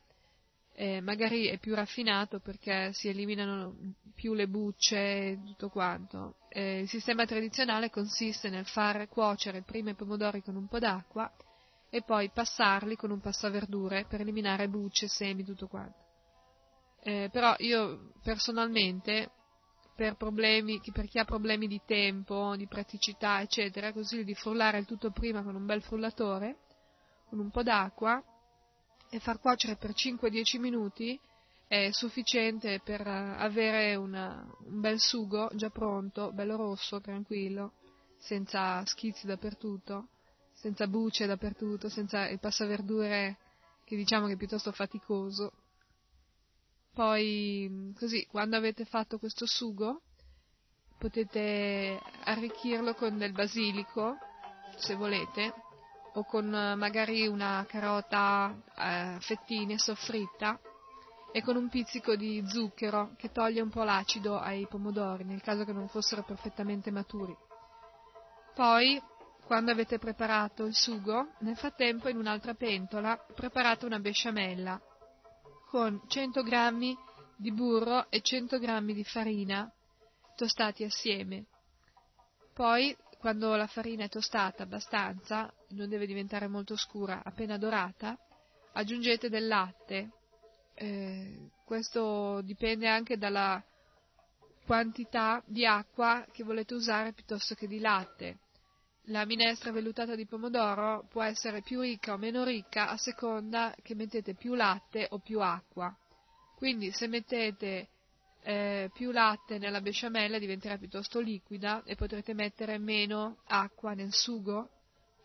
eh, magari è più raffinato perché si eliminano più le bucce e tutto quanto. Eh, il sistema tradizionale consiste nel far cuocere prima i pomodori con un po' d'acqua e poi passarli con un passaverdure per eliminare bucce, semi, tutto quanto. Eh, però io personalmente, per, problemi, per chi ha problemi di tempo, di praticità, eccetera, consiglio di frullare il tutto prima con un bel frullatore, con un po' d'acqua, e far cuocere per 5-10 minuti è sufficiente per avere una, un bel sugo già pronto, bello rosso, tranquillo, senza schizzi dappertutto, senza bucce dappertutto, senza il passaverdure che diciamo che è piuttosto faticoso. Poi, così, quando avete fatto questo sugo, potete arricchirlo con del basilico, se volete, o con eh, magari una carota a eh, fettine soffritta e con un pizzico di zucchero che toglie un po' l'acido ai pomodori nel caso che non fossero perfettamente maturi. Poi, quando avete preparato il sugo, nel frattempo in un'altra pentola preparate una besciamella con 100 g di burro e 100 g di farina tostati assieme. Poi quando la farina è tostata abbastanza, non deve diventare molto scura, appena dorata, aggiungete del latte. Eh, questo dipende anche dalla quantità di acqua che volete usare piuttosto che di latte. La minestra vellutata di pomodoro può essere più ricca o meno ricca a seconda che mettete più latte o più acqua. Quindi se mettete eh, più latte nella besciamella diventerà piuttosto liquida e potrete mettere meno acqua nel sugo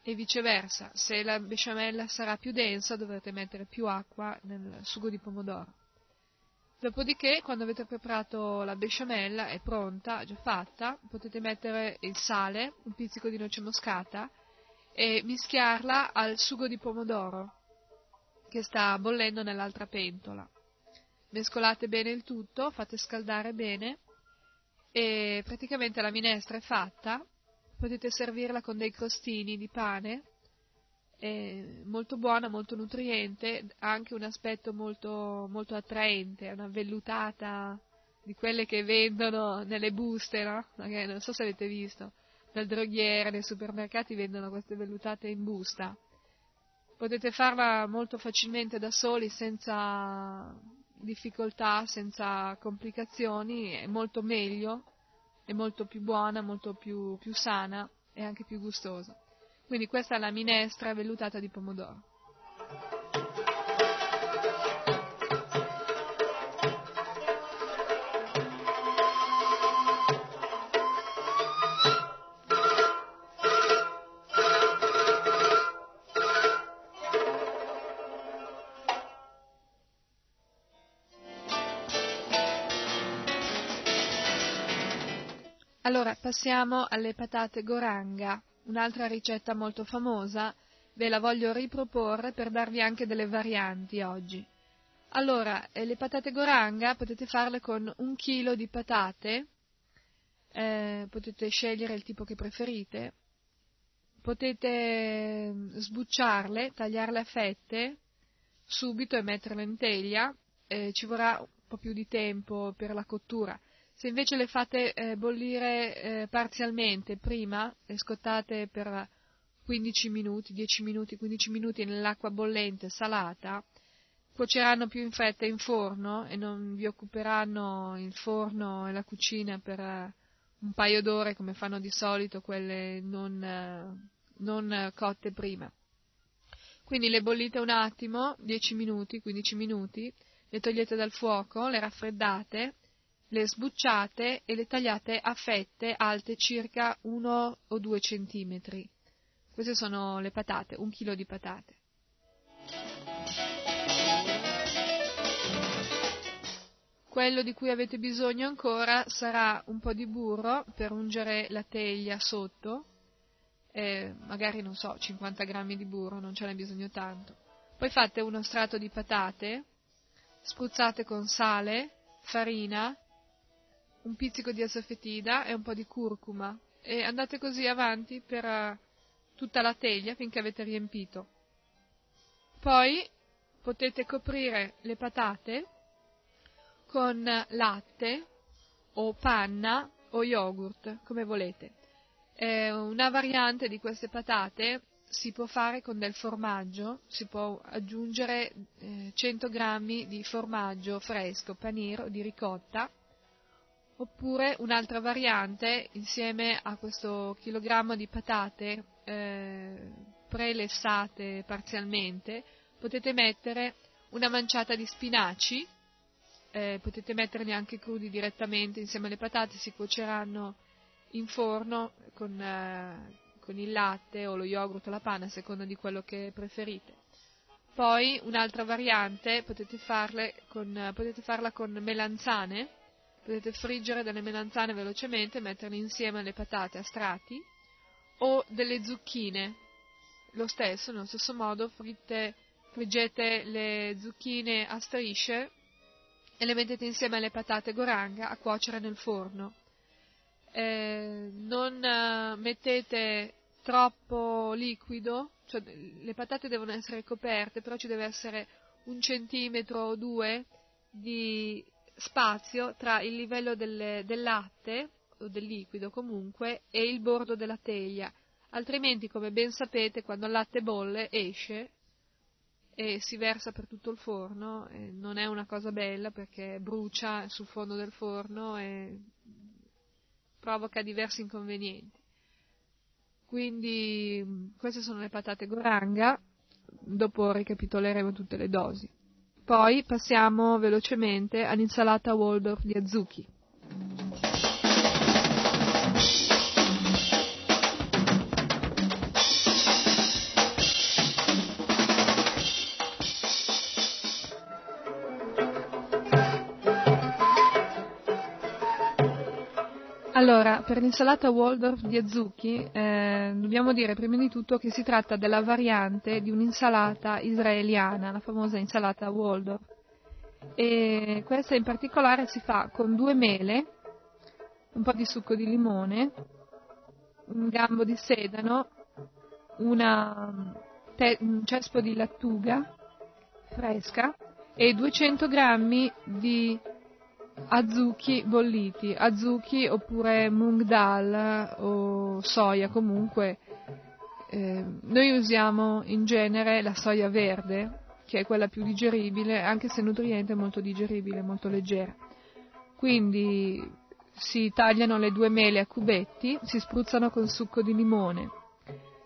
e viceversa, se la besciamella sarà più densa dovrete mettere più acqua nel sugo di pomodoro. Dopodiché, quando avete preparato la besciamella, è pronta, già fatta, potete mettere il sale, un pizzico di noce moscata e mischiarla al sugo di pomodoro che sta bollendo nell'altra pentola mescolate bene il tutto, fate scaldare bene e praticamente la minestra è fatta, potete servirla con dei crostini di pane, è molto buona, molto nutriente, ha anche un aspetto molto, molto attraente, è una vellutata di quelle che vendono nelle buste, no? non so se avete visto, dal droghiere, nei supermercati vendono queste vellutate in busta. Potete farla molto facilmente da soli senza difficoltà, senza complicazioni, è molto meglio, è molto più buona, molto più, più sana e anche più gustosa. Quindi questa è la minestra vellutata di pomodoro. Allora, passiamo alle patate goranga, un'altra ricetta molto famosa, ve la voglio riproporre per darvi anche delle varianti oggi. Allora, eh, le patate goranga potete farle con un chilo di patate, eh, potete scegliere il tipo che preferite, potete mm, sbucciarle, tagliarle a fette subito e metterle in teglia, eh, ci vorrà un po' più di tempo per la cottura. Se invece le fate eh, bollire eh, parzialmente prima, le scottate per 15 minuti, 10 minuti, 15 minuti nell'acqua bollente salata, cuoceranno più in fretta in forno e non vi occuperanno il forno e la cucina per uh, un paio d'ore come fanno di solito quelle non, uh, non cotte prima. Quindi le bollite un attimo, 10 minuti, 15 minuti, le togliete dal fuoco, le raffreddate le sbucciate e le tagliate a fette alte circa 1 o 2 centimetri. Queste sono le patate, un chilo di patate. Quello di cui avete bisogno ancora sarà un po' di burro per ungere la teglia sotto, eh, magari non so, 50 grammi di burro, non ce n'è bisogno tanto. Poi fate uno strato di patate, spruzzate con sale, farina, un pizzico di asafetida e un po' di curcuma e andate così avanti per uh, tutta la teglia finché avete riempito. Poi potete coprire le patate con latte o panna o yogurt, come volete. Eh, una variante di queste patate si può fare con del formaggio, si può aggiungere eh, 100 g di formaggio fresco, panir o di ricotta, oppure un'altra variante insieme a questo chilogrammo di patate eh, prelessate parzialmente, potete mettere una manciata di spinaci, eh, potete metterne anche crudi direttamente insieme alle patate, si cuoceranno in forno con, eh, con il latte o lo yogurt o la panna a seconda di quello che preferite. Poi un'altra variante potete, con, potete farla con melanzane, potete friggere delle melanzane velocemente, metterle insieme alle patate a strati o delle zucchine. Lo stesso, nello stesso modo, fritte, friggete le zucchine a strisce e le mettete insieme alle patate goranga a cuocere nel forno. Eh, non eh, mettete troppo liquido, cioè le patate devono essere coperte, però ci deve essere un centimetro o due di spazio tra il livello del, del latte o del liquido comunque e il bordo della teglia, altrimenti come ben sapete quando il latte bolle esce e si versa per tutto il forno, non è una cosa bella perché brucia sul fondo del forno e provoca diversi inconvenienti. Quindi queste sono le patate goranga, dopo ricapitoleremo tutte le dosi. Poi passiamo velocemente all'insalata Waldorf di Azuki. Allora, per l'insalata Waldorf di Azuki eh, dobbiamo dire prima di tutto che si tratta della variante di un'insalata israeliana, la famosa insalata Waldorf. E questa in particolare si fa con due mele, un po' di succo di limone, un gambo di sedano, te- un cespo di lattuga fresca e 200 grammi di azuki bolliti, azuki oppure mung dal o soia comunque. Eh, noi usiamo in genere la soia verde, che è quella più digeribile, anche se nutriente è molto digeribile, molto leggera. Quindi si tagliano le due mele a cubetti, si spruzzano con succo di limone,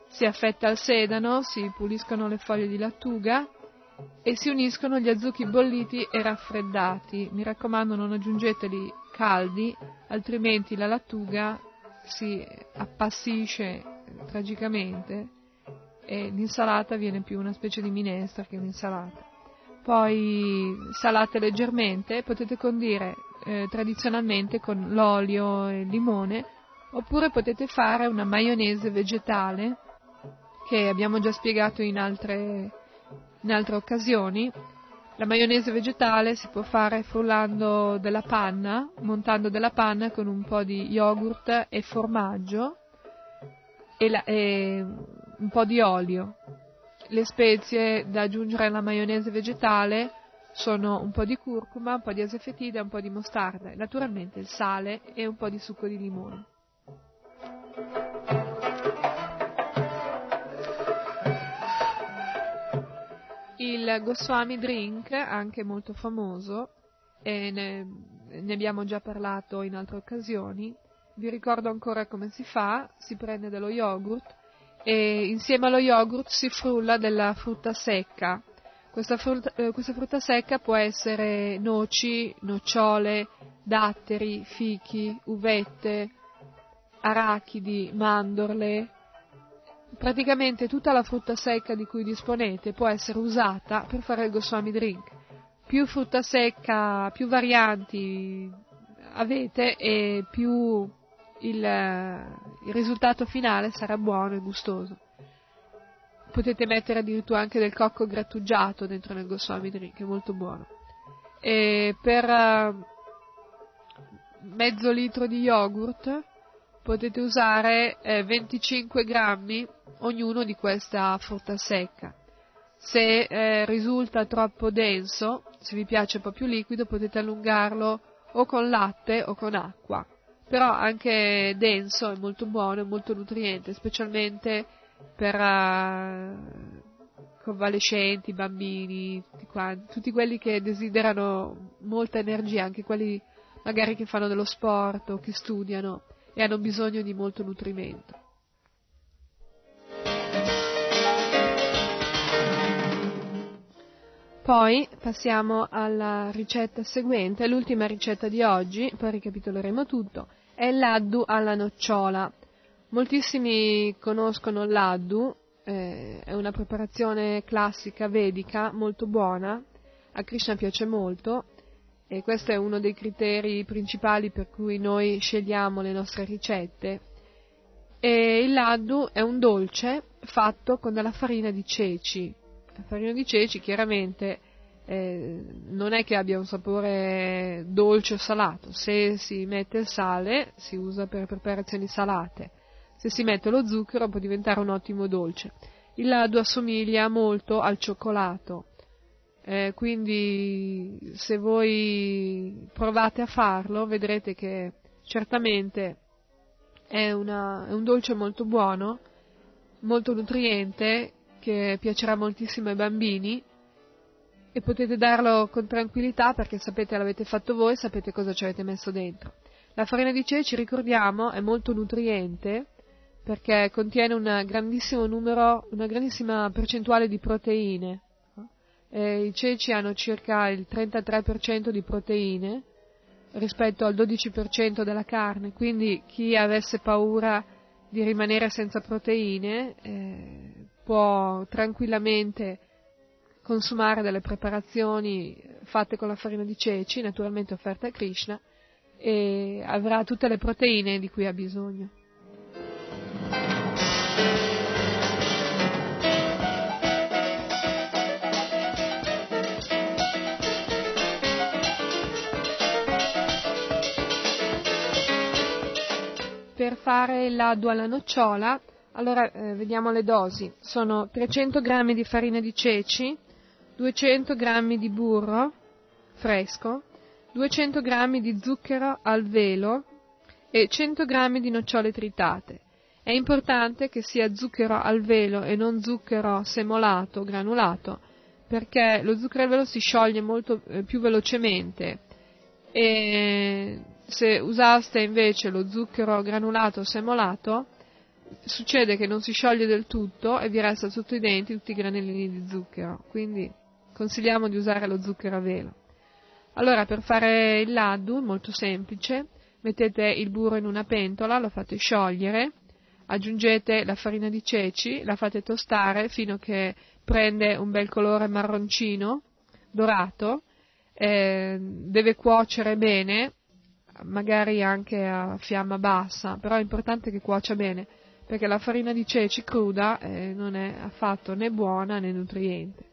si affetta il sedano, si puliscono le foglie di lattuga, e si uniscono gli azuchi bolliti e raffreddati. Mi raccomando non aggiungeteli caldi, altrimenti la lattuga si appassisce tragicamente e l'insalata viene più una specie di minestra che un'insalata. Poi salate leggermente, potete condire eh, tradizionalmente con l'olio e il limone, oppure potete fare una maionese vegetale che abbiamo già spiegato in altre in altre occasioni. La maionese vegetale si può fare frullando della panna, montando della panna con un po' di yogurt e formaggio e, la, e un po' di olio. Le spezie da aggiungere alla maionese vegetale sono un po' di curcuma, un po' di asafetida un po' di mostarda, e naturalmente il sale e un po' di succo di limone. Il Goswami Drink, anche molto famoso, e ne, ne abbiamo già parlato in altre occasioni, vi ricordo ancora come si fa, si prende dello yogurt e insieme allo yogurt si frulla della frutta secca. Questa frutta, eh, questa frutta secca può essere noci, nocciole, datteri, fichi, uvette, arachidi, mandorle, praticamente tutta la frutta secca di cui disponete può essere usata per fare il Goswami Drink. Più frutta secca, più varianti avete e più il, il risultato finale sarà buono e gustoso. Potete mettere addirittura anche del cocco grattugiato dentro nel Goswami Drink, è molto buono. E per uh, mezzo litro di yogurt potete usare eh, 25 grammi ognuno di questa frutta secca. Se eh, risulta troppo denso, se vi piace un po' più liquido, potete allungarlo o con latte o con acqua. Però anche denso è molto buono, è molto nutriente, specialmente per uh, convalescenti, bambini, tutti, quanti, tutti quelli che desiderano molta energia, anche quelli magari che fanno dello sport o che studiano e hanno bisogno di molto nutrimento. Poi passiamo alla ricetta seguente, l'ultima ricetta di oggi, poi ricapitoleremo tutto, è laddu alla nocciola. Moltissimi conoscono laddu, eh, è una preparazione classica vedica molto buona, a Krishna piace molto e questo è uno dei criteri principali per cui noi scegliamo le nostre ricette. E il laddu è un dolce fatto con della farina di ceci. La farina di ceci chiaramente eh, non è che abbia un sapore dolce o salato, se si mette il sale si usa per preparazioni salate, se si mette lo zucchero può diventare un ottimo dolce. Il laddu assomiglia molto al cioccolato, eh, quindi se voi provate a farlo vedrete che certamente è, una, è un dolce molto buono, molto nutriente, che piacerà moltissimo ai bambini e potete darlo con tranquillità perché sapete l'avete fatto voi, sapete cosa ci avete messo dentro. La farina di ceci, ricordiamo, è molto nutriente perché contiene un grandissimo numero, una grandissima percentuale di proteine. Eh, I ceci hanno circa il 33% di proteine rispetto al 12% della carne, quindi chi avesse paura di rimanere senza proteine eh, può tranquillamente consumare delle preparazioni fatte con la farina di ceci, naturalmente offerte a Krishna, e avrà tutte le proteine di cui ha bisogno. Per fare laddu alla nocciola, allora eh, vediamo le dosi. Sono 300 g di farina di ceci, 200 g di burro fresco, 200 g di zucchero al velo e 100 g di nocciole tritate. È importante che sia zucchero al velo e non zucchero semolato, granulato, perché lo zucchero al velo si scioglie molto eh, più velocemente e se usaste invece lo zucchero granulato o semolato, succede che non si scioglie del tutto e vi resta sotto i denti tutti i granellini di zucchero. Quindi consigliamo di usare lo zucchero a velo. Allora, per fare il laddu, molto semplice, mettete il burro in una pentola, lo fate sciogliere, aggiungete la farina di ceci, la fate tostare fino a che prende un bel colore marroncino, dorato, eh, deve cuocere bene, magari anche a fiamma bassa, però è importante che cuocia bene, perché la farina di ceci cruda eh, non è affatto né buona né nutriente.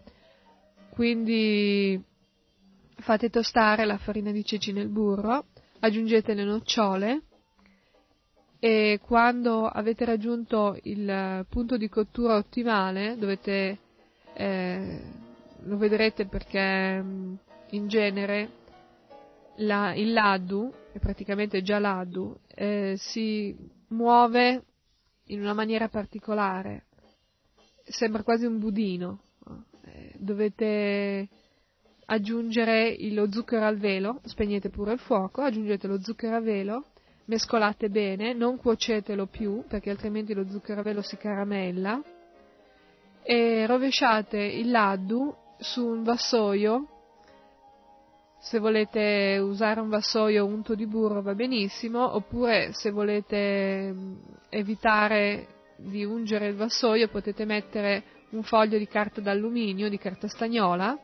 Quindi fate tostare la farina di ceci nel burro, aggiungete le nocciole e quando avete raggiunto il punto di cottura ottimale, dovete, eh, lo vedrete perché mm, in genere la, il laddu, è praticamente già laddu, eh, si muove in una maniera particolare, sembra quasi un budino, dovete aggiungere lo zucchero al velo, spegnete pure il fuoco, aggiungete lo zucchero a velo, mescolate bene, non cuocetelo più perché altrimenti lo zucchero a velo si caramella e rovesciate il laddu su un vassoio. Se volete usare un vassoio unto di burro va benissimo, oppure se volete evitare di ungere il vassoio potete mettere un foglio di carta d'alluminio, di carta stagnola,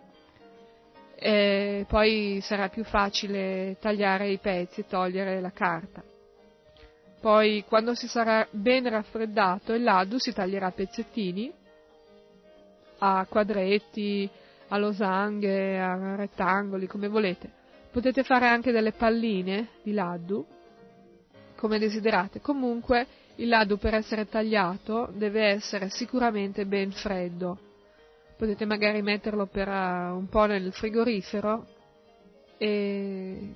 e poi sarà più facile tagliare i pezzi e togliere la carta. Poi quando si sarà ben raffreddato il laddu si taglierà a pezzettini, a quadretti, a losanghe, a rettangoli, come volete. Potete fare anche delle palline di laddu, come desiderate. Comunque il laddu per essere tagliato deve essere sicuramente ben freddo, potete magari metterlo per eh, un po' nel frigorifero e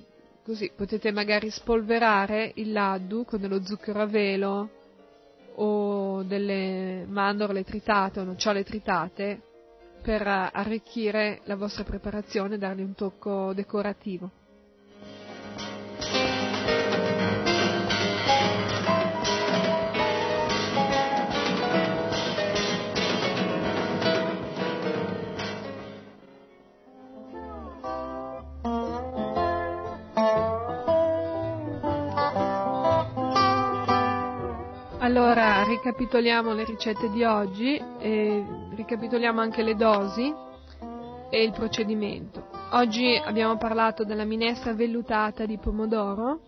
così potete magari spolverare il laddu con dello zucchero a velo o delle mandorle tritate o nocciole tritate per arricchire la vostra preparazione e dargli un tocco decorativo. Ricapitoliamo le ricette di oggi, e ricapitoliamo anche le dosi e il procedimento. Oggi abbiamo parlato della minestra vellutata di pomodoro,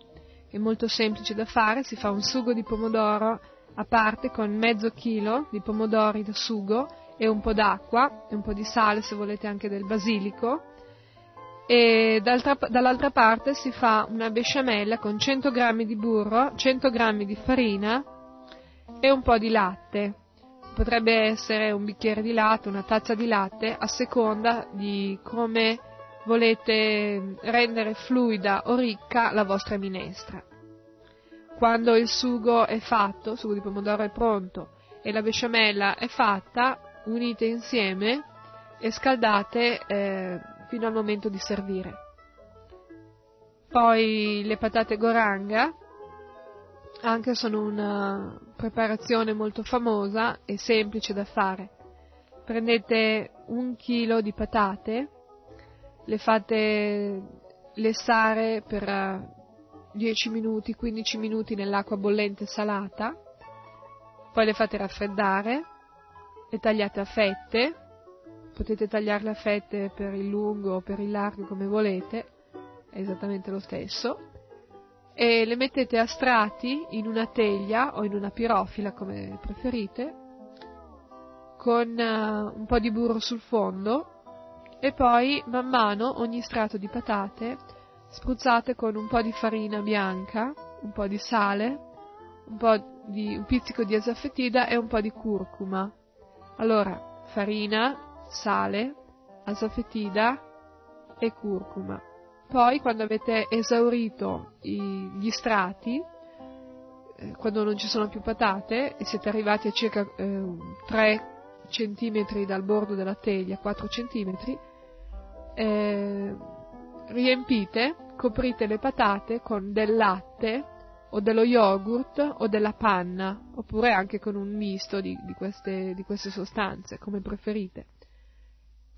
è molto semplice da fare, si fa un sugo di pomodoro a parte con mezzo chilo di pomodori da sugo e un po' d'acqua e un po' di sale se volete anche del basilico e dall'altra parte si fa una besciamella con 100 g di burro, 100 g di farina e un po' di latte. Potrebbe essere un bicchiere di latte, una tazza di latte, a seconda di come volete rendere fluida o ricca la vostra minestra. Quando il sugo è fatto, il sugo di pomodoro è pronto e la besciamella è fatta, unite insieme e scaldate eh, fino al momento di servire. Poi le patate goranga anche sono una preparazione molto famosa e semplice da fare. Prendete un chilo di patate, le fate lessare per 10 minuti, 15 minuti nell'acqua bollente salata, poi le fate raffreddare, le tagliate a fette, potete tagliarle a fette per il lungo o per il largo come volete, è esattamente lo stesso, e le mettete a strati in una teglia o in una pirofila come preferite con uh, un po' di burro sul fondo e poi man mano ogni strato di patate spruzzate con un po' di farina bianca, un po' di sale, un, po di, un pizzico di asafoetida e un po' di curcuma. Allora, farina, sale, asafoetida e curcuma. Poi, quando avete esaurito i, gli strati, eh, quando non ci sono più patate e siete arrivati a circa eh, 3 cm dal bordo della teglia, 4 cm, eh, riempite, coprite le patate con del latte o dello yogurt o della panna, oppure anche con un misto di, di, queste, di queste sostanze, come preferite.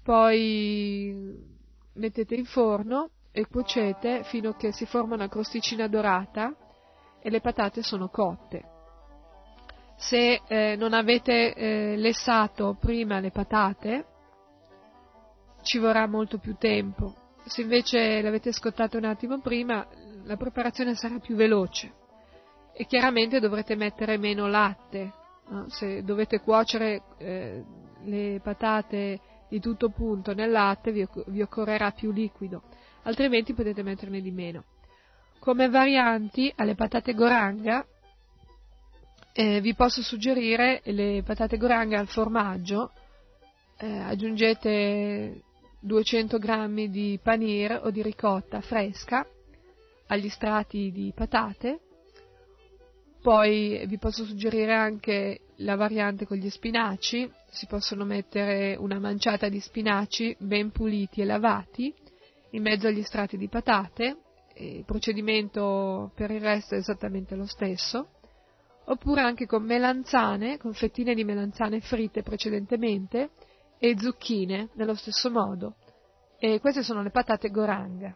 Poi mettete in forno e cuocete fino a che si forma una crosticina dorata e le patate sono cotte. Se eh, non avete eh, lessato prima le patate, ci vorrà molto più tempo. Se invece le avete scottate un attimo prima, la preparazione sarà più veloce. E chiaramente dovrete mettere meno latte. No? Se dovete cuocere eh, le patate di tutto punto nel latte, vi, vi occorrerà più liquido altrimenti potete metterne di meno. Come varianti alle patate goranga eh, vi posso suggerire le patate goranga al formaggio, eh, aggiungete 200 g di panir o di ricotta fresca agli strati di patate, poi vi posso suggerire anche la variante con gli spinaci, si possono mettere una manciata di spinaci ben puliti e lavati, in mezzo agli strati di patate, il procedimento per il resto è esattamente lo stesso, oppure anche con melanzane, con fettine di melanzane fritte precedentemente e zucchine nello stesso modo. E queste sono le patate goranga.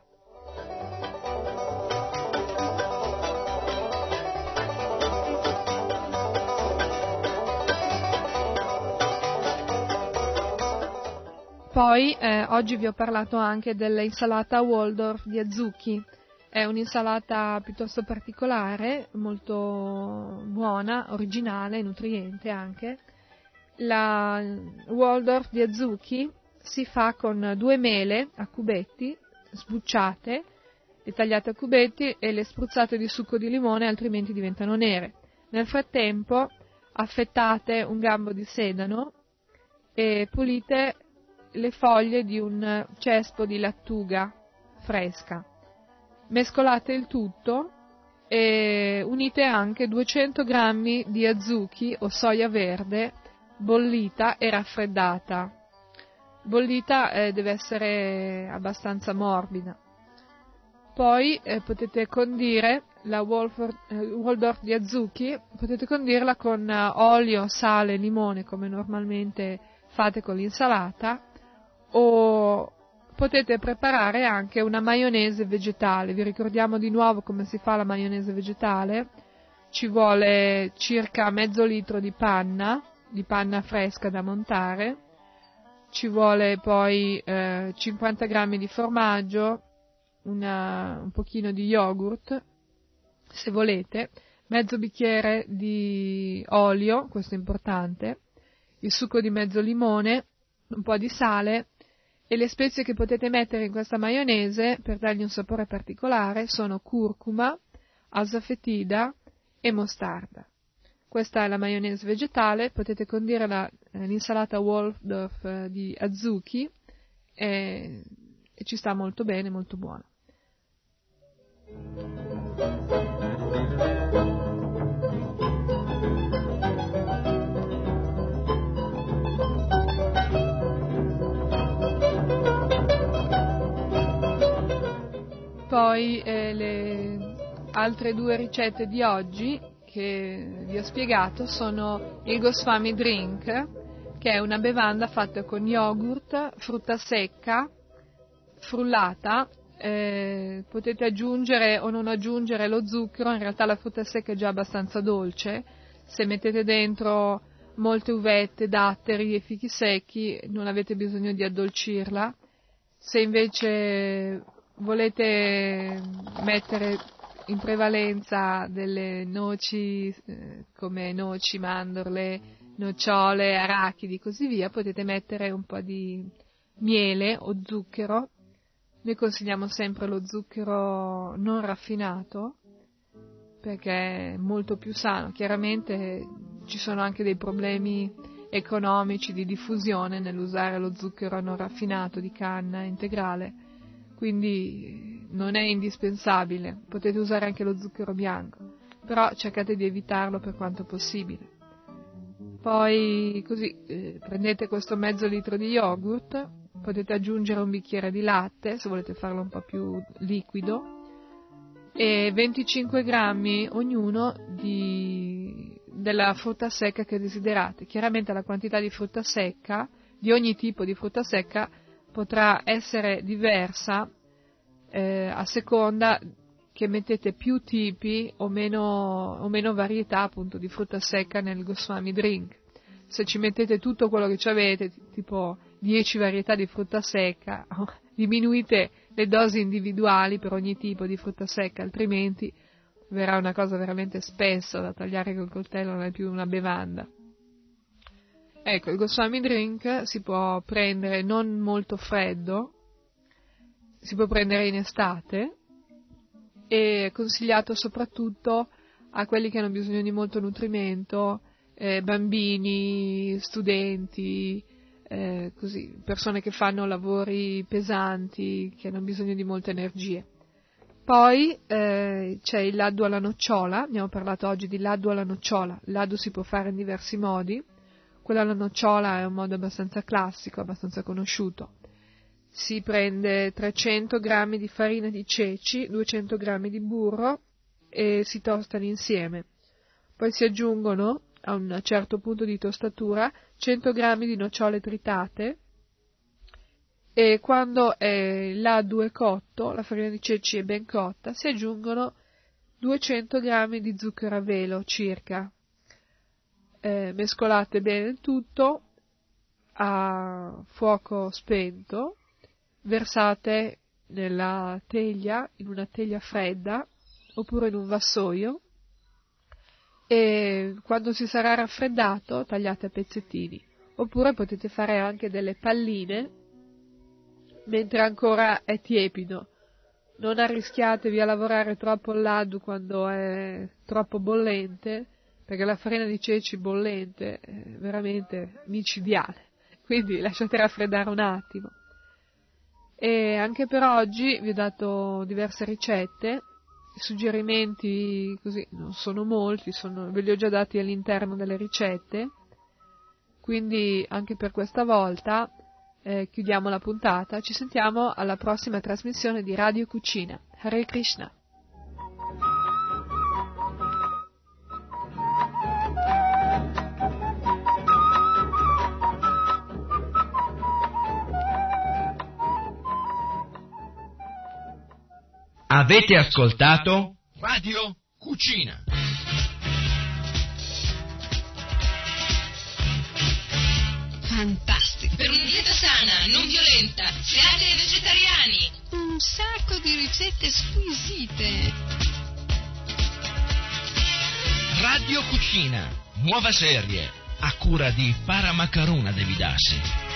Poi eh, oggi vi ho parlato anche dell'insalata Waldorf di Azuki. È un'insalata piuttosto particolare, molto buona, originale, nutriente anche. La Waldorf di Azuki si fa con due mele a cubetti, sbucciate, le tagliate a cubetti e le spruzzate di succo di limone, altrimenti diventano nere. Nel frattempo affettate un gambo di sedano e pulite le foglie di un cespo di lattuga fresca. Mescolate il tutto e unite anche 200 g di azuki o soia verde bollita e raffreddata. Bollita eh, deve essere abbastanza morbida. Poi eh, potete condire la Wolford, eh, Waldorf di azuki, potete condirla con eh, olio, sale, limone come normalmente fate con l'insalata o potete preparare anche una maionese vegetale. Vi ricordiamo di nuovo come si fa la maionese vegetale. Ci vuole circa mezzo litro di panna, di panna fresca da montare. Ci vuole poi eh, 50 grammi di formaggio, una, un pochino di yogurt, se volete, mezzo bicchiere di olio, questo è importante, il succo di mezzo limone, un po' di sale e le spezie che potete mettere in questa maionese per dargli un sapore particolare sono curcuma, asafetida e mostarda. Questa è la maionese vegetale, potete condire la, l'insalata Waldorf eh, di azuki e, e ci sta molto bene, molto buona. Poi eh, le altre due ricette di oggi che vi ho spiegato sono il Goswami Drink, che è una bevanda fatta con yogurt, frutta secca, frullata, eh, potete aggiungere o non aggiungere lo zucchero, in realtà la frutta secca è già abbastanza dolce, se mettete dentro molte uvette, datteri e fichi secchi non avete bisogno di addolcirla, se invece volete mettere in prevalenza delle noci eh, come noci, mandorle, nocciole, arachidi e così via, potete mettere un po' di miele o zucchero. Noi consigliamo sempre lo zucchero non raffinato perché è molto più sano. Chiaramente ci sono anche dei problemi economici di diffusione nell'usare lo zucchero non raffinato di canna integrale quindi non è indispensabile, potete usare anche lo zucchero bianco, però cercate di evitarlo per quanto possibile. Poi così eh, prendete questo mezzo litro di yogurt, potete aggiungere un bicchiere di latte se volete farlo un po' più liquido e 25 grammi ognuno di, della frutta secca che desiderate. Chiaramente la quantità di frutta secca, di ogni tipo di frutta secca, potrà essere diversa eh, a seconda che mettete più tipi o meno, o meno, varietà appunto di frutta secca nel Goswami drink. Se ci mettete tutto quello che avete, tipo 10 varietà di frutta secca, diminuite le dosi individuali per ogni tipo di frutta secca, altrimenti verrà una cosa veramente spessa da tagliare col coltello, non è più una bevanda. Ecco, il Goswami Drink si può prendere non molto freddo, si può prendere in estate e è consigliato soprattutto a quelli che hanno bisogno di molto nutrimento, eh, bambini, studenti, eh, così, persone che fanno lavori pesanti, che hanno bisogno di molte energie. Poi eh, c'è il laddu alla nocciola, abbiamo parlato oggi di laddu alla nocciola, il laddu si può fare in diversi modi, quella alla nocciola è un modo abbastanza classico, abbastanza conosciuto. Si prende 300 g di farina di ceci, 200 g di burro e si tostano insieme. Poi si aggiungono, a un certo punto di tostatura, 100 g di nocciole tritate e quando il laddu è cotto, la farina di ceci è ben cotta, si aggiungono 200 g di zucchero a velo circa, eh, mescolate bene il tutto a fuoco spento, versate nella teglia, in una teglia fredda oppure in un vassoio e quando si sarà raffreddato tagliate a pezzettini. Oppure potete fare anche delle palline mentre ancora è tiepido. Non arrischiatevi a lavorare troppo il laddu quando è troppo bollente perché la farina di ceci bollente è veramente micidiale quindi lasciate raffreddare un attimo. E anche per oggi vi ho dato diverse ricette, suggerimenti così non sono molti, sono, ve li ho già dati all'interno delle ricette, quindi anche per questa volta eh, chiudiamo la puntata, ci sentiamo alla prossima trasmissione di Radio Cucina. Hare Krishna. Avete ascoltato Radio Cucina. Fantastico. Per una dieta sana, non violenta, siate vegetariani. Un sacco di ricette squisite. Radio Cucina, nuova serie, a cura di Paramacaruna Devidassi.